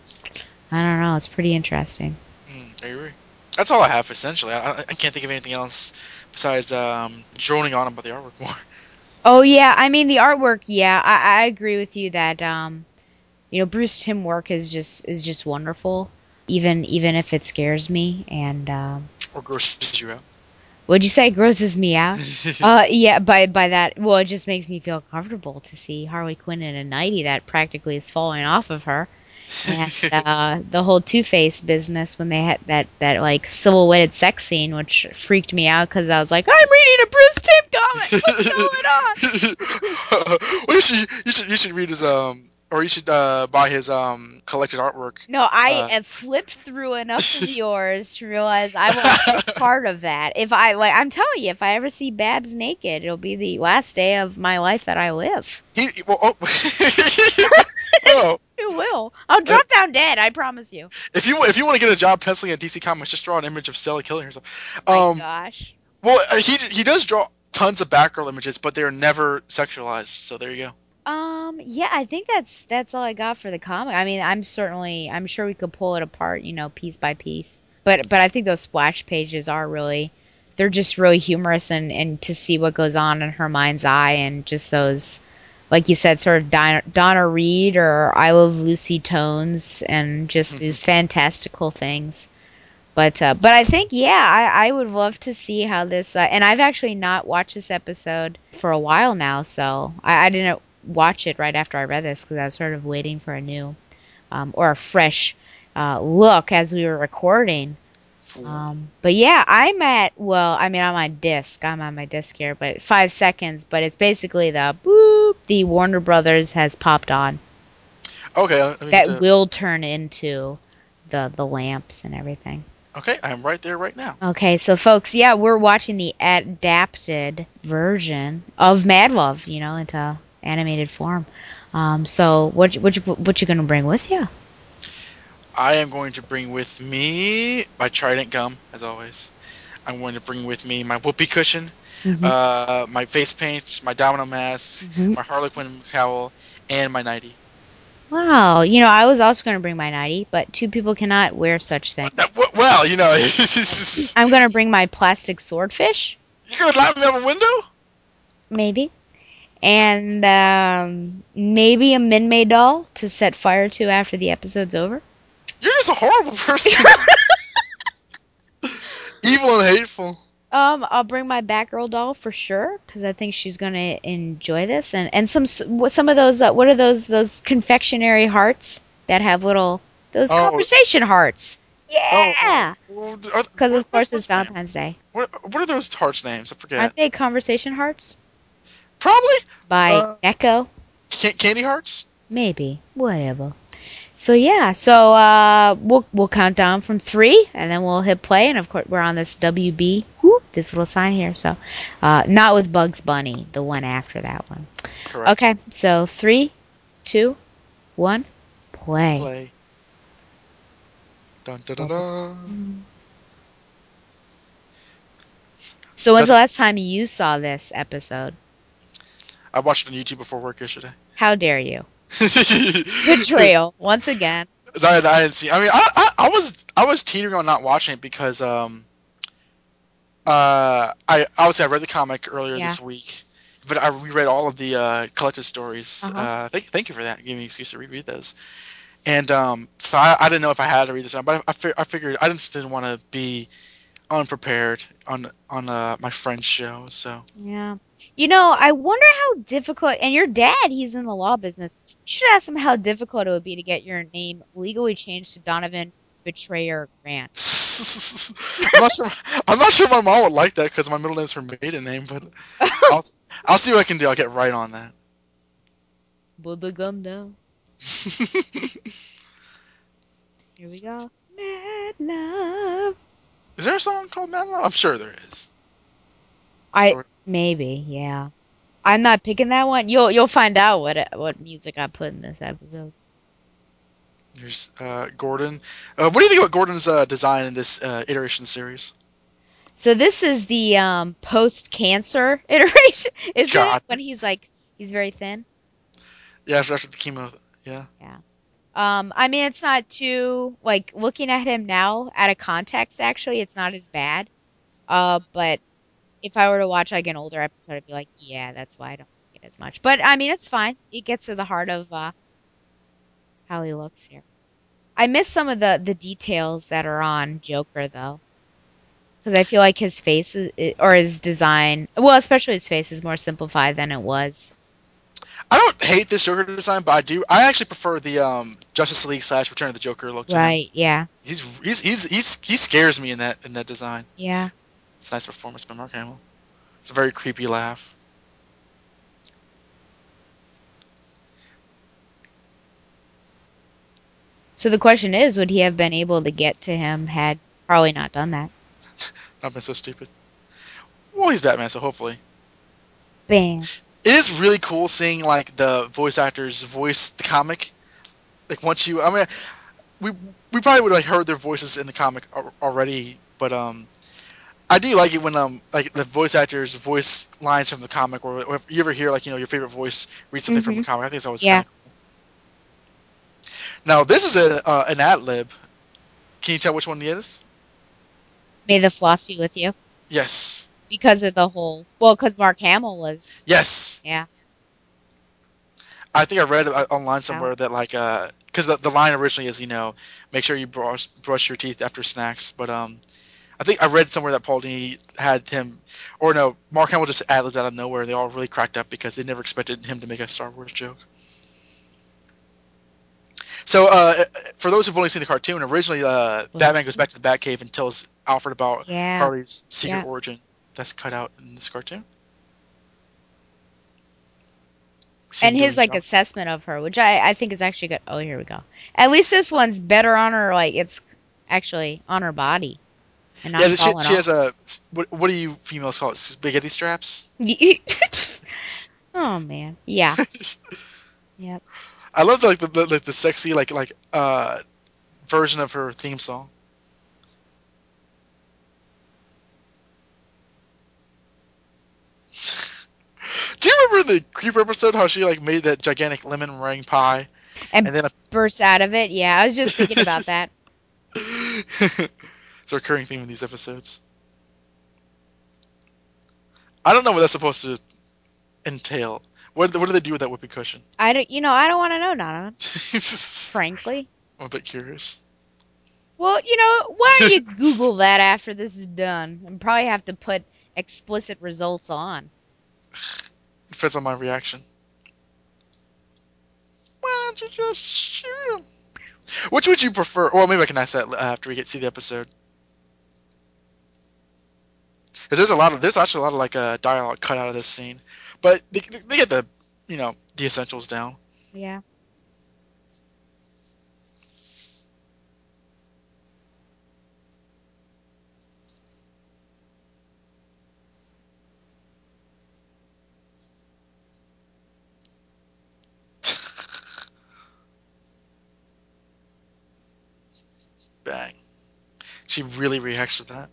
I don't know. It's pretty interesting. Mm, I agree. That's all I have essentially. I, I can't think of anything else besides um, droning on about the artwork more. Oh yeah, I mean the artwork. Yeah, I, I agree with you that um, you know Bruce Timm work is just is just wonderful, even even if it scares me. And um, Or grosses you out. What'd you say? it Grosses me out. uh, yeah, by by that, well, it just makes me feel comfortable to see Harley Quinn in a nightie that practically is falling off of her. and uh, the whole Two Face business when they had that that like silhouetted sex scene, which freaked me out because I was like, I'm reading a Bruce Timm comic. What's going on? well, you should you should you should read his um or you should uh buy his um collected artwork. No, I Uh, have flipped through enough of yours to realize I be part of that. If I like, I'm telling you, if I ever see Babs naked, it'll be the last day of my life that I live. He well oh, oh It will. I'll drop down dead. I promise you. if you if you want to get a job penciling at DC Comics, just draw an image of Stella killing herself. My Um, gosh. well uh, he he does draw tons of Batgirl images, but they're never sexualized. So there you go. Um. Yeah, I think that's that's all I got for the comic. I mean, I'm certainly, I'm sure we could pull it apart, you know, piece by piece. But but I think those splash pages are really, they're just really humorous and and to see what goes on in her mind's eye and just those, like you said, sort of Donna, Donna Reed or I Love Lucy tones and just these fantastical things. But uh, but I think yeah, I, I would love to see how this. Uh, and I've actually not watched this episode for a while now, so I, I didn't watch it right after I read this because I was sort of waiting for a new um, or a fresh uh, look as we were recording. Um, but yeah, I'm at well, I mean I'm on disc. I'm on my disc here, but five seconds. But it's basically the boop. The Warner Brothers has popped on Okay. that to- will turn into the the lamps and everything. Okay, I'm right there right now. Okay, so folks, yeah, we're watching the adapted version of Mad Love, you know, into animated form. Um, so what what you, what you gonna bring with you? I am going to bring with me my Trident gum, as always. I'm going to bring with me my whoopee cushion, Mhm. uh, my face paint, my domino mask, Mhm. my Harlequin cowl, and my nightie. Wow, you know, I was also gonna bring my nightie, but two people cannot wear such things. Well, you know, I'm gonna bring my plastic swordfish, you're gonna let me out a window? maybe, and um, maybe a Minmay doll to set fire to after the episode's over. You're just a horrible person. Evil and hateful. Um, I'll bring my Batgirl doll for sure because I think she's gonna enjoy this, and and some some of those uh, what are those those confectionery hearts that have little those Oh. conversation hearts? Yeah, Well, are- because of course it's Valentine's Day. What, what are those hearts' names? I forget. Aren't they conversation hearts Probably by Uh, Necco? Can- candy hearts. Maybe whatever. So yeah, so uh, we'll we'll count down from three, and then we'll hit play, and of course we're on this WB whoop, this little sign here. So uh, not with Bugs Bunny, the one after that one. Correct. Okay, so three, two, one, play. Play. Dun, dun, dun, dun. So when's the last time you saw this episode? I watched it on YouTube before work yesterday. How dare you? Betrayal once again. I, I didn't see. I mean, I, I, I was I was teetering on not watching it because um uh I obviously I read the comic earlier Yeah. this week, but I reread all of the uh, collected stories. Uh-huh. uh thank thank you for that. Giving me an excuse to reread those. And um, so I, I didn't know if I had to read this, one, but I, I, fi- I figured I just didn't want to be unprepared on on uh, my friend's show. So Yeah. You know, I wonder how difficult. And your dad, he's in the law business. You should ask him how difficult it would be to get your name legally changed to Donovan betrayer Grant. I'm not sure. I'm not sure my mom would like that because my middle name's her maiden name, but I'll, I'll see what I can do. I'll get right on that. Put the gun down. Here we go. Mad love. Is there a song called Mad Love? I'm sure there is. I maybe, yeah. I'm not picking that one. You'll you'll find out what what music I put in this episode. Here's uh, Gordon. Uh, what do you think about Gordon's uh, design in this uh, iteration series? So this is the um, post cancer iteration, is God. it? When he's like he's very thin. Yeah, after, after the chemo. Yeah. Yeah. Um, I mean, it's not too like looking at him now out of context. Actually, it's not as bad. Uh, but if I were to watch like an older episode, I'd be like, yeah, that's why I don't like it as much. But I mean, it's fine. It gets to the heart of uh, how he looks here. I miss some of the the details that are on Joker though, because I feel like his face is, or his design, well, especially his face, is more simplified than it was. I don't hate this Joker design, but I do. I actually prefer the um, Justice League slash Return of the Joker look. Right? Yeah. He's he's he's he's he scares me in that in that design. Yeah. It's a nice performance by Mark Hamill. It's a very creepy laugh. So the question is, would he have been able to get to him had Harley not done that? Not been so stupid. Well, he's Batman, so hopefully. Bam. It is really cool seeing like the voice actors voice the comic. Like once you, I mean, we we probably would have like heard their voices in the comic already, but um, I do like it when um like the voice actors voice lines from the comic, or, or if you ever hear like you know your favorite voice read something from the Mhm. comic. I think it's always Yeah. cool. Now this is a uh, an ad lib. Can you tell which one it is? May the floss be with you. Yes. Because of the whole, well, because Mark Hamill was. Yes. Yeah. I think I read uh, online somewhere that like uh because the, the line originally is you know make sure you brush brush your teeth after snacks, but um I think I read somewhere that Paul Dini had him or no Mark Hamill just ad libbed out of nowhere. They all really cracked up because they never expected him to make a Star Wars joke. So uh, for those who've only seen the cartoon, originally uh, Batman goes back to the Batcave and tells Alfred about Yeah. Harley's secret Yeah. origin. That's cut out in this cartoon. And his like assessment of her, which I, I think is actually good. Oh, here we go. At least this one's better on her, like it's actually on her body. And yeah, she, she has a what, what do you females call it? Spaghetti straps. oh man, yeah. yep. I love like the, the like the sexy like like uh version of her theme song. Do you remember the Creeper episode how she like made that gigantic lemon meringue pie? And, And then a- burst out of it. Yeah, I was just thinking about that. It's a recurring theme in these episodes. I don't know what that's supposed to entail. What what do they do with that whoopee cushion? I don't, you know, I don't want to know, Donovan. frankly. I'm a bit curious. Well, you know, why don't you Google that after this is done, and probably have to put explicit results on. Depends on my reaction. Why don't you just shoot him? Which would you prefer? Well, maybe I can ask that after we get see the episode. Because there's a lot of there's actually a lot of like uh, dialogue cut out of this scene, but they, they get the you know the essentials down. Yeah. Bang. She really reacts to that.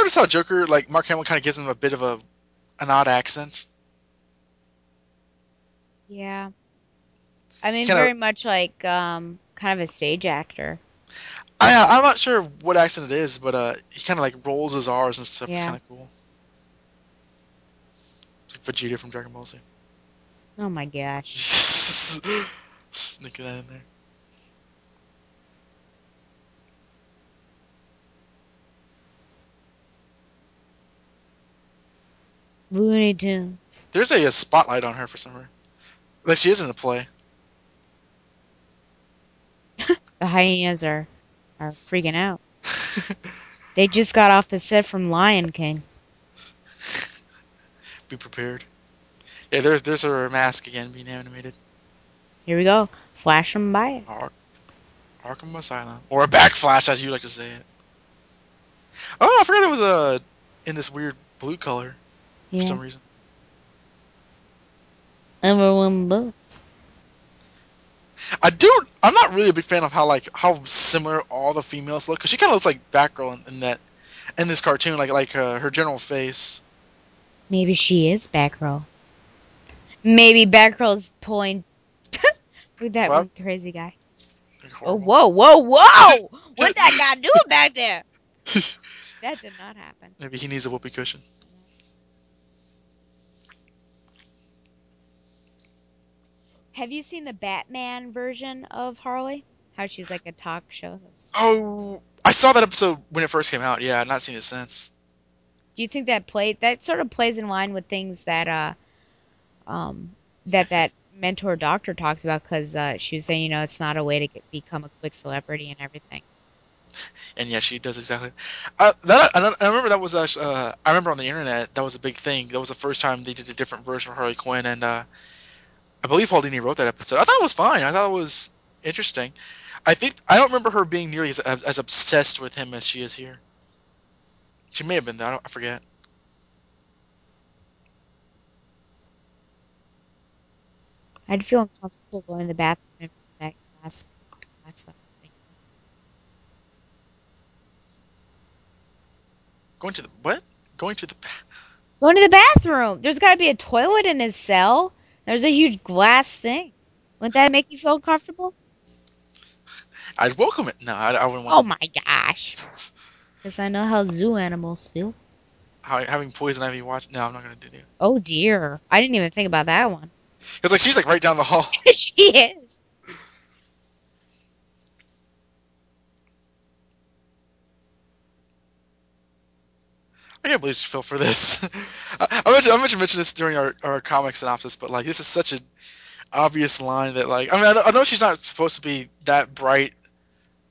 Notice how Joker, like Mark Hamill, kind of gives him a bit of a an odd accent? Yeah. I mean, Kinda- very much like um, kind of a stage actor. I I'm not sure what accent it is, but uh, he kind of like rolls his R's and stuff. It's Yeah. kind of cool. Like Vegeta from Dragon Ball Z. Oh my gosh. Sneaking that in there. Looney Tunes. There's a, a spotlight on her for some reason. Like she is in the play. The hyenas are are freaking out. They just got off the set from Lion King. Be prepared. Yeah, there's there's her mask again being animated. Here we go. Flash them by it. Ar- Arkham Asylum, or a backflash, as you like to say it. Oh, I forgot it was uh, in this weird blue color Yeah. for some reason. Everyone books. I do. I'm not really a big fan of how like how similar all the females look. Cause she kind of looks like Batgirl in, in that in this cartoon, like like uh, her general face. Maybe she is Batgirl. Maybe Batgirl's pulling with that What? one crazy guy. Oh, whoa, whoa, whoa! What that guy doing back there? That did not happen. Maybe he needs a whoopee cushion. Have you seen the Batman version of Harley? How she's like a talk show host. Oh, I saw that episode when it first came out. Yeah, I've not seen it since. Do you think that play that sort of plays in line with things that uh um that that mentor doctor talks about because uh, she was saying you know it's not a way to get, become a quick celebrity and everything. And yeah, she does exactly. Uh, that I, I remember that was uh, I remember on the internet that was a big thing. That was the first time they did a different version of Harley Quinn, and uh, I believe Paul Dini wrote that episode. I thought it was fine. I thought it was interesting. I think I don't remember her being nearly as, as, obsessed with him as she is here. She may have been. though. I, don't, I forget. I'd feel uncomfortable going to the bathroom that glass up. Going to the what? Going to the. Going to the bathroom. There's got to be a toilet in his cell. There's a huge glass thing. Wouldn't that make you feel comfortable? I'd welcome it. No, I, I wouldn't want. Oh my gosh. Because I know how zoo animals feel. How, having poison ivy watch. No, I'm not gonna do that. Oh dear. I didn't even think about that one. Cause like she's like right down the hall. she is. I can't believe she fell for this. I, I meant to, I meant mention this during our, our comic synopsis, but like this is such an obvious line that like I mean I, know- I know she's not supposed to be that bright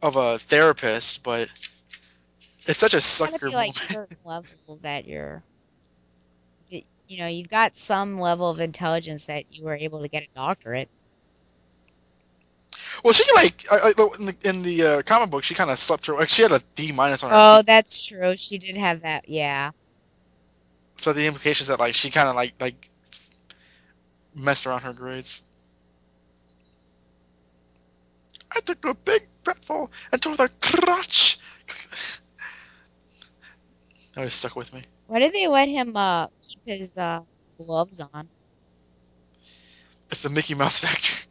of a therapist, but it's such a sucker be like certain level that you're, you know, you've got some level of intelligence that you were able to get a doctorate. Well, she like I, I, in the in the uh, comic book she kind of slept her. Like she had a D minus on her. Oh, that's true. She did have that. Yeah. So the implication is that like she kind of like like messed around her grades. I took a big breathful and tore the crotch. that always stuck with me. Why did they let him uh keep his uh gloves on? It's the Mickey Mouse factor.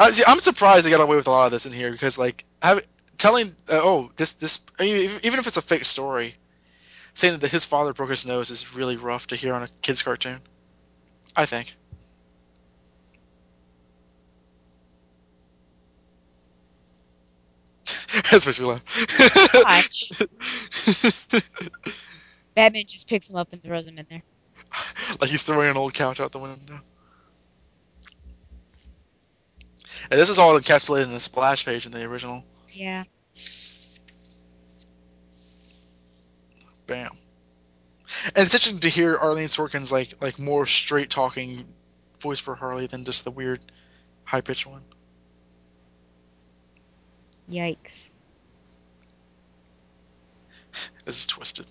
Uh, see, I'm surprised they got away with a lot of this in here because, like, have, telling, uh, oh, this, this, I mean, even if it's a fake story, saying that his father broke his nose is really rough to hear on a kid's cartoon. I think. That's what you laugh. Watch. Batman just picks him up and throws him in there. like he's throwing an old couch out the window. And this is all encapsulated in the splash page in the original. Yeah. Bam. And it's interesting to hear Arlene Sorkin's like like more straight talking voice for Harley than just the weird high pitched one. Yikes. This is twisted.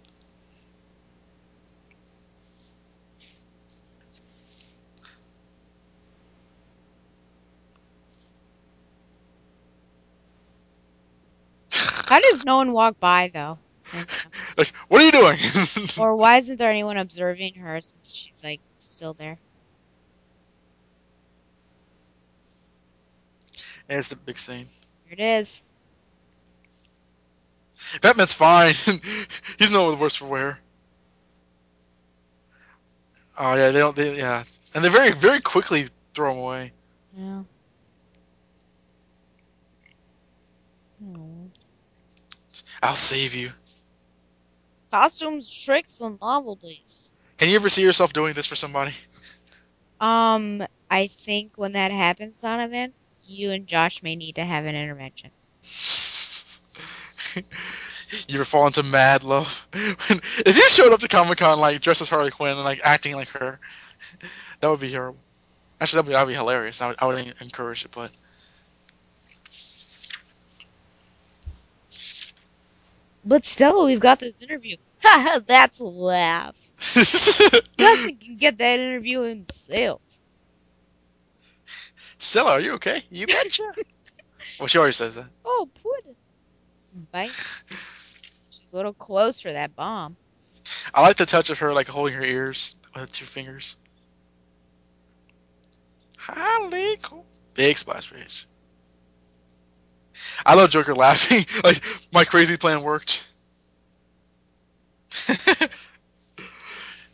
How does no one walk by though? Like, what are you doing? Or why isn't there anyone observing her since she's like still there? and it's the big scene. Here it is. Batman's fine. He's no worse for wear. Oh yeah, they don't. They, yeah, and they very very quickly throw him away. Yeah. Oh. I'll save you. Costumes, tricks, and novelties. Can you ever see yourself doing this for somebody? Um, I think when that happens, Donovan, you and Josh may need to have an intervention. you ever fall into mad love? if you showed up to Comic Con like dressed as Harley Quinn and like acting like her, that would be horrible. Actually, that'd be that'd be hilarious. I would, I would encourage it, but But still, we've got this interview. Haha, that's a laugh. Justin can get that interview himself. Stella, are you okay? You betcha. well, she always says that. Oh, put it. Bite. She's a little close for that bomb. I like the touch of her like holding her ears with two fingers. Highly cool. Big splash page. I love Joker laughing. like my crazy plan worked.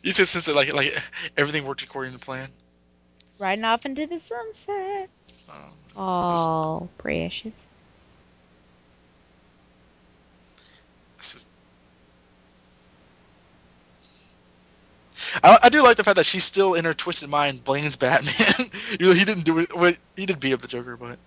you said since like like everything worked according to plan. Riding off into the sunset. Um, Oh, precious. this is- I, I do like the fact that she's still in her twisted mind blames Batman. You know, he didn't do it. He did beat up the Joker, but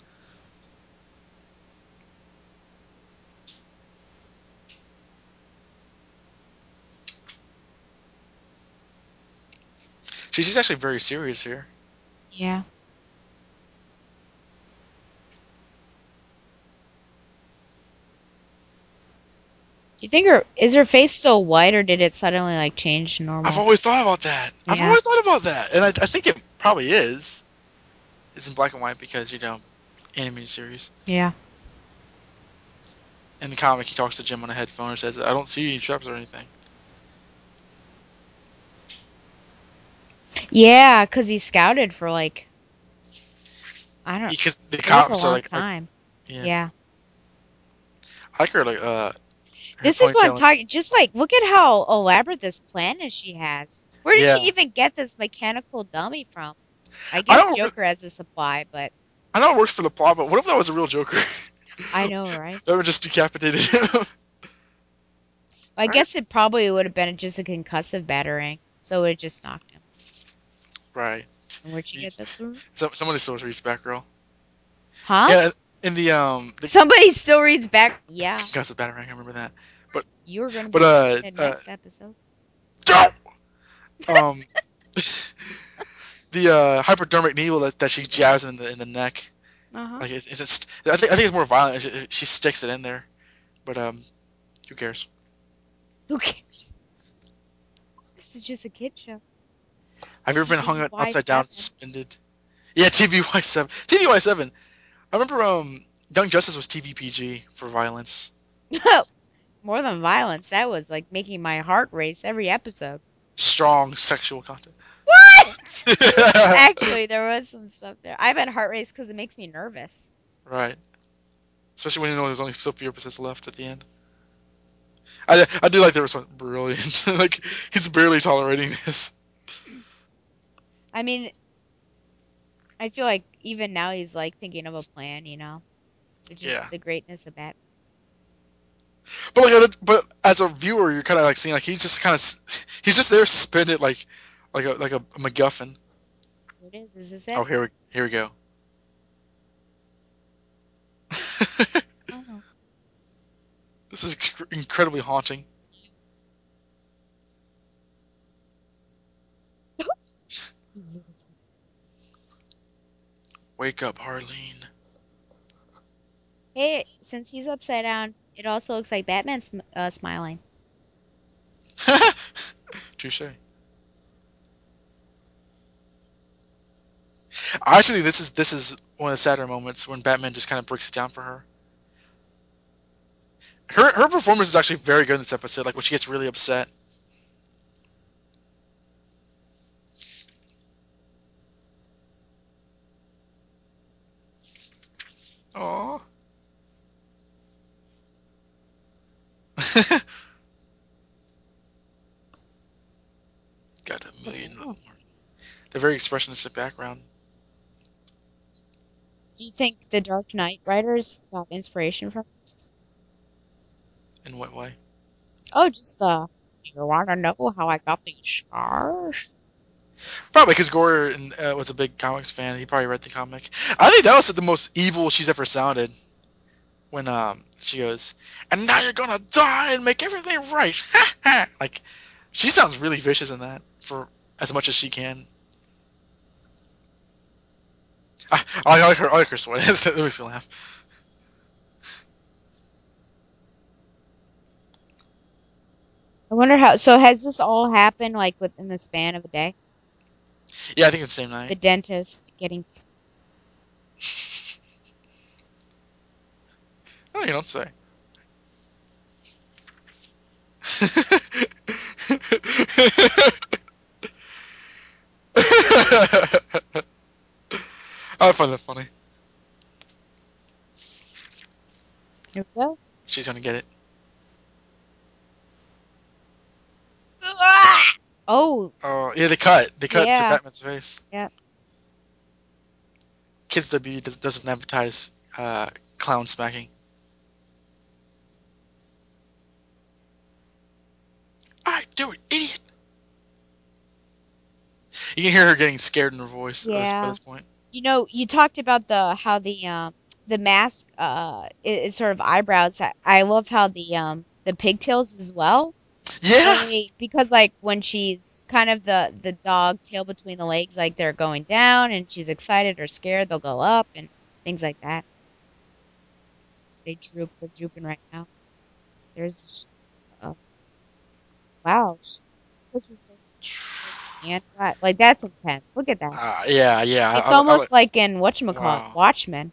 she's she's actually very serious here. Yeah. Do you think her is her face still white or did it suddenly like change to normal? I've always thought about that. I've always thought about that, and I, I think it probably is. It's in black and white because you know, animated series. Yeah. In the comic, he talks to Jim on a headphone and says, "I don't see any shrubs or anything." Yeah, because he scouted for like I don't Because the it was a cops are like, like- time. yeah. yeah. I like her like uh. her This is what I'm talking. Just like, look at how elaborate this plan is she has. Where did Yeah. she even get this mechanical dummy from? I I guess don't- Joker has a supply, but I know it works for the plot, but what if that was a real Joker? I know, right? that would just decapitated him. I guess it probably would have been just a concussive battering, so it would have just knocked him. Right. Where'd she get this from? So, somebody still reads Batgirl. Huh? Yeah, in the um. The Somebody still reads back. Yeah, of Batarang, I remember that. But you were gonna. But, be uh, in the uh, next episode. um. the uh, hypodermic needle that, that she jabs him in the in the neck. Uh-huh. Like, is, is it? St- I think I think it's more violent. She, she sticks it in there, but um, who cares? Who cares? This is just a kid show. Have you ever been hung upside down, suspended? Yeah, TVY seven. TVY seven. I remember um, Young Justice was TVPG for violence. No, More than violence, that was like making my heart race every episode. Strong sexual content. What? Actually, there was some stuff there. I have had heart race because it makes me nervous. Right. Especially when you know there's only so few episodes left at the end. I, I do like the response. Brilliant. like he's barely tolerating this. I mean, I feel like even now he's like thinking of a plan, you know, which is Yeah. the greatness of Bat. But like, but as a viewer, you're kind of like seeing like he's just kind of he's just there suspended like like a like a MacGuffin. It is. Is this it? Oh, here we here we go. Oh. This is incredibly haunting. Wake up, Harleen. Hey, since he's upside down, it also looks like Batman's sm- uh, smiling. Touche. Actually, this is this is one of the sadder moments when Batman just kind of breaks it down for her. Her her performance is actually very good in this episode. Like when she gets really upset. Aww. Got a million. more. The very expressionistic background. Do you think the Dark Knight writers got inspiration from this? In what way? Oh, just the you want to know how I got these scars? Probably because Goyer uh, was a big comics fan. He probably read the comic. I think that was the most evil she's ever sounded. When um she goes, and now you're gonna die and make everything right. like, she sounds really vicious in that for as much as she can. I, I like her. I like her sweat. it makes me laugh. I wonder how. So has this all happened like within the span of a day? Yeah, I think it's the same night. The dentist getting. Oh, you don't say. I find that funny. Here we go. She's gonna get it. Oh, Oh, yeah, they cut. They cut to Batman's face. Yep. Kids W does- doesn't advertise uh, clown smacking. I do it, idiot. You can hear her getting scared in her voice at this- Yeah. this point. you know, you talked about the how the um the mask uh is, is sort of eyebrows. I, I love how the um the pigtails as well. Yeah. They- because like when she's kind of the the dog tail between the legs, like they're going down, and she's excited or scared, they'll go up and things like that. They droop. They're drooping right now. There's, uh, wow. she pushes her hand right- Like that's intense. Look at that. Uh, yeah, yeah. It's I- I- I almost like in whatchamacallit, Wow. Watchmen.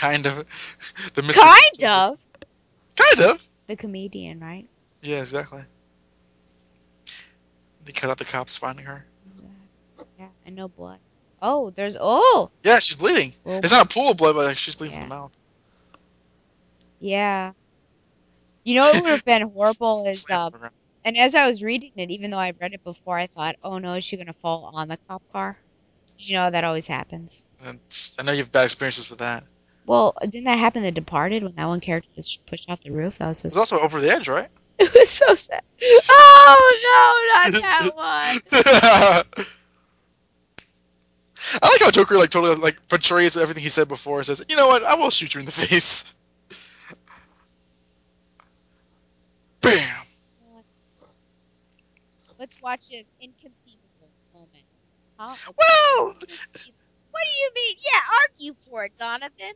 kind of the Mr. Kind of. Kind of. The comedian, right? Yeah, exactly. They cut out the cops finding her. Yes. Yeah, and no blood. Oh, there's oh Yeah, she's bleeding. Well, it's not a pool of blood, but she's bleeding from the mouth. yeah. You know what would have been horrible is um, on the ground. and as I was reading it, even though I've read it before, I thought, oh no, is she gonna fall on the cop car? Did you know that always happens? And I know you have bad experiences with that. Well, didn't that happen in The Departed when that one character just pushed off the roof? That was so It's also over the edge, right? It was so sad. Oh no, not that one. I like how Joker like totally like portrays everything he said before. And says, you know what? I will shoot you in the face. Bam. Let's watch this inconceivable moment. Huh? Well, What do you mean? Yeah, argue for it, Donovan.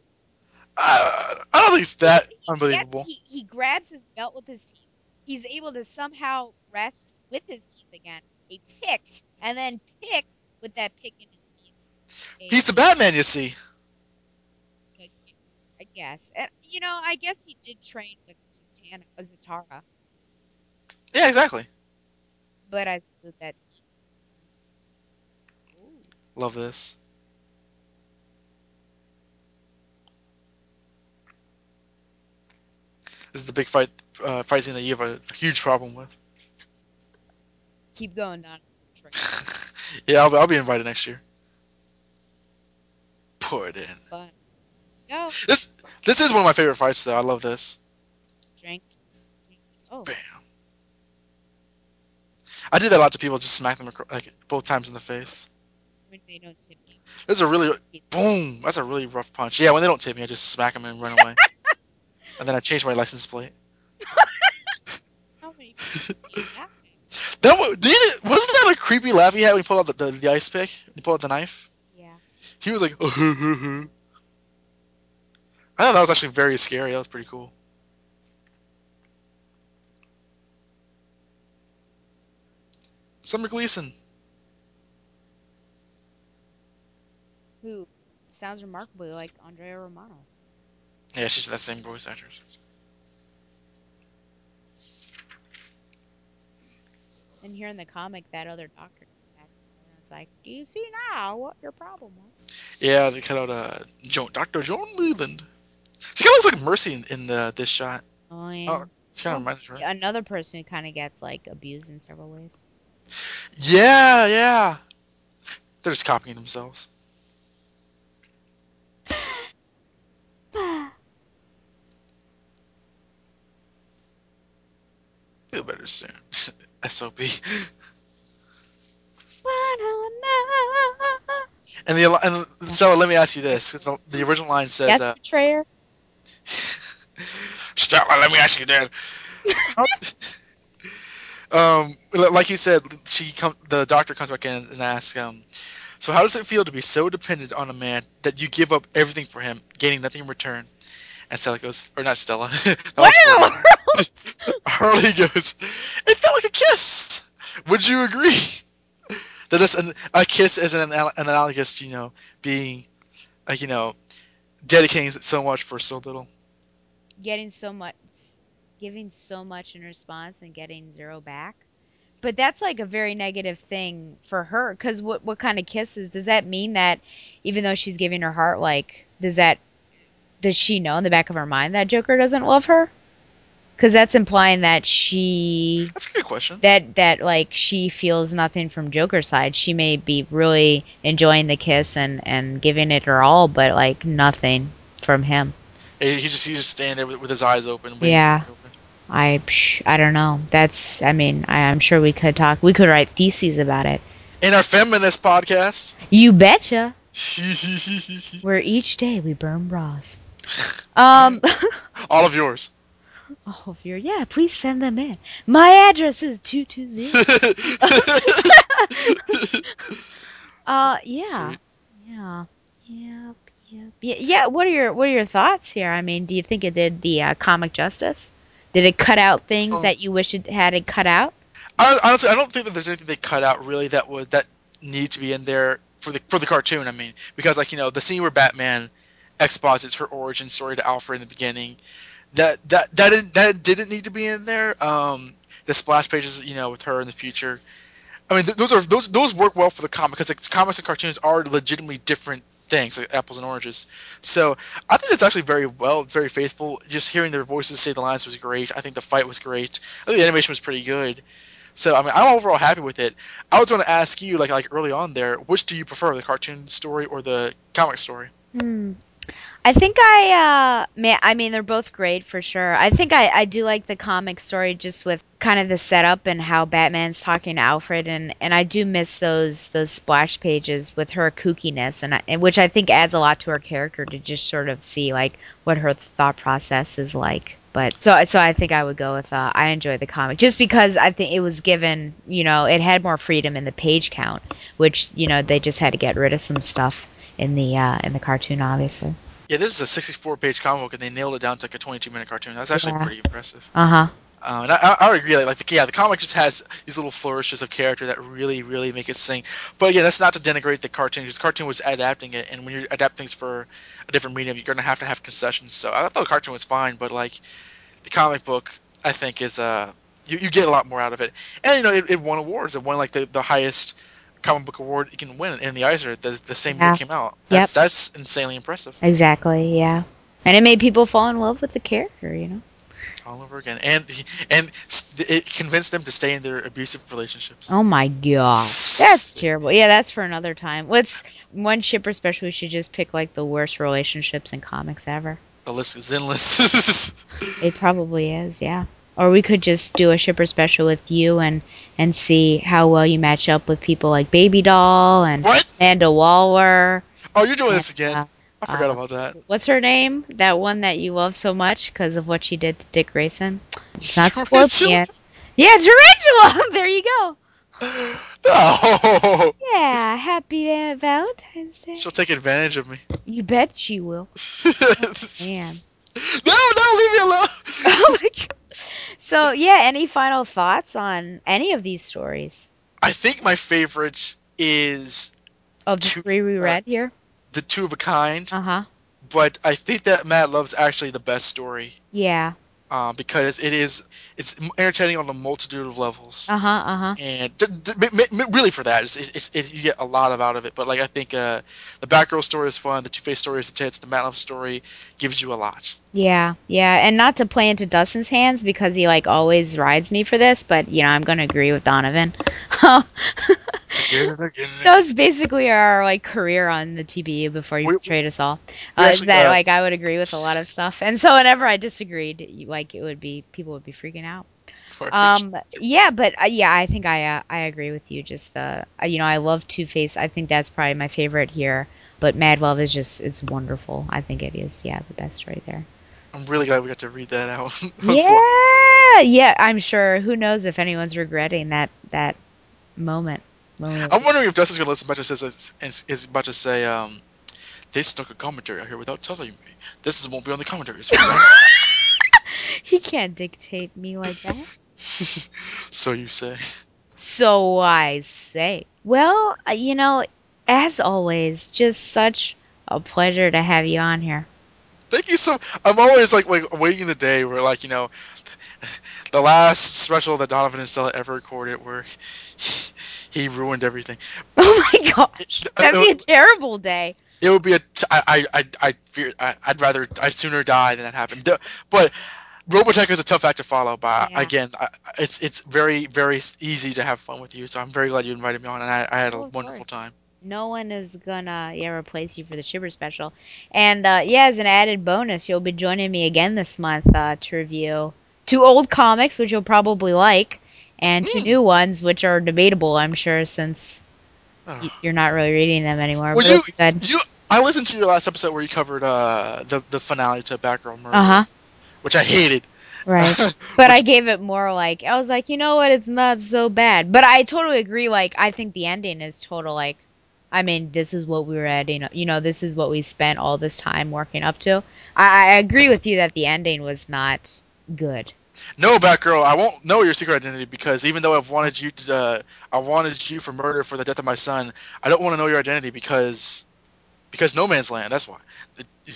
Uh, I don't think it's that Yes, unbelievable. he, he grabs his belt with his teeth. He's able to somehow rest with his teeth again. A pick, and then pick with that pick in his teeth. A- He's the Batman, you see. I guess. And, you know, I guess he did train with Zatanna, uh, Zatara, Yeah, exactly. but I stood that teeth. Love this. This is the big fight uh, fight scene that you have a, huge problem with. Keep going, Donovan. Yeah, I'll, be- I'll be invited next year. Pour it in. But go. This this is one of my favorite fights, though. I love this. Strength. Oh. Bam. I do that a lot to people. Just smack them across, like both times in the face. When they don't tip you. That's a really boom. That's a really rough punch. Yeah, when they don't tip me, I just smack them and run away. and then I change my license plate. How many people do you have? That wa- did you, wasn't that a creepy laugh he had when he pulled out the, the, the ice pick? He pulled out the knife. Yeah. He was like, I thought that was actually very scary. That was pretty cool. Summer Gleeson. Who sounds remarkably like Andrea Romano. Yeah, she's that same voice actress. And here in the comic, that other doctor came back and was like, "Do you see now what your problem was?" Yeah, they cut out uh, jo- Dr. Joan Leland. She kind of looks like Mercy in, in the this shot. Oh, yeah. Oh, she kind of reminds me. Another person who kind of gets like abused in several ways. Yeah, yeah. They're just copying themselves. Feel better soon. SOB. And the and so let me ask you this, 'cause the, the original line says, Yes, uh, betrayer. Stella, let me ask you, Dad. um, like you said, she come. The doctor comes back in and asks, um, so how does it feel to be so dependent on a man that you give up everything for him, gaining nothing in return? And Stella goes, or not Stella. was Harley. Harley goes, it felt like a kiss. Would you agree? That this, an, a kiss is an, an analogous, you know, being, like, you know, dedicating so much for so little. Getting so much, giving so much in response and getting zero back. But that's like a very negative thing for her. Because what what kind of kisses does that mean? That even though she's giving her heart, like, does that does she know in the back of her mind that Joker doesn't love her? Because that's implying that she That's a good question. that that like she feels nothing from Joker's side. She may be really enjoying the kiss and and giving it her all, but like nothing from him. He he just he's just standing there with, with his eyes open. Yeah. for it to open. I I don't know. That's I mean I, I'm sure we could talk. We could write theses about it. In our feminist podcast. You betcha. Where each day we burn bras. Um. All of yours. All of you're yeah, please send them in. My address is two two zero. Uh, yeah, Sweet. yeah, yeah, yeah, yeah. Yeah. What are your What are your thoughts here? I mean, do you think it did the uh, comic justice? Did it cut out things Um, that you wish it had it cut out? I, honestly, I don't think that there's anything they cut out really that would that need to be in there for the for the cartoon. I mean, because like you know the scene where Batman exposits her origin story to Alfred in the beginning, that that that didn't, that didn't need to be in there. Um, the splash pages, you know, with her in the future. I mean, th- those are those those work well for the comic because like, comics and cartoons are legitimately different things, like apples and oranges. So I think it's actually very well, very faithful. Just hearing their voices say the lines was great. I think the fight was great. I think the animation was pretty good. So I mean, I'm overall happy with it. I was going to ask you, like like early on there, which do you prefer, the cartoon story or the comic story? Hmm. I think I, uh, man, I mean, they're both great for sure. I think I, I do like the comic story just with kind of the setup and how Batman's talking to Alfred, and, and I do miss those those splash pages with her kookiness, and, I, and which I think adds a lot to her character to just sort of see like what her thought process is like. But so so I think I would go with uh, I enjoy the comic just because I think it was given you know it had more freedom in the page count, which you know they just had to get rid of some stuff in the uh, in the cartoon obviously. Yeah, this is a 64 page comic book, and they nailed it down to like a 22 minute cartoon. That's actually Yeah. pretty impressive. Uh huh. Uh, and I, I- I would agree. Like, like the, yeah, the comic just has these little flourishes of character that really, really make it sing. But again, that's not to denigrate the cartoon because the cartoon was adapting it, and when you're adapting things for a different medium, you're gonna have to have concessions. So I thought the cartoon was fine, but like the comic book, I think is uh you, you get a lot more out of it. And you know, it, it won awards. It won like the, the highest comic book award you can win in the Eisner the, the same year it came out. Yep. That's that's insanely impressive. Exactly, yeah. And it made people fall in love with the character, you know. All over again, and and it convinced them to stay in their abusive relationships. Oh my god. That's terrible. Yeah, that's for another time. Let's one shipper special we should just pick like the worst relationships in comics ever. The list is endless. It probably is, yeah. Or we could just do a shipper special with you and and see how well you match up with people like Baby Doll and What? Amanda Waller. oh, you're doing this again. uh, I forgot uh, about that. What's her name? That one that you love so much because of what she did to Dick Grayson. It's not Tarantula? Scorpion. Yeah, Tarantula. there you go. No, Yeah, happy uh, Valentine's Day. she'll take advantage of me. You bet she will. Man. No, no, leave me alone. oh my god. So yeah, any final thoughts on any of these stories I think my favorite is of the Two- three we read here? the two of a kind, Uh huh. but I think that Mad Love's actually the best story Yeah. uh, because it is it's entertaining on a multitude of levels. Uh huh. Uh huh. and d- d- m- m- really for that, it's, it's, it's, you get a lot of out of it. But like I think uh, the Batgirl story is fun, the Two Face story is intense, the Mad Love story gives you a lot. Yeah, yeah, and not to play into Dustin's hands because he like always rides me for this, but you know I'm gonna agree with Donovan. that was basically our like career on the TBU before you We- betrayed us all. Uh, is that got- like I would agree with a lot of stuff, and so whenever I disagreed, like it would be people would be freaking out. Um, yeah, but uh, yeah, I think I uh, I agree with you. Just the uh, you know I love Two Face. I think that's probably my favorite here. But Mad Love is just it's wonderful. I think it is yeah the best right there. I'm really glad we got to read that out. Yeah, yeah. I'm sure. Who knows if anyone's regretting that that moment. moment. I'm wondering if Dustin's gonna listen this as, as, is about to say, um, they stuck a commentary out here without telling me. This is, won't be on the commentaries. he can't dictate me like that. so you say. So I say. Well, uh, you know, as always, just such a pleasure to have you on here. Thank you so. I'm always like, like waiting the day where like you know, the last special that Donovan and Stella ever recorded where he ruined everything. Oh my gosh, that'd be a terrible day. It would be a. T- I I I fear. I, I'd rather. I'd sooner die than that happen. But Robotech is a tough act to follow. But Yeah. again, I, it's it's very very easy to have fun with you. So I'm very glad you invited me on, and I, I had a Oh, wonderful course. time. No one is gonna yeah replace you for the Shipper special. And uh, yeah, as an added bonus, you'll be joining me again this month uh, to review two old comics, which you'll probably like, and two new ones, which are debatable, I'm sure, since y- you're not really reading them anymore. Well, you, I you, I listened to your last episode where you covered uh, the the finale to Batgirl Murder, uh huh. which I hated. Right. but I gave it more like I was like, you know what, it's not so bad. But I totally agree. Like I think the ending is total like, I mean, this is what we were at. You know, you know, this is what we spent all this time working up to. I, I agree with you that the ending was not good. No, Batgirl, I won't know your secret identity because even though I've wanted you to, uh, I wanted you for murder for the death of my son, I don't want to know your identity because, because No Man's Land. That's why.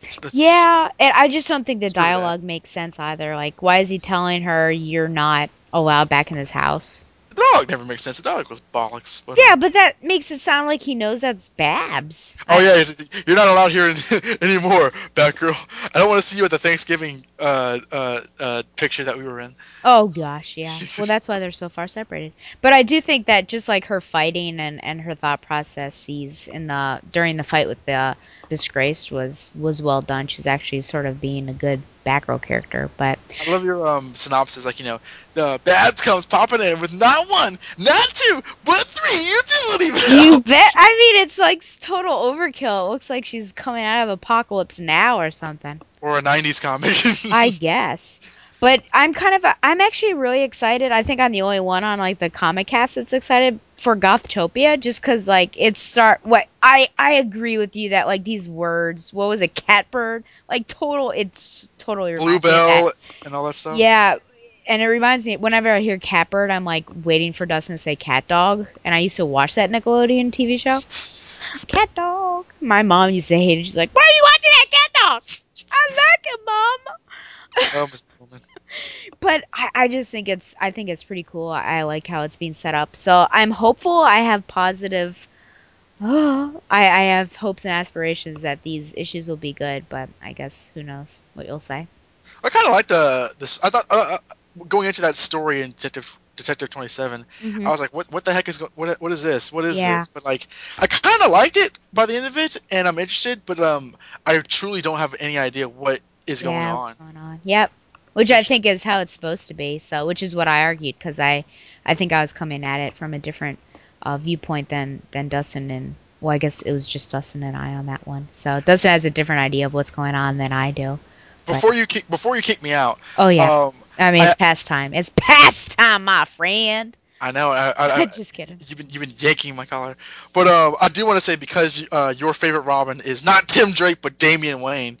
That's- Yeah, and I just don't think the bad. dialogue makes sense either. Like, why is he telling her you're not allowed back in this house? The dialogue never makes sense. The dog was bollocks. Yeah, but that makes it sound like he knows that's Babs. Oh yeah, you're not allowed here anymore, Batgirl. I don't want to see you at the Thanksgiving uh, uh, uh, picture that we were in. Oh gosh, yeah. Well, that's why they're so far separated. But I do think that just like her fighting and, and her thought processes in the during the fight with the disgraced was was well done. She's actually sort of being a good Batgirl character. But I love your um, synopsis, like you know, the Babs comes popping in with not one, not two, but three utility belts. you bet. I mean, it's like total overkill. It looks like she's coming out of Apocalypse Now or something. or a '90s comic. I guess. But I'm kind of I'm actually really excited. I think I'm the only one on like the comic cast that's excited for Gothtopia just cuz like it's start what I I agree with you that like these words, what was it, catbird? Like total it's totally reminds me of that. Bluebell and all that stuff. Yeah, and it reminds me whenever I hear catbird, I'm like waiting for Dustin to say cat dog, and I used to watch that Nickelodeon TV show. cat dog. My mom used to hate it. She's like, "Why are you watching that cat dog?" I like it, mom. Oh. But I, I just think it's I think it's pretty cool. I, like how it's being set up. So I'm hopeful. I have positive. I, I have hopes and aspirations that these issues will be good, but I guess who knows what you'll say. I kind of like the this. I thought uh, uh, going into that story in Detective Detective 27, Mhm. I was like, what what the heck is go- what what is this? What is Yeah. this? But like, I kind of liked it by the end of it, and I'm interested. But um, I truly don't have any idea what is going yeah, on. what's going on? Yep. Which I think is how it's supposed to be. So, which is what I argued because I, I think I was coming at it from a different uh, viewpoint than than Dustin and well, I guess it was just Dustin and I on that one. So Dustin has a different idea of what's going on than I do. But- Before you kick before you kick me out. oh yeah, Um, I mean it's I- past time. It's past time, my friend. I know. I, I, just kidding. You've been you've been yanking my collar, but um, I do want to say because uh, your favorite Robin is not Tim Drake but Damian Wayne.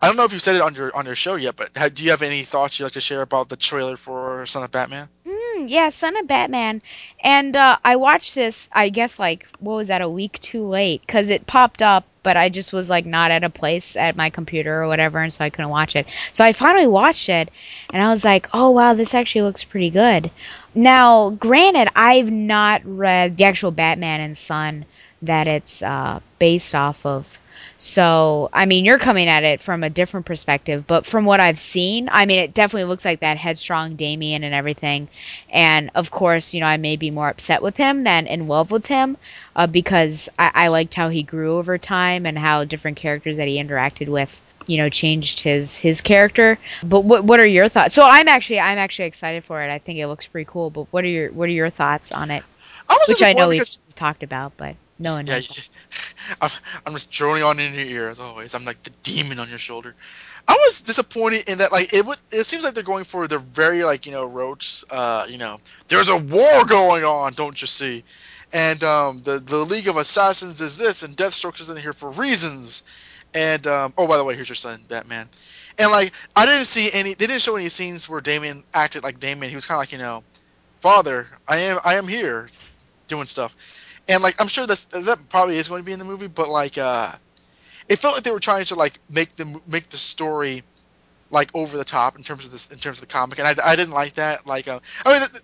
I don't know if you said it on your on your show yet, but have, do you have any thoughts you'd like to share about the trailer for Son of Batman? Mm, yeah, Son of Batman. And uh, I watched this, I guess, like, what was that, a week too late? Because it popped up, but I just was, like, not at a place at my computer or whatever, and so I couldn't watch it. So I finally watched it, and I was like, oh, wow, this actually looks pretty good. Now, granted, I've not read the actual Batman and Son that it's uh, based off of. So, I mean, you're coming at it from a different perspective, but from what I've seen, I mean, it definitely looks like that headstrong Damian and everything. And of course, you know, I may be more upset with him than in love with him uh, because I-, I liked how he grew over time and how different characters that he interacted with you know, changed his his character. But what what are your thoughts? So I'm actually I'm actually excited for it. I think it looks pretty cool. But what are your what are your thoughts on it? I was Which I know disappointed we've talked about, but no one Yeah, knows. I'm, I'm just droning on in your ear as always. I'm like the demon on your shoulder. I was disappointed in that like it would. It seems like they're going for the very like you know roach. Uh, you know, there's a war going on. Don't you see? And um, the the League of Assassins is this, and Deathstroke is in here for reasons. And um, oh, by the way, here's your son, Batman. And like I didn't see any. They didn't show any scenes where Damian acted like Damian. He was kind of like you know, father, I am I am here, doing stuff. And like I'm sure that's that probably is going to be in the movie, but like uh, it felt like they were trying to like make the make the story like over the top in terms of this in terms of the comic, and I, I didn't like that. Like uh, I mean. th-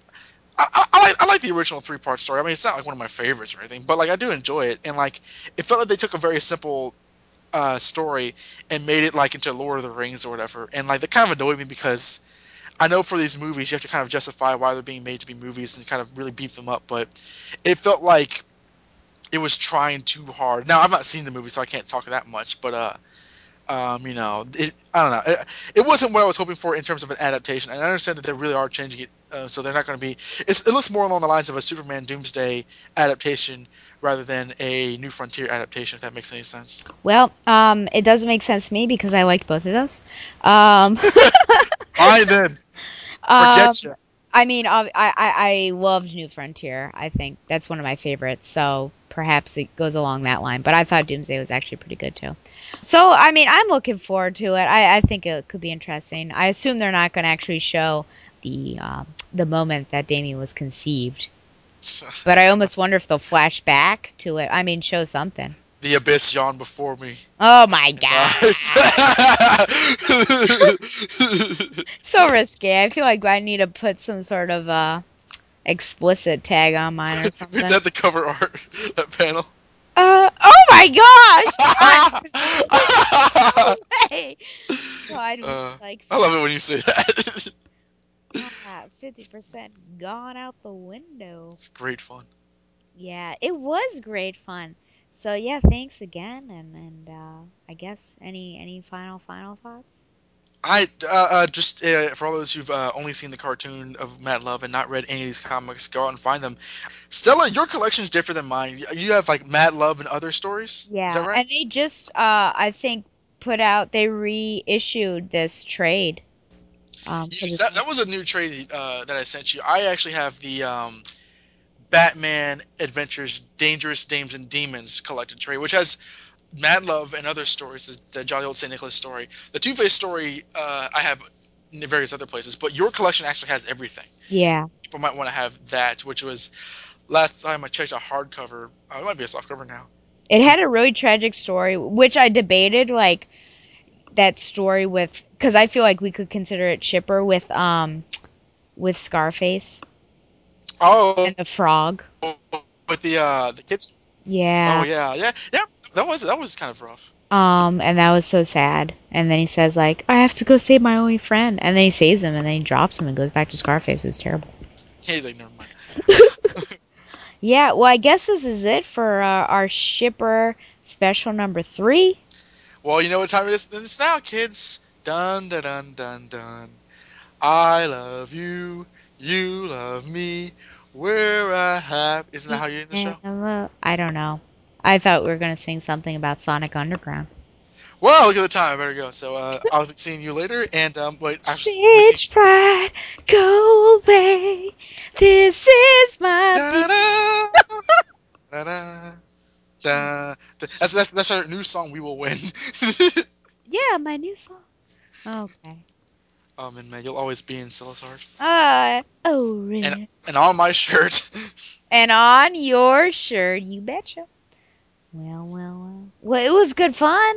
I, I, I like I like the original three part story. I mean, it's not like one of my favorites or anything, but like I do enjoy it. And like it felt like they took a very simple uh, story and made it like into Lord of the Rings or whatever. And like that kind of annoyed me because I know for these movies you have to kind of justify why they're being made to be movies and kind of really beef them up. But it felt like it was trying too hard. Now I've not seen the movie, so I can't talk that much. But uh, um, you know, it, I don't know. It, it wasn't what I was hoping for in terms of an adaptation. And I understand that they really are changing it, uh, so they're not going to be. It looks more along the lines of a Superman Doomsday adaptation rather than a New Frontier adaptation. If that makes any sense. Well, um, it doesn't make sense to me because I liked both of those. Um, Fine then. um, Forget. I mean, I, I I loved New Frontier. I think that's one of my favorites. So perhaps it goes along that line. But I thought Doomsday was actually pretty good too. So I mean, I'm looking forward to it. I, I think it could be interesting. I assume they're not going to actually show the um, the moment that Damian was conceived. But I almost wonder if they'll flash back to it. I mean, show something. The abyss yawned before me. Oh my god. so risky. I feel like I need to put some sort of uh explicit tag on mine or something. Is that the cover art? That panel. Uh, oh my gosh! Hey, God, Uh, like I love it when you say that. Fifty percent gone out the window. it's great fun. Yeah, it was great fun. So yeah, thanks again, and and uh, I guess any any final final thoughts? I uh, uh, just uh, for all those who've uh, only seen the cartoon of Mad Love and not read any of these comics, go out and find them. Stella, your collection's different than mine. You have like Mad Love and other stories. Yeah, is that right? and they just uh, I think put out they reissued this trade. Um, Yes, that, that was a new trade uh, that I sent you. I actually have the um, Batman Adventures Dangerous Dames and Demons collected trade, which has Mad Love and other stories, the, the Jolly Old St. Nicholas story. The Two Face story uh, I have in various other places, but your collection actually has everything. yeah, People might want to have that, which was last time I checked a hardcover. Uh, it might be a softcover now. it had a really tragic story, which I debated like that story with because I feel like we could consider it shipper with um with Scarface Oh, and the frog. with the uh, the kids. Yeah. Oh yeah, yeah, yeah. That was that was kind of rough. Um, and that was so sad. And then he says like, I have to go save my only friend. And then he saves him, and then he drops him and goes back to Scarface. It was terrible. He's like, never mind. Yeah, well, I guess this is it for uh, our shipper special number three. Well, you know what time it is it's now, kids. Dun dun dun dun dun. I love you, you love me. Where I have isn't that how you end the show? I don't know. I thought we were gonna sing something about Sonic Underground. Well, look at the time. I better go. So uh, I'll be seeing you later. And um, wait, actually, Stage fright, go away. This is my. da, da, da, da. That's that's that's our new song. We will win. yeah, my new song. Okay. um, and man, you'll always be in Salazar. Uh, oh, really? And and on my shirt. And on your shirt, you betcha. Well, well, well. Well, it was good fun.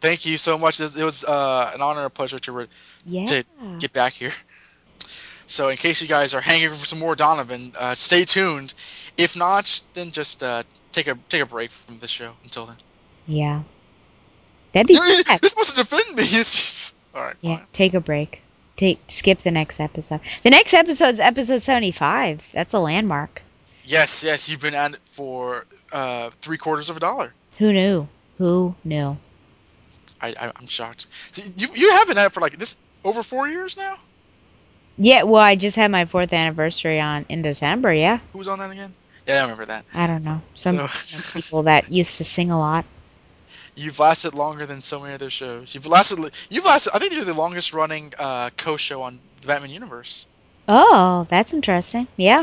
Thank you so much. It was, it was uh, an honor and a pleasure to re- Yeah. to get back here. So, in case you guys are hanging for some more Donovan, uh, stay tuned. If not, then just uh, take a take a break from the show until then. Yeah. That'd be You're supposed to defend me. It's just, all right. Yeah, take a break. Take skip the next episode. The next episode is episode seventy five. That's a landmark. Yes, yes, you've been at it for uh, three quarters of a dollar. Who knew? Who knew? I, I I'm shocked. See, you you haven't had it for like this over four years now. Yeah, well, I just had my fourth anniversary on in December. Yeah, Who was on that again? Yeah, I remember that. I don't know some, So- people that used to sing a lot. You've lasted longer than so many other shows. You've lasted. You've lasted. I think you're the longest running uh, co-show on the Batman universe, Oh, that's interesting. Yeah.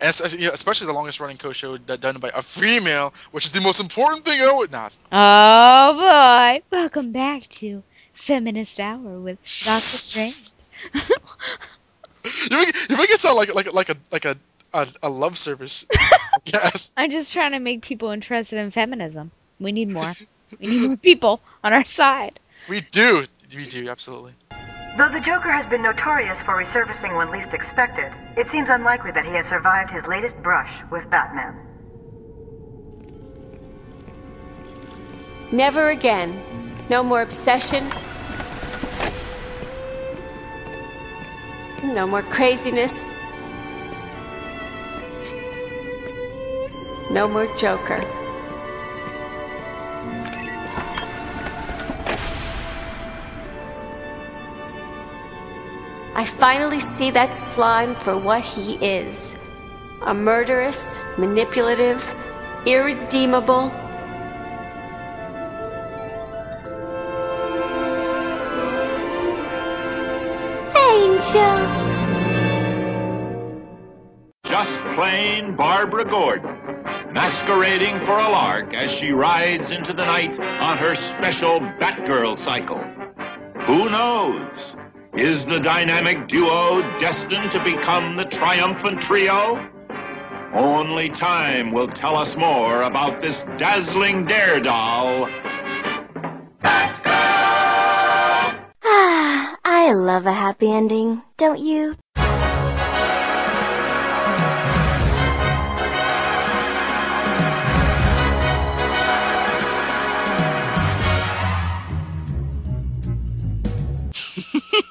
and es- you know, especially the longest running co-show done by a female, which is the most important thing. Oh, it's- Oh boy! Welcome back to Feminist Hour with Doctor Strange. you make, you make it sound like like like a like a a, a love service. yes. I'm just trying to make people interested in feminism. We need more. we need more people on our side. We do. We do absolutely. Though the Joker has been notorious for resurfacing when least expected, it seems unlikely that he has survived his latest brush with Batman. Never again. No more obsession. No more craziness. No more Joker. I finally see that slime for what he is a murderous, manipulative, irredeemable, angel. Just plain Barbara Gordon, masquerading for a lark as she rides into the night on her special Batgirl cycle. Who knows? Is the dynamic duo destined to become the triumphant trio? Only time will tell us more about this dazzling daredevil. Ah, I love a happy ending, don't you?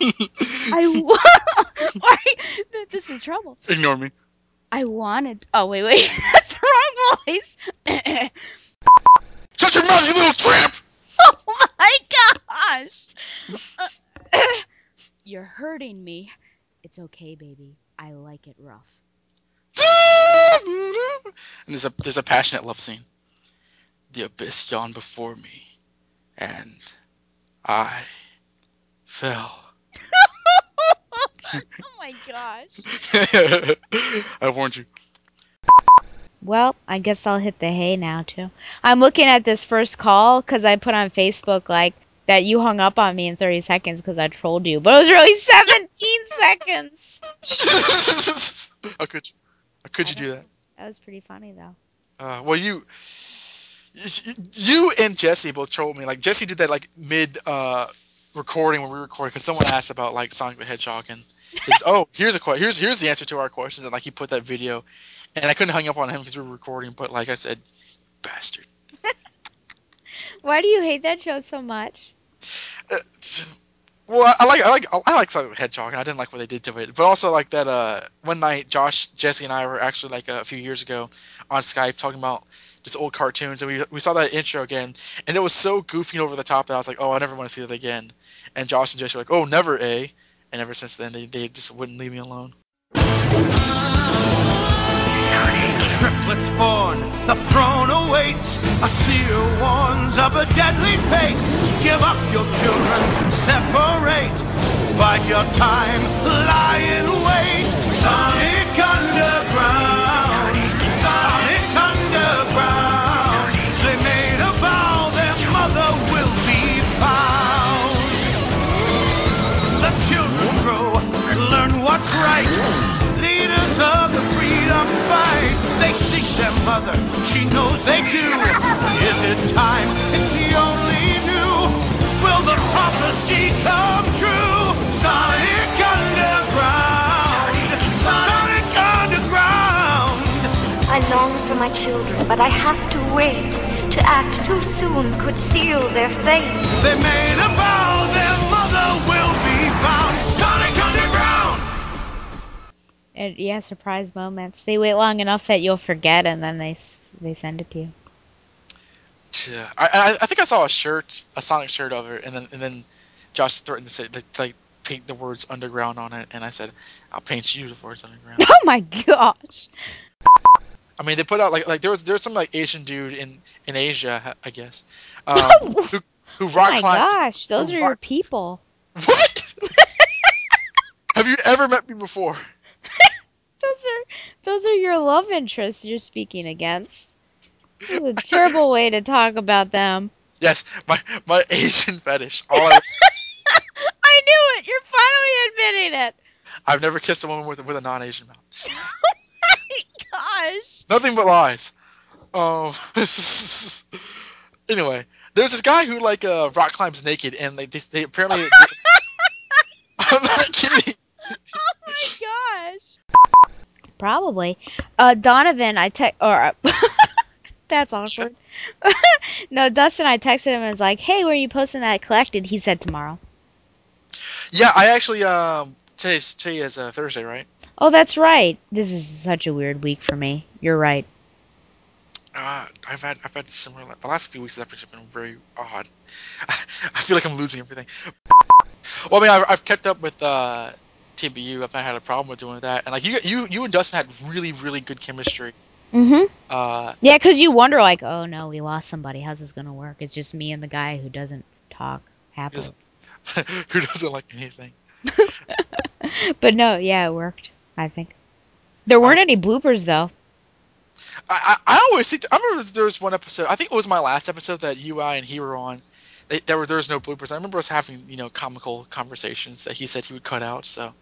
I wa- This is trouble. Ignore me. I wanted. Oh wait, wait. That's the wrong voice. Shut your mouth, you little tramp! oh my gosh. Uh, you're hurting me. It's okay, baby. I like it rough. And there's a there's a passionate love scene. The abyss yawned before me, and I fell. oh my gosh. I warned you. Well, I guess I'll hit the hay now too. I'm looking at this first call because I put on Facebook like that you hung up on me in 30 seconds because I trolled you, but it was really 17 seconds. How could you? How could you do that? That was pretty funny though. Uh, well, you, you and Jesse both trolled me. Like Jesse did that like mid uh, recording when we were recording because someone asked about like Sonic the Hedgehog and his, oh here's a here's here's the answer to our questions and like he put that video and I couldn't hang up on him because we were recording. But like I said, bastard. Why do you hate that show so much? Uh, well, I, I like I like I like Sonic the Hedgehog. and I didn't like what they did to it, but also like that. Uh, one night, Josh, Jesse, and I were actually like a few years ago on Skype talking about just old cartoons, and we we saw that intro again, and it was so goofy and over the top that I was like, oh, I never want to see that again. And Josh and Jesse were like, oh, never, eh? And ever since then, they they just wouldn't leave me alone. Triplets born, the throne awaits. A seer warns of a deadly fate. Give up your children, separate. Bide your time, lie in wait. Sonic Underground, mother, she knows they do. Is it time if she only knew? Will the prophecy come true? Sonic Underground! Sonic Underground! I long for my children, but I have to wait. To act too soon could seal their fate. They made a vow And yeah, surprise moments. They wait long enough that you'll forget, and then they they send it to you. Yeah, I, I I think I saw a shirt, a Sonic shirt of it, and then and then Josh threatened to say to, like paint the words underground on it, and I said I'll paint you the words underground. Oh my gosh. I mean, they put out like like there was there was some like Asian dude in in Asia, I guess, um, who who Oh my climbed. gosh, those are rock- your people. What? Have you ever met me before? Those are those are your love interests you're speaking against. This is a terrible way to talk about them. Yes, my my Asian fetish. All I, I knew it. You're finally admitting it. I've never kissed a woman with with a non-Asian mouth. oh my Gosh. Nothing but lies. Um. anyway, there's this guy who like uh rock climbs naked, and like they, they apparently. I'm not kidding. Oh my gosh. Probably. Uh, Donovan, I text or that's awkward. no, Dustin, I texted him and was like, "Hey, where are you posting that collected?" He said tomorrow. Yeah, I actually um today's today is uh, Thursday, right? Oh, that's right. This is such a weird week for me. You're right. Uh, I've had I've had similar. The last few weeks have been very odd. I feel like I'm losing everything. Well, I mean, I've, I've kept up with uh, TBU. I've not had a problem with doing that, and like you, you, you and Dustin had really, really good chemistry. Mm-hmm. Uh, Yeah, because you wonder, like, oh no, we lost somebody. How's this gonna work? It's just me and the guy who doesn't talk happily. who doesn't like anything? but no, yeah, it worked. I think there weren't any bloopers though. I, I, I always think I remember there was one episode. I think it was my last episode that you, I, and he were on. They, there were there was no bloopers. I remember us having you know comical conversations that he said he would cut out. So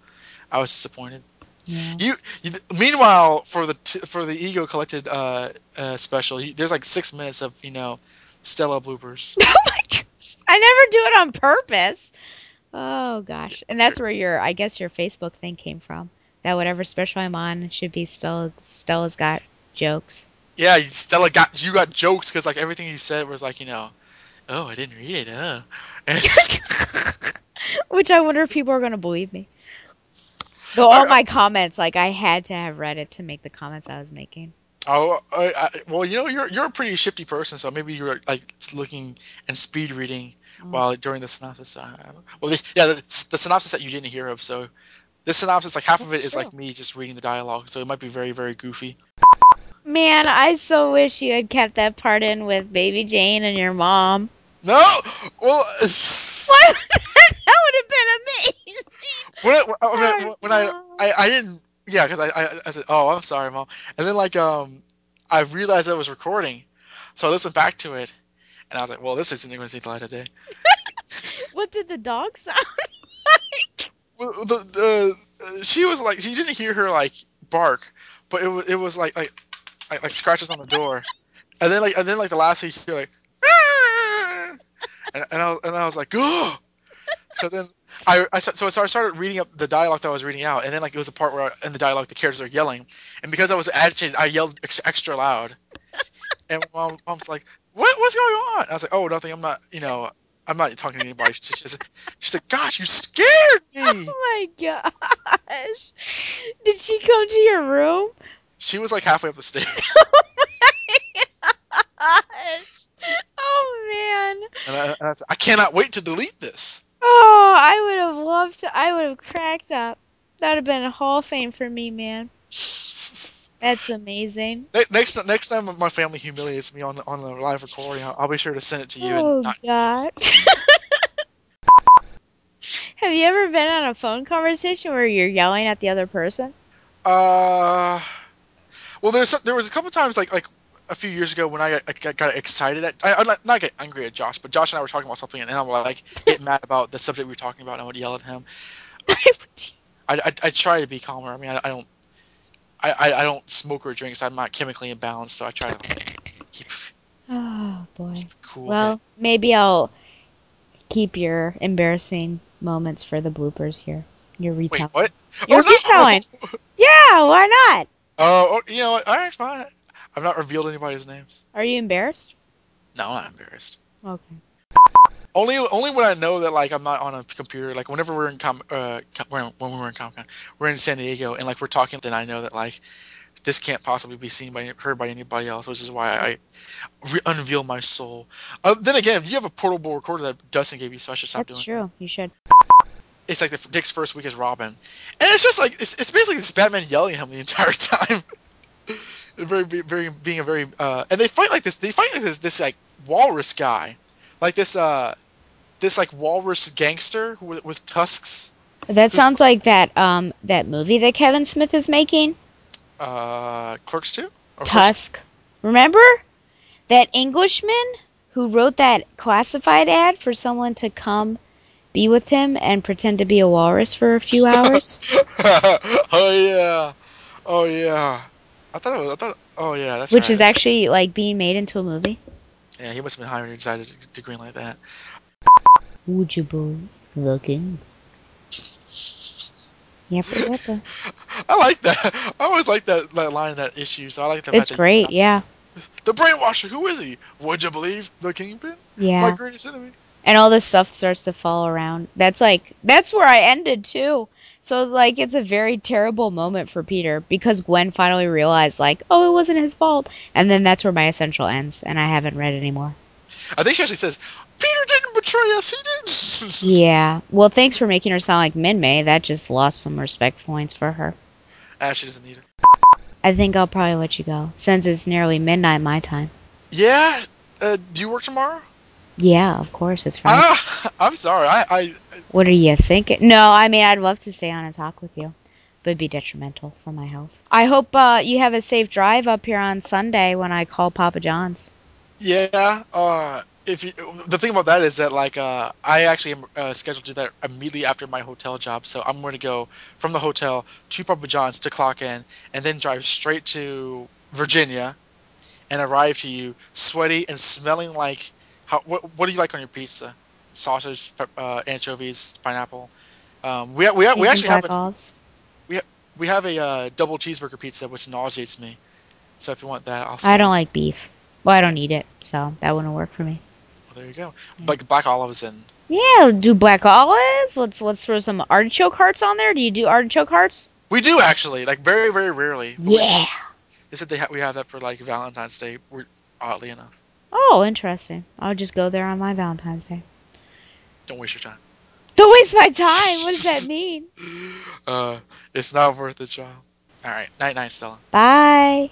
I was disappointed. Yeah. You, you meanwhile for the t- for the ego collected uh, uh special, you, there's like six minutes of you know Stella bloopers. Oh my gosh! I never do it on purpose. Oh gosh, and that's where your, I guess, your Facebook thing came from. That whatever special I'm on should be Stella. Stella's got jokes. yeah, Stella got you got jokes because like everything you said was like you know, oh I didn't read it. Uh. Which I wonder if people are gonna believe me. Though all my comments, like I had to have read it to make the comments I was making. Oh, I, I, well, you know, you're you're a pretty shifty person, so maybe you're like looking and speed reading mm. while during the synopsis. I well, the, yeah, the, the synopsis that you didn't hear of. So, this synopsis, like half of it is like me just reading the dialogue, so it might be very very goofy. Man, I so wish you had kept that part in with Baby Jane and your mom. No, well, What? that would have been amazing. when I, when I, when I, I, I didn't, yeah, because I, I, I said, oh, I'm sorry, mom, and then like um, I realized I was recording, so I listened back to it, and I was like, well, this isn't going to see the light of day. What did the dog sound? Well, the, the she was like she didn't hear her like bark, but it was it was like like like, like scratches on the door, and then like and then like the last thing you hear like, and, and I was, and I was like, oh. So then I, I sta- so I started reading up the dialogue that I was reading out, and then like it was a part where in the dialogue the characters are yelling, and because I was agitated, I yelled ex- extra loud, and mom mom's like, what what's going on? I was like, oh nothing, I'm not you know. I'm not talking to anybody. She just, she's like, "Gosh, you scared me." Oh my gosh. Did she come to your room? She was like halfway up the stairs, oh Gosh. Oh man. and I, and I said, "I cannot wait to delete this." Oh, I would have loved to. I would have cracked up. That would have been a Hall of Fame for me, man. That's amazing. Ne- Next, next time my family humiliates me on the on the live recording, I'll, I'll be sure to send it to you. Oh and not, God. Have you ever been on a phone conversation where you're yelling at the other person? uh, well, there's there was a couple times like like a few years ago when I got, I got, excited at I, I'm not, not get angry at Josh, but Josh and I were talking about something, and I'm like get mad about the subject we were talking about, and I would yell at him. I, I, I try to be calmer. I mean, I, I don't I, I, don't smoke or drink, so I'm not chemically imbalanced, so I try to keep Oh boy. cool. Well, maybe I'll keep your embarrassing moments for the bloopers here. Your Wait, retelling. what? Your Oh, no! retelling. Yeah, why not? Oh, oh, you know what? All right, fine. I've not revealed anybody's names. Are you embarrassed? No, I'm not embarrassed. Okay. Only, only when I know that like I'm not on a computer. Like whenever we're in com, uh, when we were in Comic Con, we're in San Diego, and like we're talking, then I know that like this can't possibly be seen by heard by anybody else, which is why I re- unveil my soul. Uh, then again, you have a portable recorder that Dustin gave you, so I should stop That's doing. That's true. You should. It's like the, Dick's first week as Robin, and it's just like it's, it's basically this Batman yelling at him the entire time. Very, very being a very uh, and they fight like this. They fight like this, this like walrus guy, like this uh, this like walrus gangster with, with tusks. That sounds like that um that movie that Kevin Smith is making. Uh, Clerks two. Tusk. Remember that Englishman who wrote that classified ad for someone to come be with him and pretend to be a walrus for a few hours? oh yeah, oh yeah. I thought it was. I thought. Oh yeah, that's which right. is actually like being made into a movie. Yeah, he must have been hired when he decided to, to green like that. Would you be looking? Yeppa yeppa. I like that. I always like that, that line in that issue. So I like the It's fact that- great, yeah. The brainwasher. Who is he? Would you believe the kingpin? Yeah. My greatest enemy. And all this stuff starts to fall around. That's like that's where I ended too. So it's like it's a very terrible moment for Peter because Gwen finally realized like, oh, it wasn't his fault. And then that's where my essential ends, and I haven't read anymore. I think she actually says, "Peter didn't betray us. He didn't." Yeah. Well, thanks for making her sound like Minmay. That just lost some respect points for her. Ah, she doesn't need it. I think I'll probably let you go since it's nearly midnight my time. Yeah. Uh, do you work tomorrow? Yeah, of course it's Friday. Ah, I'm sorry. I, I What are you thinking? No, I mean I'd love to stay on and talk with you, but it'd be detrimental for my health. I hope uh, you have a safe drive up here on Sunday when I call Papa John's. yeah. Uh, if you, the thing about that is that like uh, I actually am uh, scheduled to do that immediately after my hotel job, so I'm going to go from the hotel to Papa John's to clock in, and then drive straight to Virginia, and arrive to you sweaty and smelling like how what, what do you like on your pizza? Sausage, uh, anchovies, pineapple. Um, we we we actually have a, we we have a uh, double cheeseburger pizza which nauseates me. So if you want that, I'll. I don't like beef. Well, I don't eat it, so that wouldn't work for me. Well, there you go. Like black olives and Yeah, do black olives. Let's let's throw some artichoke hearts on there. Do you do artichoke hearts? we do actually like very very rarely. Yeah. They said they ha- we have that for like Valentine's Day. We're, oddly enough, Oh, interesting. I'll just go there on my Valentine's Day. Don't waste your time. Don't waste my time. What does that mean? uh, it's not worth the job. All right. Night, night, Stella. Bye.